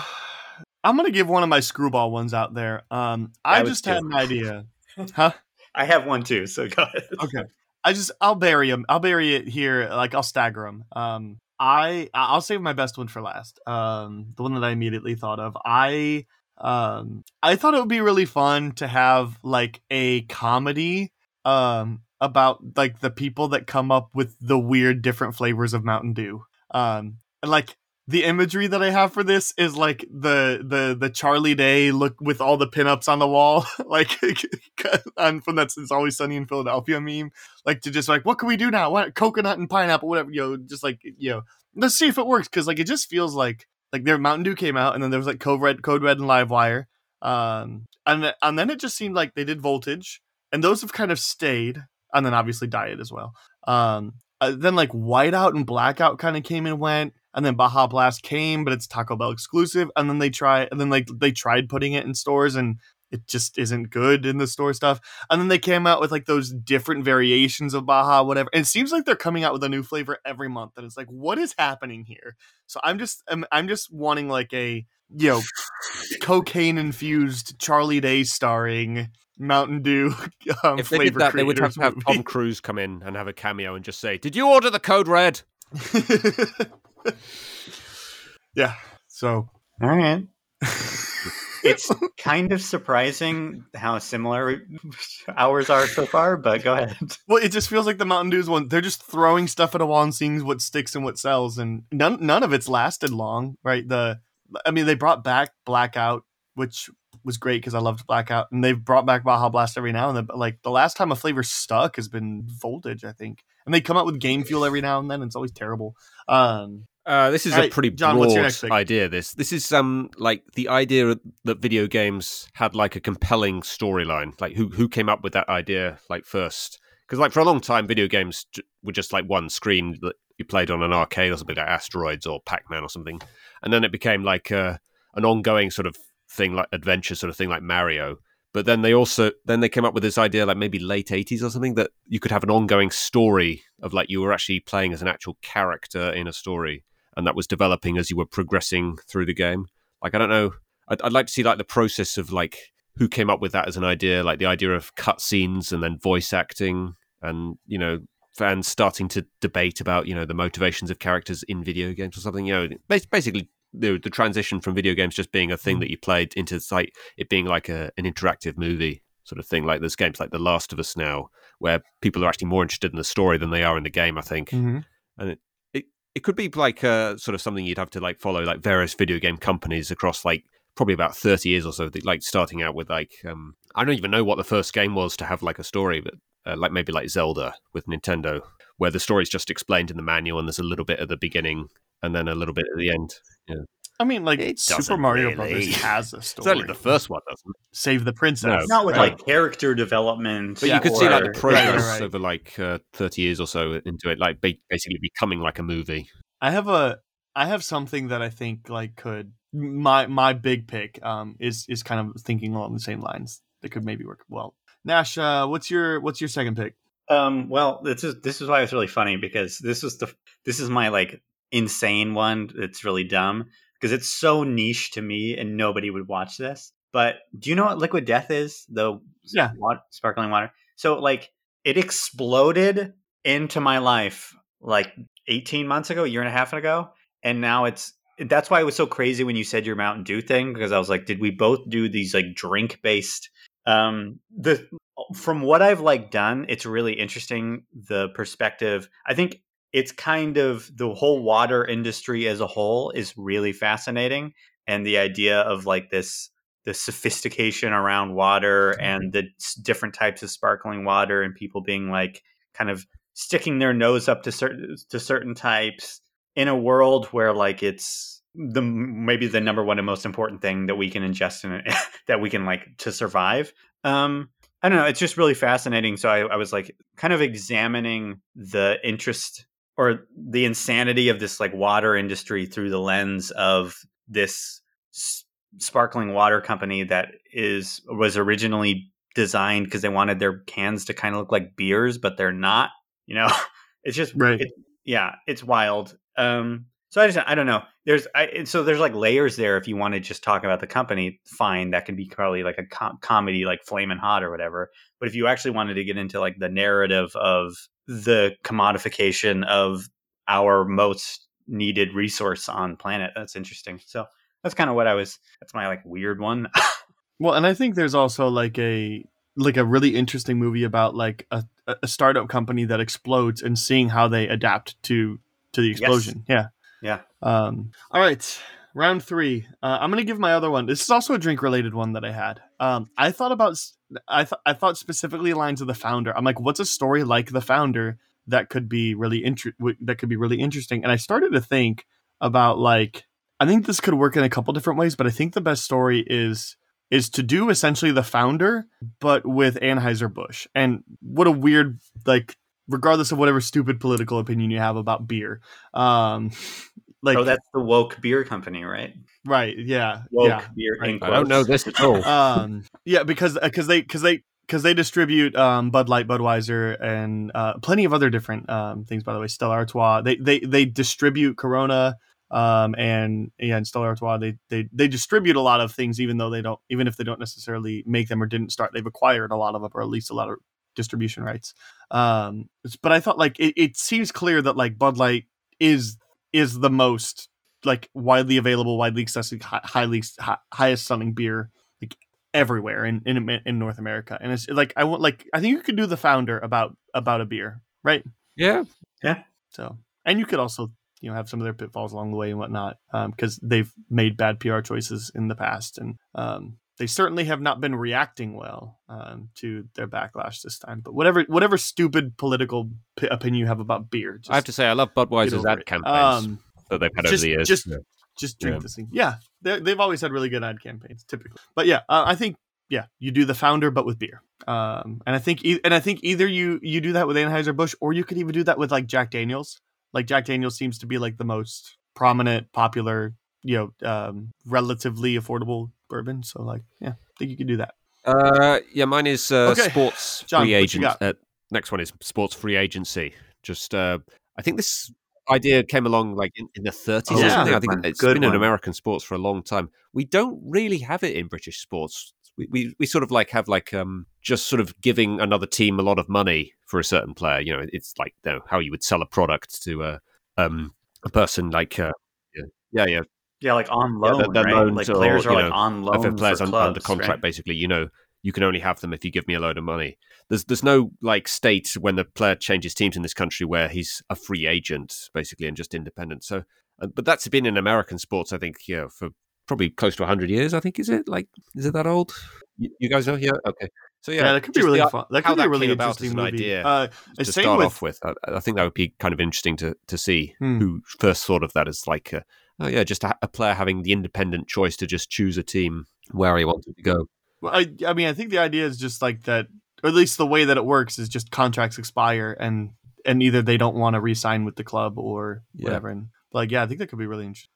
I'm gonna give one of my screwball ones out there. Um, I, I just had too. an idea. huh? I have one too. So go ahead. Okay. I just I'll bury him. I'll bury it here. Like I'll stagger him. Um, I I'll save my best one for last. Um, the one that I immediately thought of. I um I thought it would be really fun to have like a comedy um about like the people that come up with the weird different flavors of Mountain Dew. Um, and like the imagery that I have for this is like the the the Charlie Day look with all the pinups on the wall, like on from that it's always sunny in Philadelphia meme. Like to just like what can we do now? What coconut and pineapple, whatever. You know, just like you know, let's see if it works because like it just feels like like their Mountain Dew came out and then there was like Code Red, Code Red, and Livewire, um, and and then it just seemed like they did Voltage, and those have kind of stayed, and then obviously Diet as well. Um, uh, then like Whiteout and Blackout kind of came and went, and then Baja Blast came, but it's Taco Bell exclusive. And then they try, and then like they tried putting it in stores, and it just isn't good in the store stuff. And then they came out with like those different variations of Baja, whatever. And it seems like they're coming out with a new flavor every month, and it's like, what is happening here? So I'm just, I'm, I'm just wanting like a you know cocaine infused Charlie Day starring Mountain Dew um, If they did flavor that, they would have to have movie. Tom Cruise come in and have a cameo and just say, "Did you order the code red?" yeah. So All right. it's kind of surprising how similar ours are so far, but go ahead. well, it just feels like the Mountain Dew's one. They're just throwing stuff at a wall and seeing what sticks and what sells, and none none of it's lasted long, right? The I mean, they brought back Blackout, which was great because I loved Blackout, and they've brought back Baja Blast every now and then. But like the last time a flavor stuck has been Voltage, I think, and they come out with Game Fuel every now and then. And it's always terrible. Um, Uh, this is a pretty John, broad idea. This this is um like the idea that video games had like a compelling storyline. Like who who came up with that idea like first? Because like for a long time, video games j- were just like one screen that you played on an arcade or something like Asteroids or Pac Man or something, and then it became like uh, an ongoing sort of thing, like adventure sort of thing, like Mario. But then they also then they came up with this idea, like maybe late eighties or something, that you could have an ongoing story of like you were actually playing as an actual character in a story and that was developing as you were progressing through the game. Like I don't know, I'd, I'd like to see like the process of like who came up with that as an idea, like the idea of cutscenes and then voice acting, and you know fans starting to debate about you know the motivations of characters in video games or something. You know, basically the the transition from video games just being a thing that you played into like it being like a, an interactive movie sort of thing. Like there's games like The Last of Us now, where people are actually more interested in the story than they are in the game. I think Mm-hmm. and it, it could be like uh, sort of something you'd have to like follow like various video game companies across like probably about 30 years or so like starting out with like um i don't even know what the first game was to have like a story but uh, like maybe like zelda with nintendo where the story's just explained in the manual and there's a little bit at the beginning and then a little bit at the end. Yeah I mean, like It Super Mario really. Brothers has a story. certainly the first one doesn't Save the princess. No. Not with right? like character development. but you could see like the or- progress right, right. over like uh, 30 years or so into it like basically becoming like a movie I have a I have something that I think like could my my big pick um is is kind of thinking along the same lines that could maybe work well. Nash, uh, what's your what's your second pick? Um, well, this is this is why it's really funny because this is the this is my like insane one. It's really dumb because it's so niche to me and nobody would watch this. But do you know what liquid death is? The Yeah. wat- sparkling water. So like it exploded into my life like 18 months ago, a year and a half ago, and now it's that's why it was so crazy when you said your Mountain Dew thing because I was like, did we both do these like drink based um the from what I've like done, it's really interesting the perspective. I think it's kind of the whole water industry as a whole is really fascinating and the idea of like this the sophistication around water and the different types of sparkling water and people being like kind of sticking their nose up to certain to certain types in a world where like it's the maybe the number one and most important thing that we can ingest in it that we can like to survive um I don't know. It's just really fascinating. So I, I was like kind of examining the interest or the insanity of this like water industry through the lens of this s- sparkling water company that is was originally designed because they wanted their cans to kind of look like beers, but they're not. You know, it's just Right. it- yeah, it's wild. Um, so I just I don't know. There's I so there's like layers there. If you want to just talk about the company, fine. That can be probably like a com- comedy, like Flamin' Hot or whatever. But if you actually wanted to get into like the narrative of the commodification of our most needed resource on planet, that's interesting. So that's kind of what I was. That's my like weird one. Well, and I think there's also like a like a really interesting movie about like a, a startup company that explodes and seeing how they adapt to to the explosion. Yeah. Yeah. Um all right. Round 3. Uh, I'm going to give my other one. This is also a drink related one that I had. Um I thought about I th- I thought specifically lines of the founder. I'm like what's a story like the founder that could be really inter- that could be really interesting. And I started to think about like I think this could work in a couple different ways, but I think the best story is is to do essentially the founder, but with Anheuser-Busch. And what a weird, like, regardless of whatever stupid political opinion you have about beer. Um, like, oh, that's the woke beer company, right? right. Yeah. Woke yeah. beer. right. i don't know this at all Um, yeah, because, because they, because they, because they distribute um, Bud Light, Budweiser, and uh, plenty of other different um, things. By the way, Stella Artois. They they they distribute Corona, um, and yeah, and Stella Artois. They they they distribute a lot of things, even though they don't, even if they don't necessarily make them or didn't start. They've acquired a lot of them, or at least a lot of distribution rights. Um, but I thought like it, it seems clear that like Bud Light is is the most like widely available, widely accessible, highly hi- highest selling beer like everywhere in, in in North America. And it's like I want like I think you could do the founder about about a beer, right? yeah yeah. So and you could also you know have some of their pitfalls along the way and whatnot because they've made bad PR choices in the past and um, they certainly have not been reacting well um, to their backlash this time. But whatever whatever stupid political p- opinion you have about beer, just, i have to say i love budweiser's ad it. campaigns Um, that they've had over the years just- Yeah. just drink Yeah. this thing. Yeah, they- they've always had really good ad campaigns, typically. But yeah, uh, I think yeah, you do the founder, but with beer. Um, and I think e- and I think either you you do that with Anheuser Busch, or you could even do that with like Jack Daniels. Like Jack Daniels seems to be like the most prominent, popular, you know, um, relatively affordable bourbon. So like, yeah, I think you could do that. Uh, yeah, mine is uh, Okay. sports John, free agent. Uh, next one is sports free agency. Just, uh, I think this idea came along like in, in the 30s Oh, or yeah. I think one. it's Good been in. American sports for a long time. We don't really have it in British sports. We, we, we sort of like have like um just sort of giving another team a lot of money for a certain player. You know, it's like you know, how you would sell a product to a um a person like uh, yeah yeah yeah Yeah, like on Yeah, loan, they're- they're right? Like or, players are you like know, on if loan player's for clubs, under contract, right? basically, you know, you can only have them if you give me a load of money. There's there's no like state when the player changes teams in this country where he's a free agent basically and just independent. So, uh, but that's been in American sports, I think, yeah, for probably close to 100 years. I think is it like is it that old? You, you guys know? Yeah, okay. So yeah, Yeah, that could be really the- fun. That how could be a really about interesting an movie. idea Uh, to start with off with. I, I think that would be kind of interesting to to see Hmm. who first thought of that as like a, oh yeah, just a, a player having the independent choice to just choose a team where he wanted to go. Well, I, I mean, I think the idea is just like that, or at least the way that it works is just contracts expire and and either they don't want to re-sign with the club or Yeah. whatever. And like, yeah, I think that could be really interesting.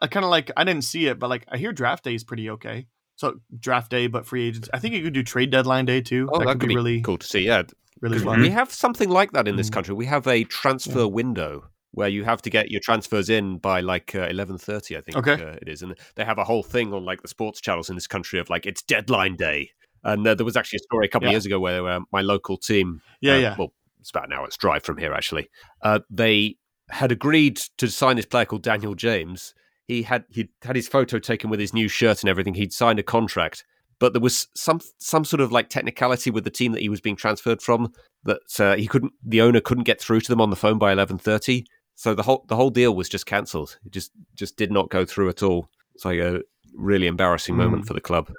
I kind of like I didn't see it, but like I hear draft day is pretty okay. So draft day, but free agents. I think you could do trade deadline day too. Oh, that, could be, really cool to see. Yeah, really fun. we have something like that in this Mm. country. We have a transfer window where you have to get your transfers in by like uh, eleven thirty, I think Okay. uh, it is, and they have a whole thing on like the sports channels in this country of like it's deadline day. And uh, there was actually a story a couple of years ago where uh, my local team, Yeah, uh, yeah. well, it's about an hour's drive from here actually. Uh, they had agreed to sign this player called Daniel James. He had he had his photo taken with his new shirt and everything. He'd signed a contract, but there was some some sort of like technicality with the team that he was being transferred from that uh, he couldn't. The owner couldn't get through to them on the phone by eleven thirty. So the whole the whole deal was just cancelled. It just just did not go through at all. It's like a really embarrassing moment Mm. for the club.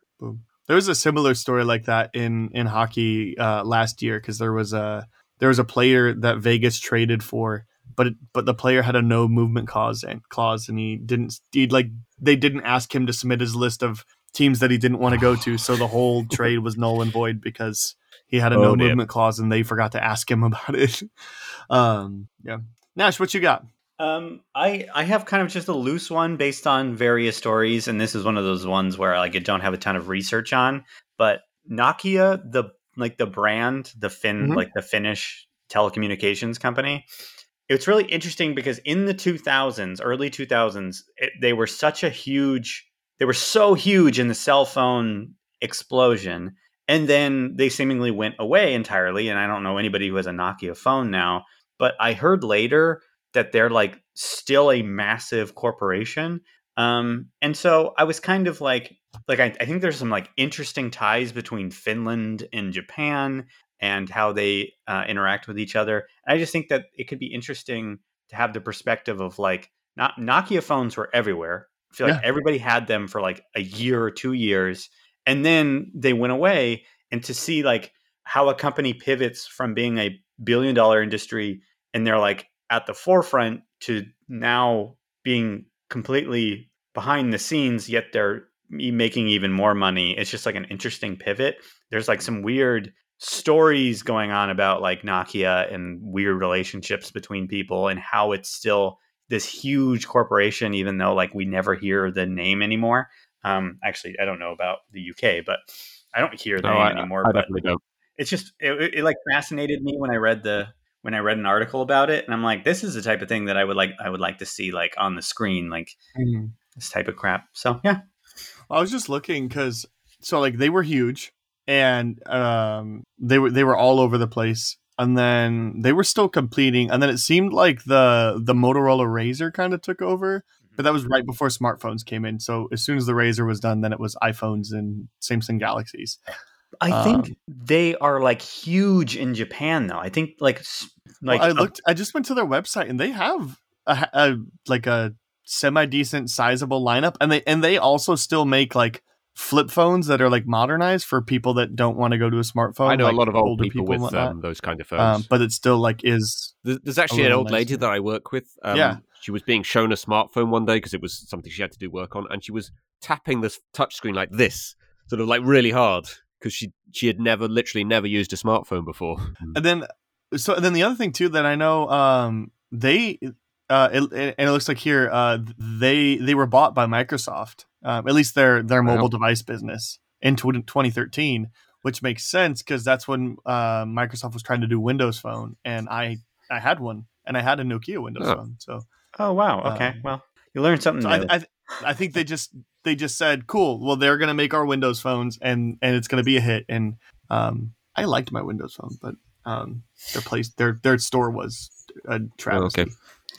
There was a similar story like that in in hockey uh, last year because there was a there was a player that Vegas traded for, but it, but the player had a no movement clause and clause, and he didn't he like they didn't ask him to submit his list of teams that he didn't want to go to, so the whole trade was null and void because he had a Oh, no dear. movement clause and they forgot to ask him about it. Um, yeah, Nash, what you got? Um, I I have kind of just a loose one based on various stories, and this is one of those ones where like I don't have a ton of research on. But Nokia, the like the brand, the Fin Mhm. like the Finnish telecommunications company, it's really interesting because in the 2000s, early 2000s, it, they were such a huge, they were so huge in the cell phone explosion, and then they seemingly went away entirely. And I don't know anybody who has a Nokia phone now, but I heard later that they're like still a massive corporation. Um, and so I was kind of like, like I, I think there's some like interesting ties between Finland and Japan and how they uh, interact with each other. And I just think that it could be interesting to have the perspective of like, not Nokia phones were everywhere. I feel like Yeah. everybody had them for like a year or two years, and then they went away. And to see like how a company pivots from being a billion dollar industry and they're like at the forefront to now being completely behind the scenes yet they're making even more money. It's just like an interesting pivot. There's like some weird stories going on about like nokia and weird relationships between people and how it's still this huge corporation even though like we never hear the name anymore. Um actually i don't know about the uk but i don't hear the No, name I, anymore I but definitely don't. It's just it, it, it, like fascinated me when I read the when I read an article about it, and I'm like, this is the type of thing that I would like I would like to see like on the screen, like this type of crap. So yeah, I was just looking because so like they were huge and um they were they were all over the place and then they were still completing and then it seemed like the the Motorola Razor kind of took over but that was right before smartphones came in so as soon as the Razor was done then it was iPhones and Samsung Galaxies I think Um, they are like huge in Japan though. I think like s- like well, I a- looked I just went to their website and they have a, a like a semi decent sizable lineup and they and they also still make like flip phones that are like modernized for people that don't want to go to a smartphone I know like a lot of old older people, with whatnot. um, those kind of phones. um, but it still like is There's, there's actually an little old lady that I work with. Um, Yeah. She was being shown a smartphone one day because it was something she had to do work on, and she was tapping this touchscreen like this, sort of like really hard, because she she had never, literally never used a smartphone before. and then so and then the other thing too that I know um they uh it, it- and it looks like here uh they they were bought by Microsoft um, at least their their Wow. mobile device business in 20, 2013 which makes sense because that's when uh, Microsoft was trying to do Windows Phone and I I had one and I had a Nokia Windows Oh. Phone so oh wow okay um, well you learned something So new. I, I, I think they just they just said, "Cool. Well, they're gonna make our Windows phones, and and it's gonna be a hit." And um, I liked my Windows phone, but um, their place, their their store was a travesty. okay.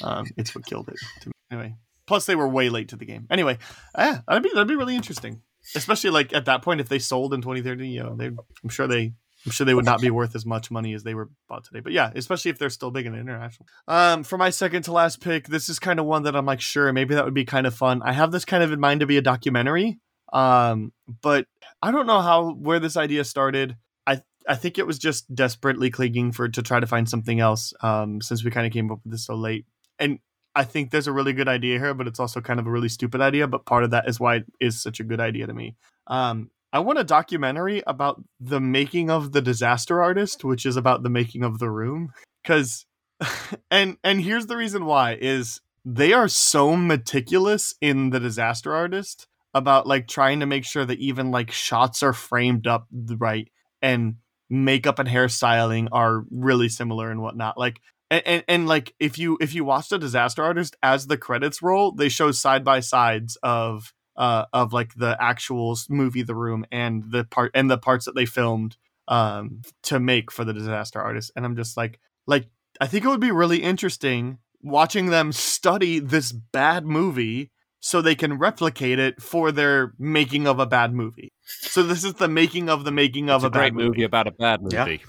Um, it's what killed it. To me. Anyway, plus they were way late to the game. Anyway, yeah, that'd be that'd be really interesting. especially like at that point, if they sold in 2030, you know, they, I'm sure they, I'm sure they would not be worth as much money as they were bought today. But yeah, especially if they're still big in international. Um, for my second to last pick, this is kind of one that I'm like, sure, maybe that would be kind of fun. I have this kind of in mind to be a documentary. Um, but I don't know how where this idea started. I I think it was just desperately clinging for to try to find something else. Um, since we kind of came up with this so late, and I think there's a really good idea here, but it's also kind of a really stupid idea. But part of that is why it is such a good idea to me. Um, I want a documentary about the making of the disaster artist, which is about the making of the room. Cause and and here's the reason why is they are so meticulous in the disaster artist about like trying to make sure that even like shots are framed up right and makeup and hairstyling are really similar and whatnot. Like and, and, and like if you if you watch the disaster artist as the credits roll, they show side by sides of uh, of like the actual movie The Room and the part and the parts that they filmed um, to make for the disaster artist. And I'm just like, like I think it would be really interesting watching them study this bad movie so they can replicate it for their making of a bad movie. So this is the making of the making of It's a, a, great bad movie. movie. about a bad movie.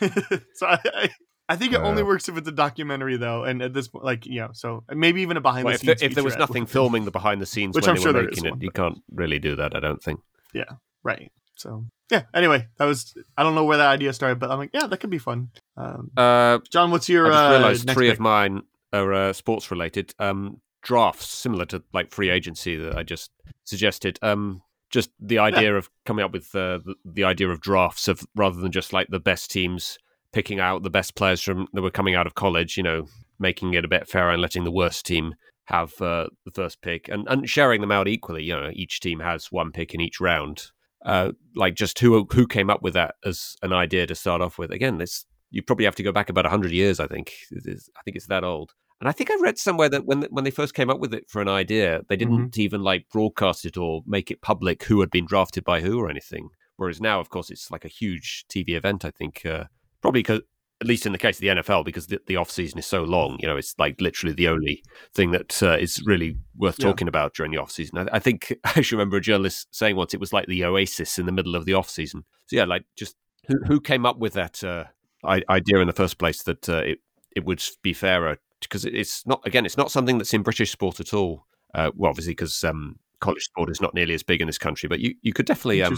Yeah. so I, I, I think it only Uh. works if it's a documentary though, and at this point, like you know, so maybe even a behind Well, the if, scenes. there, if there was nothing filming the behind the scenes Which when I'm they sure were there is making it, one, you can't really do that. I don't think. Yeah. Right? So yeah. Anyway, that was I don't know where that idea started, but I'm like, yeah, that could be fun. Um, Uh, John, what's your I just uh, realised next three pick? of mine are uh, sports related. Um, drafts similar to like free agency that I just suggested. Um, just the idea of coming up with uh, the, the idea of drafts of rather than just like the best teams picking out the best players from that were coming out of college. You know, making it a bit fairer and letting the worst team have uh, the first pick and, and sharing them out equally. You know, each team has one pick in each round. Uh, like just who who came up with that as an idea to start off with? Again, this you probably have to go back about hundred years. I think is- I think it's that old. And I think I read somewhere that when when they first came up with it for an idea, they didn't even like broadcast it or make it public who had been drafted by who or anything. Whereas now, of course, it's like a huge TV event. I think uh, probably because at least in the case of the NFL, because the, the off season is so long, you know, it's like literally the only thing that uh, is really worth Yeah. talking about during the off season. I, I think I actually remember a journalist saying once it was like the oasis in the middle of the off season. So yeah, like just who who came up with that uh, idea in the first place that uh, it it would be fairer because it's not again it's not something that's in British sport at all. Uh, well, obviously because um, college sport is not nearly as big in this country, but you you could definitely um,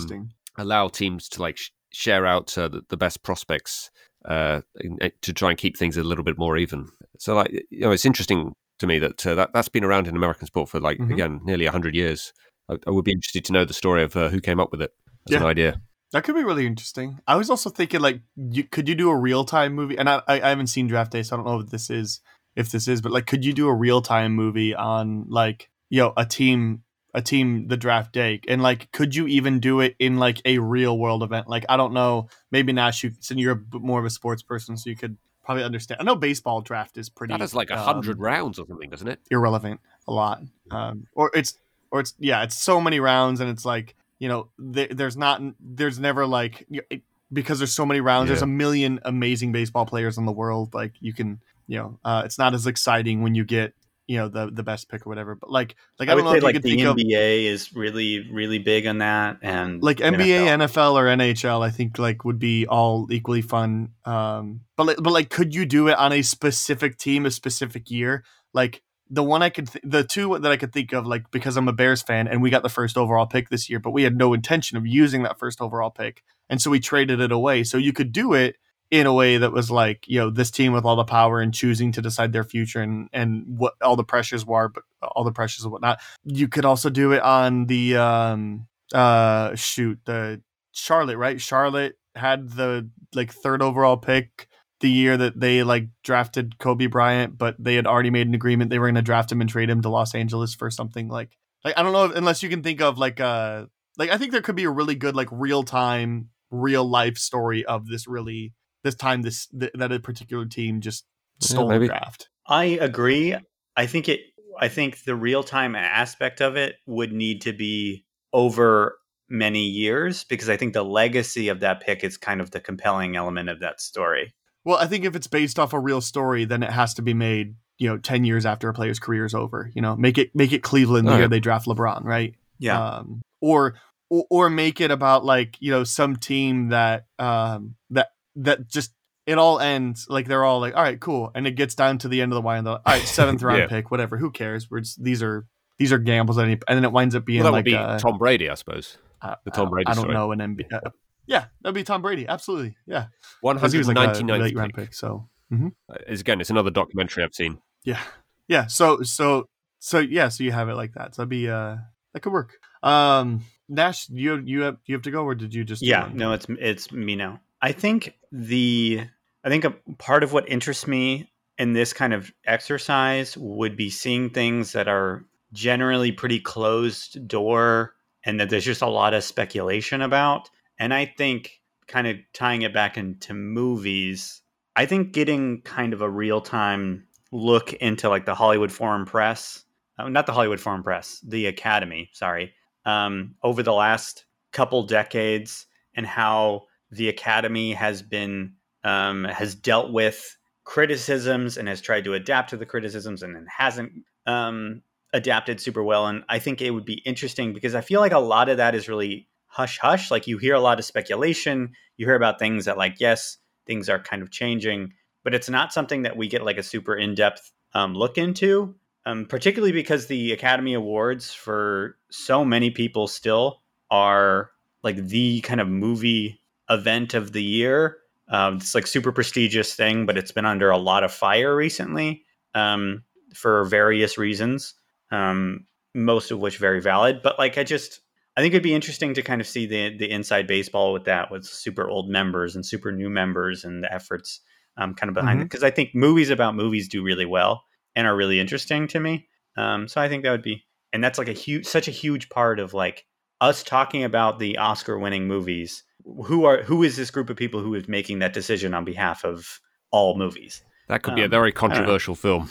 allow teams to like share out uh, the, the best prospects uh, in- uh, to try and keep things a little bit more even. So like you know, it's interesting to me that uh, that that's been around in American sport for like Mhm. again nearly hundred years. I, I would be interested to know the story of uh, who came up with it as an Yeah. idea. That could be really interesting. I was also thinking like, you, could you do a real time movie? And I, I I haven't seen Draft Day, so I don't know if this is if this is, but like, could you do a real time movie on like you know a team a team the draft day and like could you even do it in like a real world event? Like i don't know maybe nash you since you're more of a sports person so you could probably understand. I know baseball draft is pretty that is like a um, hundred rounds or something, doesn't it? irrelevant a lot um or it's or it's yeah it's so many rounds and it's like you know th- there's not there's never like it, because there's so many rounds there's a million amazing baseball players in the world like you can you know uh it's not as exciting when you get you know the the best pick or whatever but like like i, I don't would know say like could the think of NBA is really really big on that, and like NBA, NFL. NFL, or NHL, I think like would be all equally fun. Um, but like, but like, could you do it on a specific team, a specific year? Like the one I could, th- the two that I could think of, like because I'm a Bears fan and we got the first overall pick this year, but we had no intention of using that first overall pick, and so we traded it away. So you could do it in a way that was like you know this team with all the power and choosing to decide their future and and what all the pressures were, but all the pressures and whatnot. You could also do it on the um uh shoot the Charlotte, right? Charlotte had the like third overall pick the year that they like drafted Kobe Bryant, but they had already made an agreement they were going to draft him and trade him to Los Angeles for something like like I don't know if, unless you can think of like uh like I think there could be a really good like real time real life story of this really this time this th- that a particular team just stole maybe. the draft. I agree. I think it. I think the real time aspect of it would need to be over many years because I think the legacy of that pick is kind of the compelling element of that story. Well, I think if it's based off a real story, then it has to be made, you know, ten years after a player's career is over. You know, make it make it Cleveland the Oh, year they draft LeBron, right? Yeah, Um, or or, or make it about like you know some team that um that that just it all ends like they're all like all right cool and it gets down to the end of the wire and they're like, all right seventh round Yeah. pick whatever who cares we're just, these are these are gambles and then it winds up being well, that like would be uh, Tom Brady, I suppose. uh, the Tom Brady I don't story. know an NBA uh, yeah that'd be Tom Brady absolutely yeah One because he was like a late round pick. pick so Uh, Is again, it's another documentary I've seen. Yeah. Yeah. So so so yeah, so you have it like that. So that'd be uh that could work. Um Nash, you you have you have to go or did you just Yeah, no, it's it's me now. I think the I think a part of what interests me in this kind of exercise would be seeing things that are generally pretty closed door and that there's just a lot of speculation about. And I think kind of tying it back into movies, I think getting kind of a real time look into like the Hollywood Foreign Press, uh, not the Hollywood Foreign Press, the Academy, sorry, um, over the last couple decades and how the Academy has been um, has dealt with criticisms and has tried to adapt to the criticisms and hasn't um, adapted super well. And I think it would be interesting because I feel like a lot of that is really hush hush. Like you hear a lot of speculation, you hear about things that like yes, things are kind of changing, but it's not something that we get like a super in depth um, look into. Um, particularly because the Academy Awards for so many people still are like the kind of movie event of the year. Um, it's like super prestigious thing, but it's been under a lot of fire recently um, for various reasons. Um, most of which very valid. But like, I just I think it'd be interesting to kind of see the the inside baseball with that, with super old members and super new members and the efforts um, kind of behind it. Because I think movies about movies do really well and are really interesting to me. Um, so I think that would be, and that's like a huge, such a huge part of like us talking about the Oscar-winning movies. Who are who is this group of people who is making that decision on behalf of all movies? That could be a Um, very I don't know. controversial film.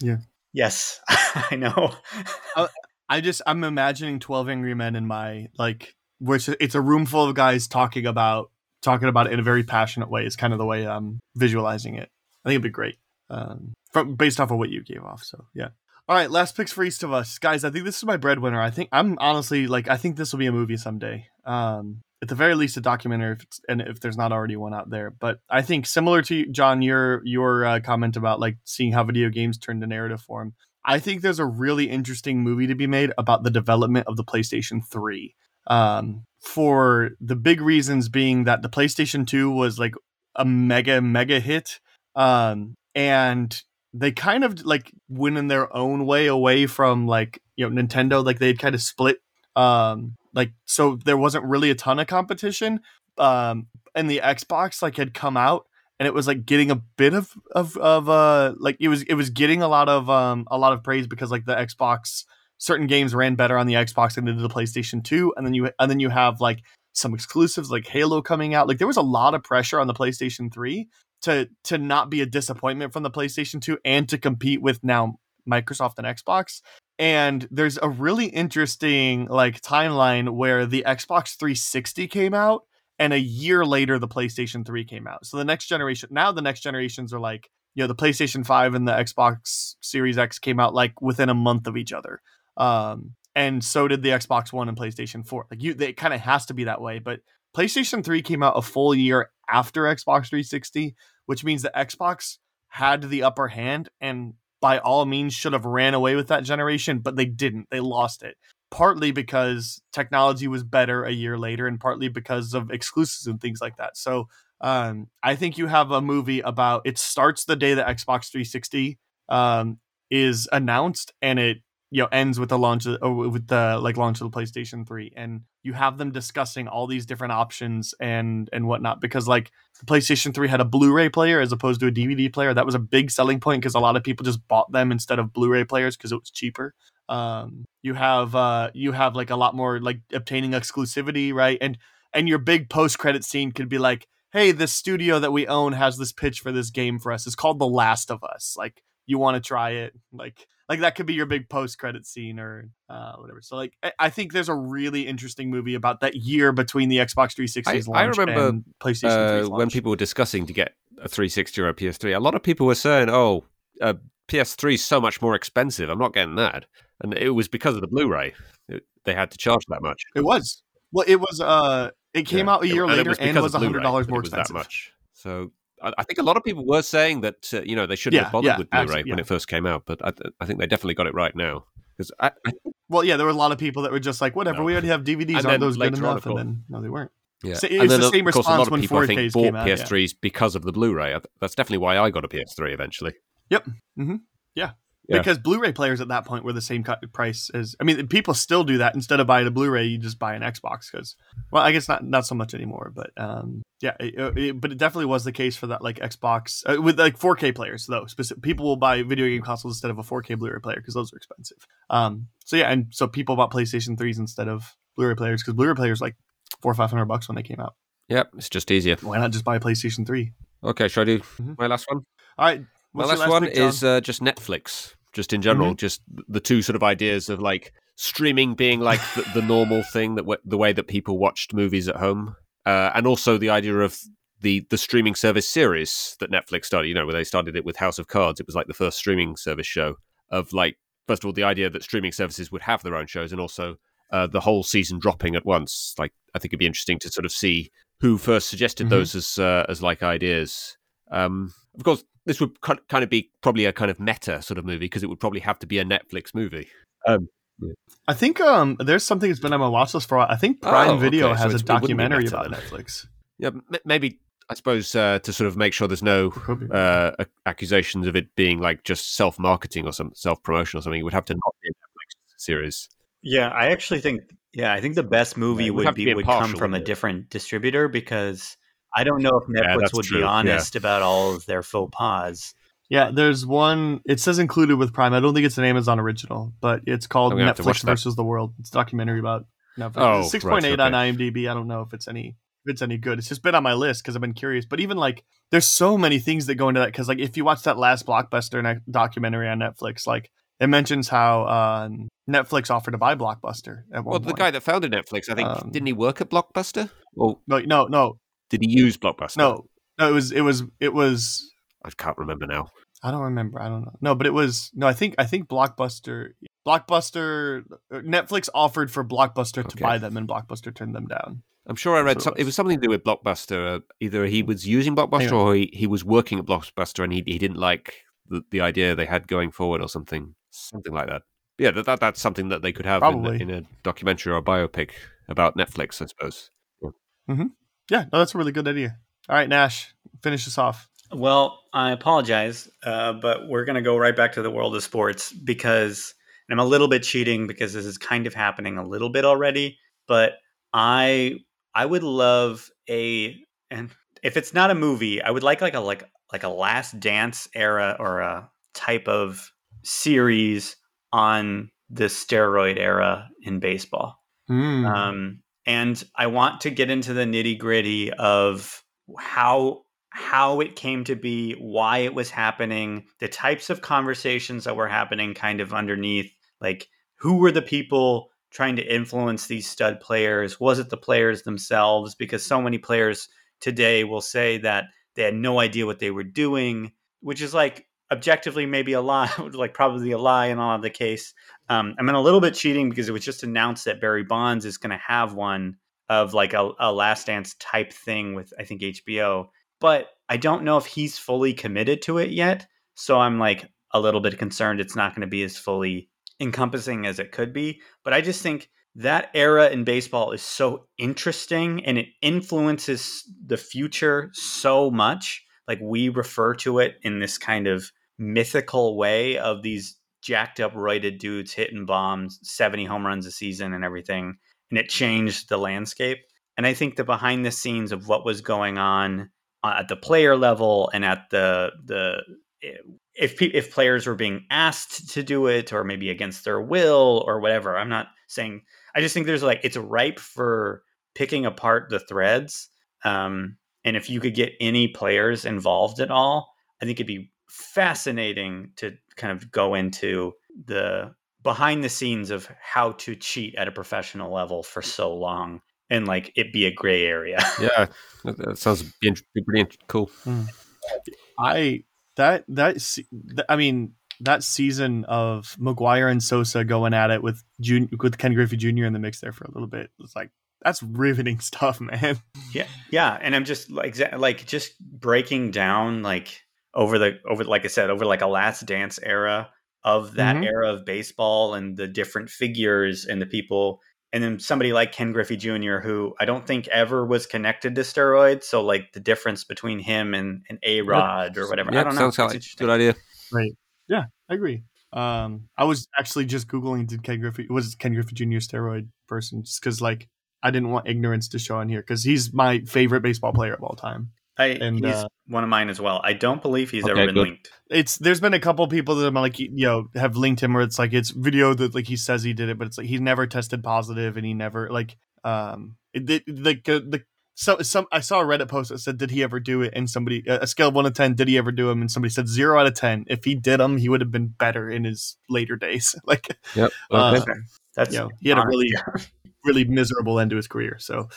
Yeah. Yes, I know. I just I'm imagining 12 angry men in my like which it's a, it's a room full of guys talking about talking about it in a very passionate way is kind of the way I'm visualizing it. I think it'd be great. Um from based off of what you gave off. So yeah. All right, last picks for each of us. Guys, I think this is my breadwinner. I think I'm honestly like I think this will be a movie someday. Um at the very least a documentary if and if there's not already one out there. But I think similar to John your your uh, comment about like seeing how video games turn to narrative form. I think there's a really interesting movie to be made about the development of the PlayStation 3. Um, for the big reasons being that the PlayStation 2 was like a mega, mega hit. Um, and they kind of like went in their own way away from like, you know, Nintendo. Like they'd kind of split. Um, like, so there wasn't really a ton of competition. Um, and the Xbox like had come out and it was like getting a bit of of of uh like it was it was getting a lot of um a lot of praise because like the Xbox certain games ran better on the Xbox than they did the PlayStation 2 and then you and then you have like some exclusives like Halo coming out like there was a lot of pressure on the PlayStation 3 to to not be a disappointment from the PlayStation 2 and to compete with now Microsoft and Xbox and there's a really interesting like timeline where the Xbox 360 came out and a year later the PlayStation 3 came out. So the next generation now the next generations are like, you know, the PlayStation 5 and the Xbox Series X came out like within a month of each other. Um and so did the Xbox 1 and PlayStation 4. Like you it kind of has to be that way, but PlayStation 3 came out a full year after Xbox 360, which means the Xbox had the upper hand and by all means should have ran away with that generation, but they didn't. They lost it partly because technology was better a year later and partly because of exclusives and things like that. So um, I think you have a movie about it starts the day that Xbox 360 um, is announced and it you know ends with the launch of, with the like launch of the PlayStation 3 and you have them discussing all these different options and and whatnot because like the PlayStation 3 had a Blu-ray player as opposed to a DVD player. That was a big selling point because a lot of people just bought them instead of Blu-ray players because it was cheaper. Um you have uh you have like a lot more like obtaining exclusivity right? And and your big post credit scene could be like hey this studio that we own has this pitch for this game for us. It's called the last of us. Like you want to try it? Like like that could be your big post credit scene or uh whatever so like I, I think there's a really interesting movie about that year between the xbox 360's I- I remember, and playstation 3's Uh, when people were discussing to get a 360 or a PS3, a lot of people were saying, "Oh, uh, PS3 is so much more expensive. I'm not getting that." And it was because of the Blu-ray. It- they had to charge that much. it was Well, it was. Uh, it came Yeah. out a year and it later was and because was of hundred Blu-ray dollars that more it was expensive. That much. So I, I think a lot of people were saying that uh, you know they shouldn't Yeah, have bothered yeah, with Blu-ray absolutely, when it first came out, but I, I think they definitely got it right now. Because I, I, Well, yeah, there were a lot of people that were just like, whatever, No. we already have DVDs. And Aren't those good enough? And then no, they weren't. yeah, So it and was then the same of course a lot response of when people I think bought out. PS3s because of the Blu-ray. That's definitely why I got a PS3 eventually. Yep. Yeah. Because Blu-ray players at that point were the same price as. I mean, people still do that. Instead of buying a Blu-ray, you just buy an Xbox. Because, well, I guess not not so much anymore. But um, yeah, it, it- but it definitely was the case for that like Xbox uh, with like 4K players though. Specific people will buy video game consoles instead of a 4K Blu-ray player because those are expensive. Um, so yeah, and so people bought PlayStation threes instead of Blu-ray players because Blu-ray players like four or five hundred bucks when they came out. Yep, it's just easier. Why not just buy a PlayStation three? Okay, should I do Mhm. my last one? All right. My your last, one pick, Mm-hmm. is uh, just Netflix, just in general, just the two sort of ideas of like streaming being like the, the normal thing that w- the way that people watched movies at home, uh, and also the idea of the the streaming service series that Netflix started. You know, where they started it with House of Cards. It was like the first streaming service show of like first of all the idea that streaming services would have their own shows, and also uh, the whole season dropping at once. Like I think it'd be interesting to sort of see who first suggested Mhm. those as uh, as like ideas. Um, of course, this would kind of be probably a kind of meta sort of movie because it would probably have to be a Netflix movie. Um, I think um, there's something that's been on my watch list for a while. I think Prime Oh, Video okay, so has a it's- be documentary meta about. Netflix. yeah, m- maybe I suppose uh, to sort of make sure there's no uh, accusations of it being like just self marketing or some self promotion or something. It would have to not be a Netflix series. Yeah, I actually think yeah, I think the best movie it would would be, be would come from a different distributor because I don't know if Netflix that's would true, be yeah. honest about all of their faux pas. Yeah, there's one. It says included with Prime. I don't think it's an Amazon original, but it's called I'm gonna have to watch Netflix that. versus the World. It's a documentary about Netflix. Oh, six point eight right, on IMDb. I don't know if it's any if it's any good. It's just been on my list because I've been curious. But even like, there's so many things that go into that. Because like, if you watch that last blockbuster ne- documentary on Netflix, like it mentions how uh, Netflix offered to buy Blockbuster at one Well, the point. guy that founded Netflix, I think, Um, didn't he work at Blockbuster? Or no, no, no, did he use Blockbuster? no, no. It was it was it was I can't remember now. I don't remember. I don't know. No, but it was no. I think I think Blockbuster, Blockbuster, uh, Netflix offered for Blockbuster to buy them, and Blockbuster turned them down. I'm sure I read That's some, what it was something to do with Blockbuster. Uh, either he was using Blockbuster or he, he was working at Blockbuster and he, he didn't like the, the idea they had going forward or something, something like that. Yeah, that, that that's something that they could have in, in a documentary or a biopic about Netflix, I suppose. Yeah, no, that's a really good idea. All right, Nash, finish this off. Well, I apologize, uh, but we're going to go right back to the world of sports because and I'm a little bit cheating because this is kind of happening a little bit already. But I I would love a and if it's not a movie, I would like like a like like a Last Dance era or a type of series on the steroid era in baseball. Hmm. Um, and I want to get into the nitty gritty of how how it came to be, why it was happening, the types of conversations that were happening, kind of underneath. Like, who were the people trying to influence these stud players? Was it the players themselves? Because so many players today will say that they had no idea what they were doing, which is like objectively maybe a lie, like probably a lie in all of the case. Um, I'm in a little bit cheating because it was just announced that Barry Bonds is going to have one of like a, a Last Dance type thing with I think HBO, but I don't know if he's fully committed to it yet. So I'm like a little bit concerned it's not going to be as fully encompassing as it could be. But I just think that era in baseball is so interesting and it influences the future so much. Like we refer to it in this kind of mythical way of these jacked up roided dudes hitting bombs 70 home runs a season and everything and it changed the landscape and i think the behind the scenes of what was going on at the player level and at the the if if players were being asked to do it or maybe against their will or whatever i'm not saying i just think there's like it's ripe for picking apart the threads um and if you could get any players involved at all i think it'd be fascinating to kind of go into the behind the scenes of how to cheat at a professional level for so long and like it be a gray area. Yeah, that, that sounds be pretty int- cool. I that that I mean that season of McGwire and Sosa going at it with Jun- with Ken Griffey Jr. in the mix there for a little bit was like that's riveting stuff, man. Yeah, yeah, and I'm just like like just breaking down like over the over like I said over like a Last Dance era of that Mhm. era of baseball and the different figures and the people, and then somebody like Ken Griffey Jr. who I don't think ever was connected to steroids, so like the difference between him and and A Rod or whatever. I don't know. sounds It's like a good idea. Right yeah i agree. Um, I was actually just googling did Ken Griffey was Ken Griffey Jr. steroid person just because like I didn't want ignorance to show on here because he's my favorite baseball player of all time. I, and, he's uh, one of mine as well. I don't believe he's Okay, ever been good. linked. It's there's been a couple people that I'm like you know have linked him where it's like it's video that like he says he did it, but it's like he never tested positive and he never like um it, it, like uh, the so some I saw a Reddit post that said did he ever do it and somebody a scale of one to ten did he ever do them and somebody said zero out of ten if he did them he would have been better in his later days like Yep. Uh, Okay. That's you know, he had a really really miserable end to his career. So,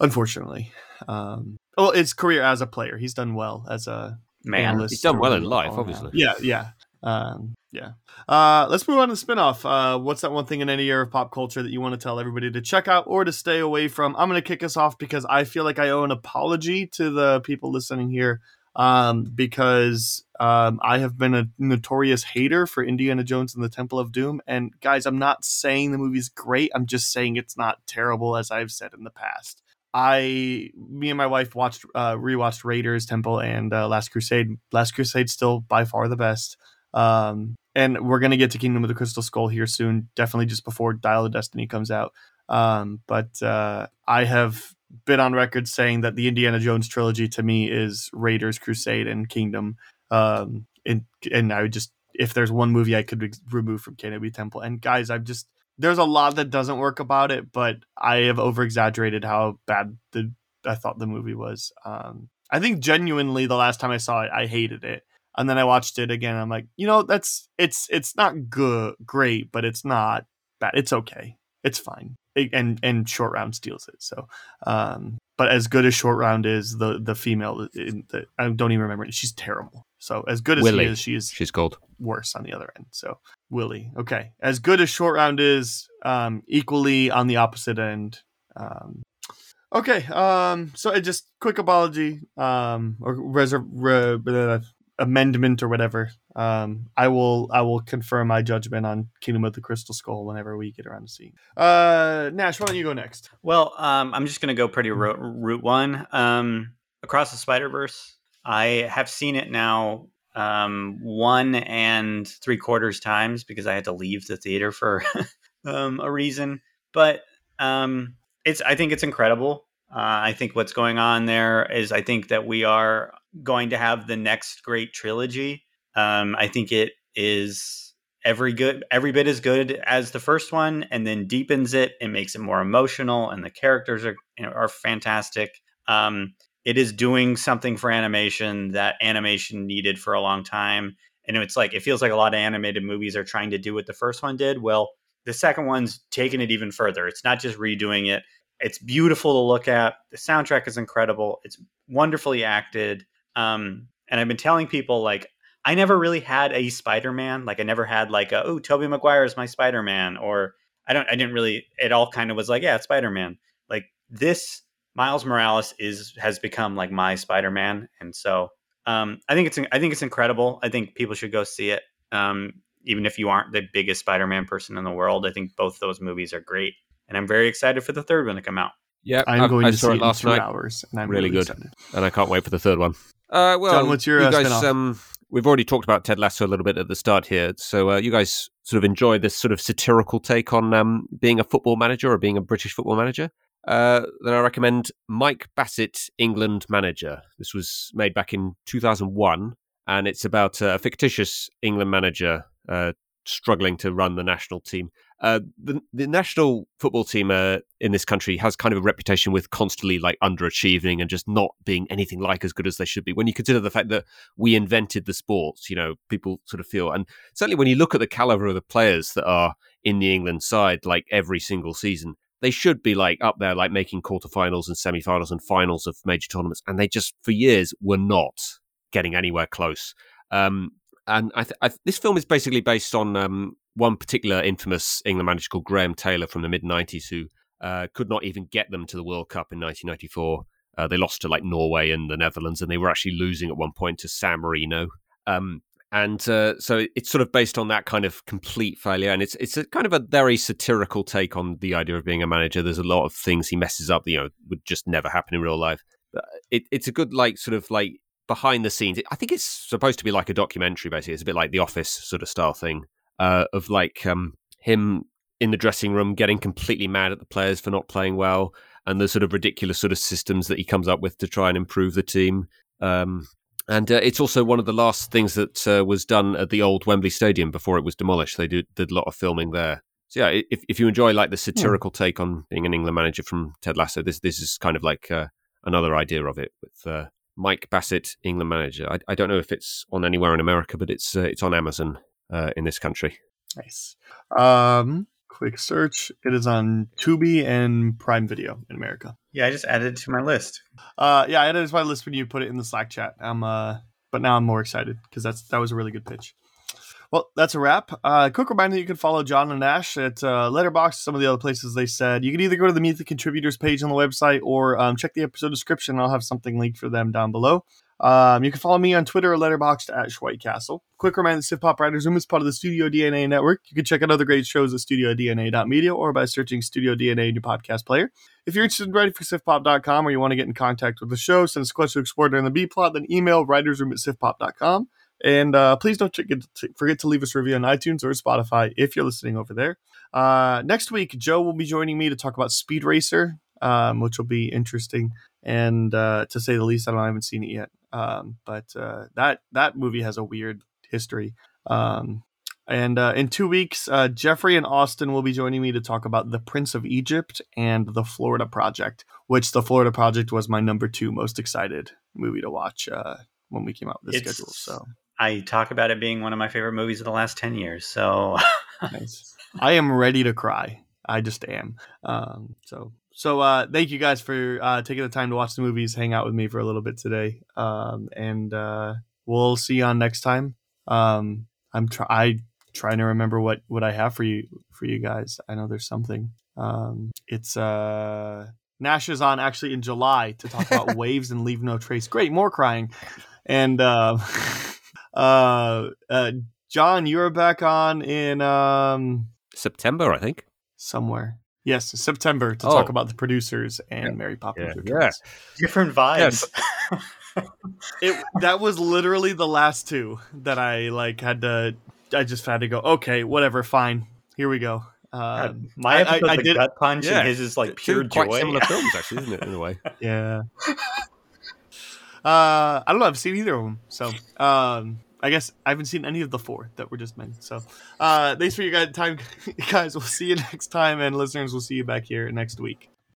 unfortunately, um, well, his career as a player, he's done well as a man. analyst He's done well in life, obviously. now. Yeah, yeah, um, yeah. Uh, let's move on to the spinoff. Uh, what's that one thing in any era of pop culture that you want to tell everybody to check out or to stay away from? I'm going to kick us off because I feel like I owe an apology to the people listening here um, because um, I have been a notorious hater for Indiana Jones and the Temple of Doom. And guys, I'm not saying the movie's great. I'm just saying it's not terrible, as I've said in the past. I, me and my wife watched, uh, rewatched Raiders, Temple, and uh, Last Crusade. Last Crusade still by far the best. Um, and we're gonna get to Kingdom of the Crystal Skull here soon, definitely just before Dial of Destiny comes out. Um, but uh, I have been on record saying that the Indiana Jones trilogy to me is Raiders, Crusade, and Kingdom. Um, and and I would just if there's one movie I could re- remove from canon, Temple. And guys, I've just there's a lot that doesn't work about it, but I have over exaggerated how bad the I thought the movie was. Um, I think genuinely the last time I saw it, I hated it, and then I watched it again. I'm like, you know, that's it's it's not good, great, but it's not bad. It's okay. It's fine. It- and and short round steals it. So, um, but as good as short round is, the the female, the, I don't even remember. She's terrible. So as good as Willie. she is, she is She's called. worse on the other end. So Willie, okay, as good as short round is, um, equally on the opposite end. Um, okay, um, so I just quick apology, um, or reser- re- uh, amendment or whatever. Um, I will I will confirm my judgment on Kingdom of the Crystal Skull whenever we get around to seeing. Uh, Nash, why don't you go next? Well, um, I'm just gonna go pretty ro- route one. Um, Across the Spider Verse. I have seen it now um, one and three quarters times because I had to leave the theater for um, a reason. But um, it's I think it's incredible. Uh, I think what's going on there is I think that we are going to have the next great trilogy. Um, I think it is every good every bit as good as the first one and then deepens it and makes it more emotional and the characters are are fantastic um, it is doing something for animation that animation needed for a long time and it's like it feels like a lot of animated movies are trying to do what the first one did well the second one's taken it even further it's not just redoing it it's beautiful to look at the soundtrack is incredible it's wonderfully acted um, and i've been telling people like I never really had a Spider-Man. Like I never had like a, oh, Tobey Maguire is my Spider-Man, or I don't. I didn't really. It all kind of was like, yeah, it's Spider-Man. Like this, Miles Morales is has become like my Spider-Man, and so um, I think it's I think it's incredible. I think people should go see it. Um, even if you aren't the biggest Spider-Man person in the world, I think both those movies are great, and I'm very excited for the third one to come out. Yeah, I'm I, going I to saw see it it in last two night, hours, and I'm Really really, good. excited. and I can't wait for the third one. Uh, well, John, what's your, you uh, guys? spin-off? Um, we've already talked about Ted Lasso a little bit at the start here, so uh, you guys sort of enjoy this sort of satirical take on um, being a football manager or being a British football manager. Uh, then I recommend Mike Bassett, England manager. This was made back in 2001, and it's about a fictitious England manager uh, struggling to run the national team. Uh, the the national football team uh, in this country has kind of a reputation with constantly like underachieving and just not being anything like as good as they should be. When you consider the fact that we invented the sports, you know, people sort of feel, and certainly when you look at the caliber of the players that are in the England side, like every single season, they should be like up there, like making quarterfinals and semi-finals and finals of major tournaments, and they just for years were not getting anywhere close. Um, and I, th- I th- this film is basically based on um, one particular infamous England manager called Graham Taylor from the mid '90s, who uh, could not even get them to the World Cup in 1994. Uh, they lost to like Norway and the Netherlands, and they were actually losing at one point to San Marino. Um, and uh, so it's sort of based on that kind of complete failure, and it's it's a kind of a very satirical take on the idea of being a manager. There's a lot of things he messes up, you know, would just never happen in real life. But it, it's a good like sort of like behind the scenes. I think it's supposed to be like a documentary, basically. It's a bit like The Office sort of style thing uh, of like um, him in the dressing room getting completely mad at the players for not playing well, and the sort of ridiculous sort of systems that he comes up with to try and improve the team. Um, and uh, it's also one of the last things that uh, was done at the old Wembley Stadium before it was demolished. They did, did a lot of filming there. So yeah, if if you enjoy like the satirical take on being an England manager from Ted Lasso, this this is kind of like uh, another idea of it with uh, Mike Bassett, England manager. I, I don't know if it's on anywhere in America, but it's uh, it's on Amazon uh, in this country. Nice. Um, quick search. It is on Tubi and Prime Video in America. Yeah, I just added it to my list. Uh, yeah, I added it to my list when you put it in the Slack chat. I'm uh, but now I'm more excited because that's that was a really good pitch. Well, that's a wrap. Uh, quick reminder that you can follow John and Nash at uh, Letterboxd, some of the other places they said. You can either go to the Meet the Contributors page on the website or um, check the episode description. I'll have something linked for them down below. Um, you can follow me on Twitter or Letterboxd at Schwhitecastle. Quick reminder Sift Pop Writers Room is part of the Studio DNA network. You can check out other great shows at studiodna.media or by searching Studio DNA in your podcast player. If you're interested in writing for SiftPop.com or you want to get in contact with the show, send us a question to explore during the B plot, then email writersroom at SiftPop.com. And uh, please don't forget to, forget to leave us a review on iTunes or Spotify if you're listening over there. Uh, next week, Joe will be joining me to talk about Speed Racer, um, which will be interesting. And uh, to say the least, I, don't, I haven't seen it yet. Um, but uh, that that movie has a weird history. Um, and uh, in two weeks, uh, Jeffrey and Austin will be joining me to talk about The Prince of Egypt and The Florida Project, which The Florida Project was my number two most excited movie to watch uh, when we came out with the It's- schedule. So I talk about it being one of my favorite movies of the last 10 years. So nice. I am ready to cry. I just am. Um, so so uh, thank you guys for uh, taking the time to watch the movies, hang out with me for a little bit today, um, and uh, we'll see you on next time. Um, I'm try- I trying to remember what what I have for you for you guys. I know there's something. Um, it's uh, Nash is on actually in July to talk about waves and leave no trace. Great, more crying, and uh, uh, uh, John, you're back on in um September, I think. somewhere. Yes, September to Oh. talk about the producers and Yeah. Mary Poppins Yeah, Returns. different vibes. It that was literally the last two that I like had to. I just had to go. Okay, whatever, fine. Here we go. Um, my I- I- episode's I a did- gut punch Yeah. and his is like Two pure quite joy. similar films, actually, isn't it? In a way. yeah. Uh, I don't know. I've seen either of them, so um, I guess I haven't seen any of the four that were just mentioned. So, uh, thanks for your guys' time, guys. We'll see you next time, and listeners, we'll see you back here next week.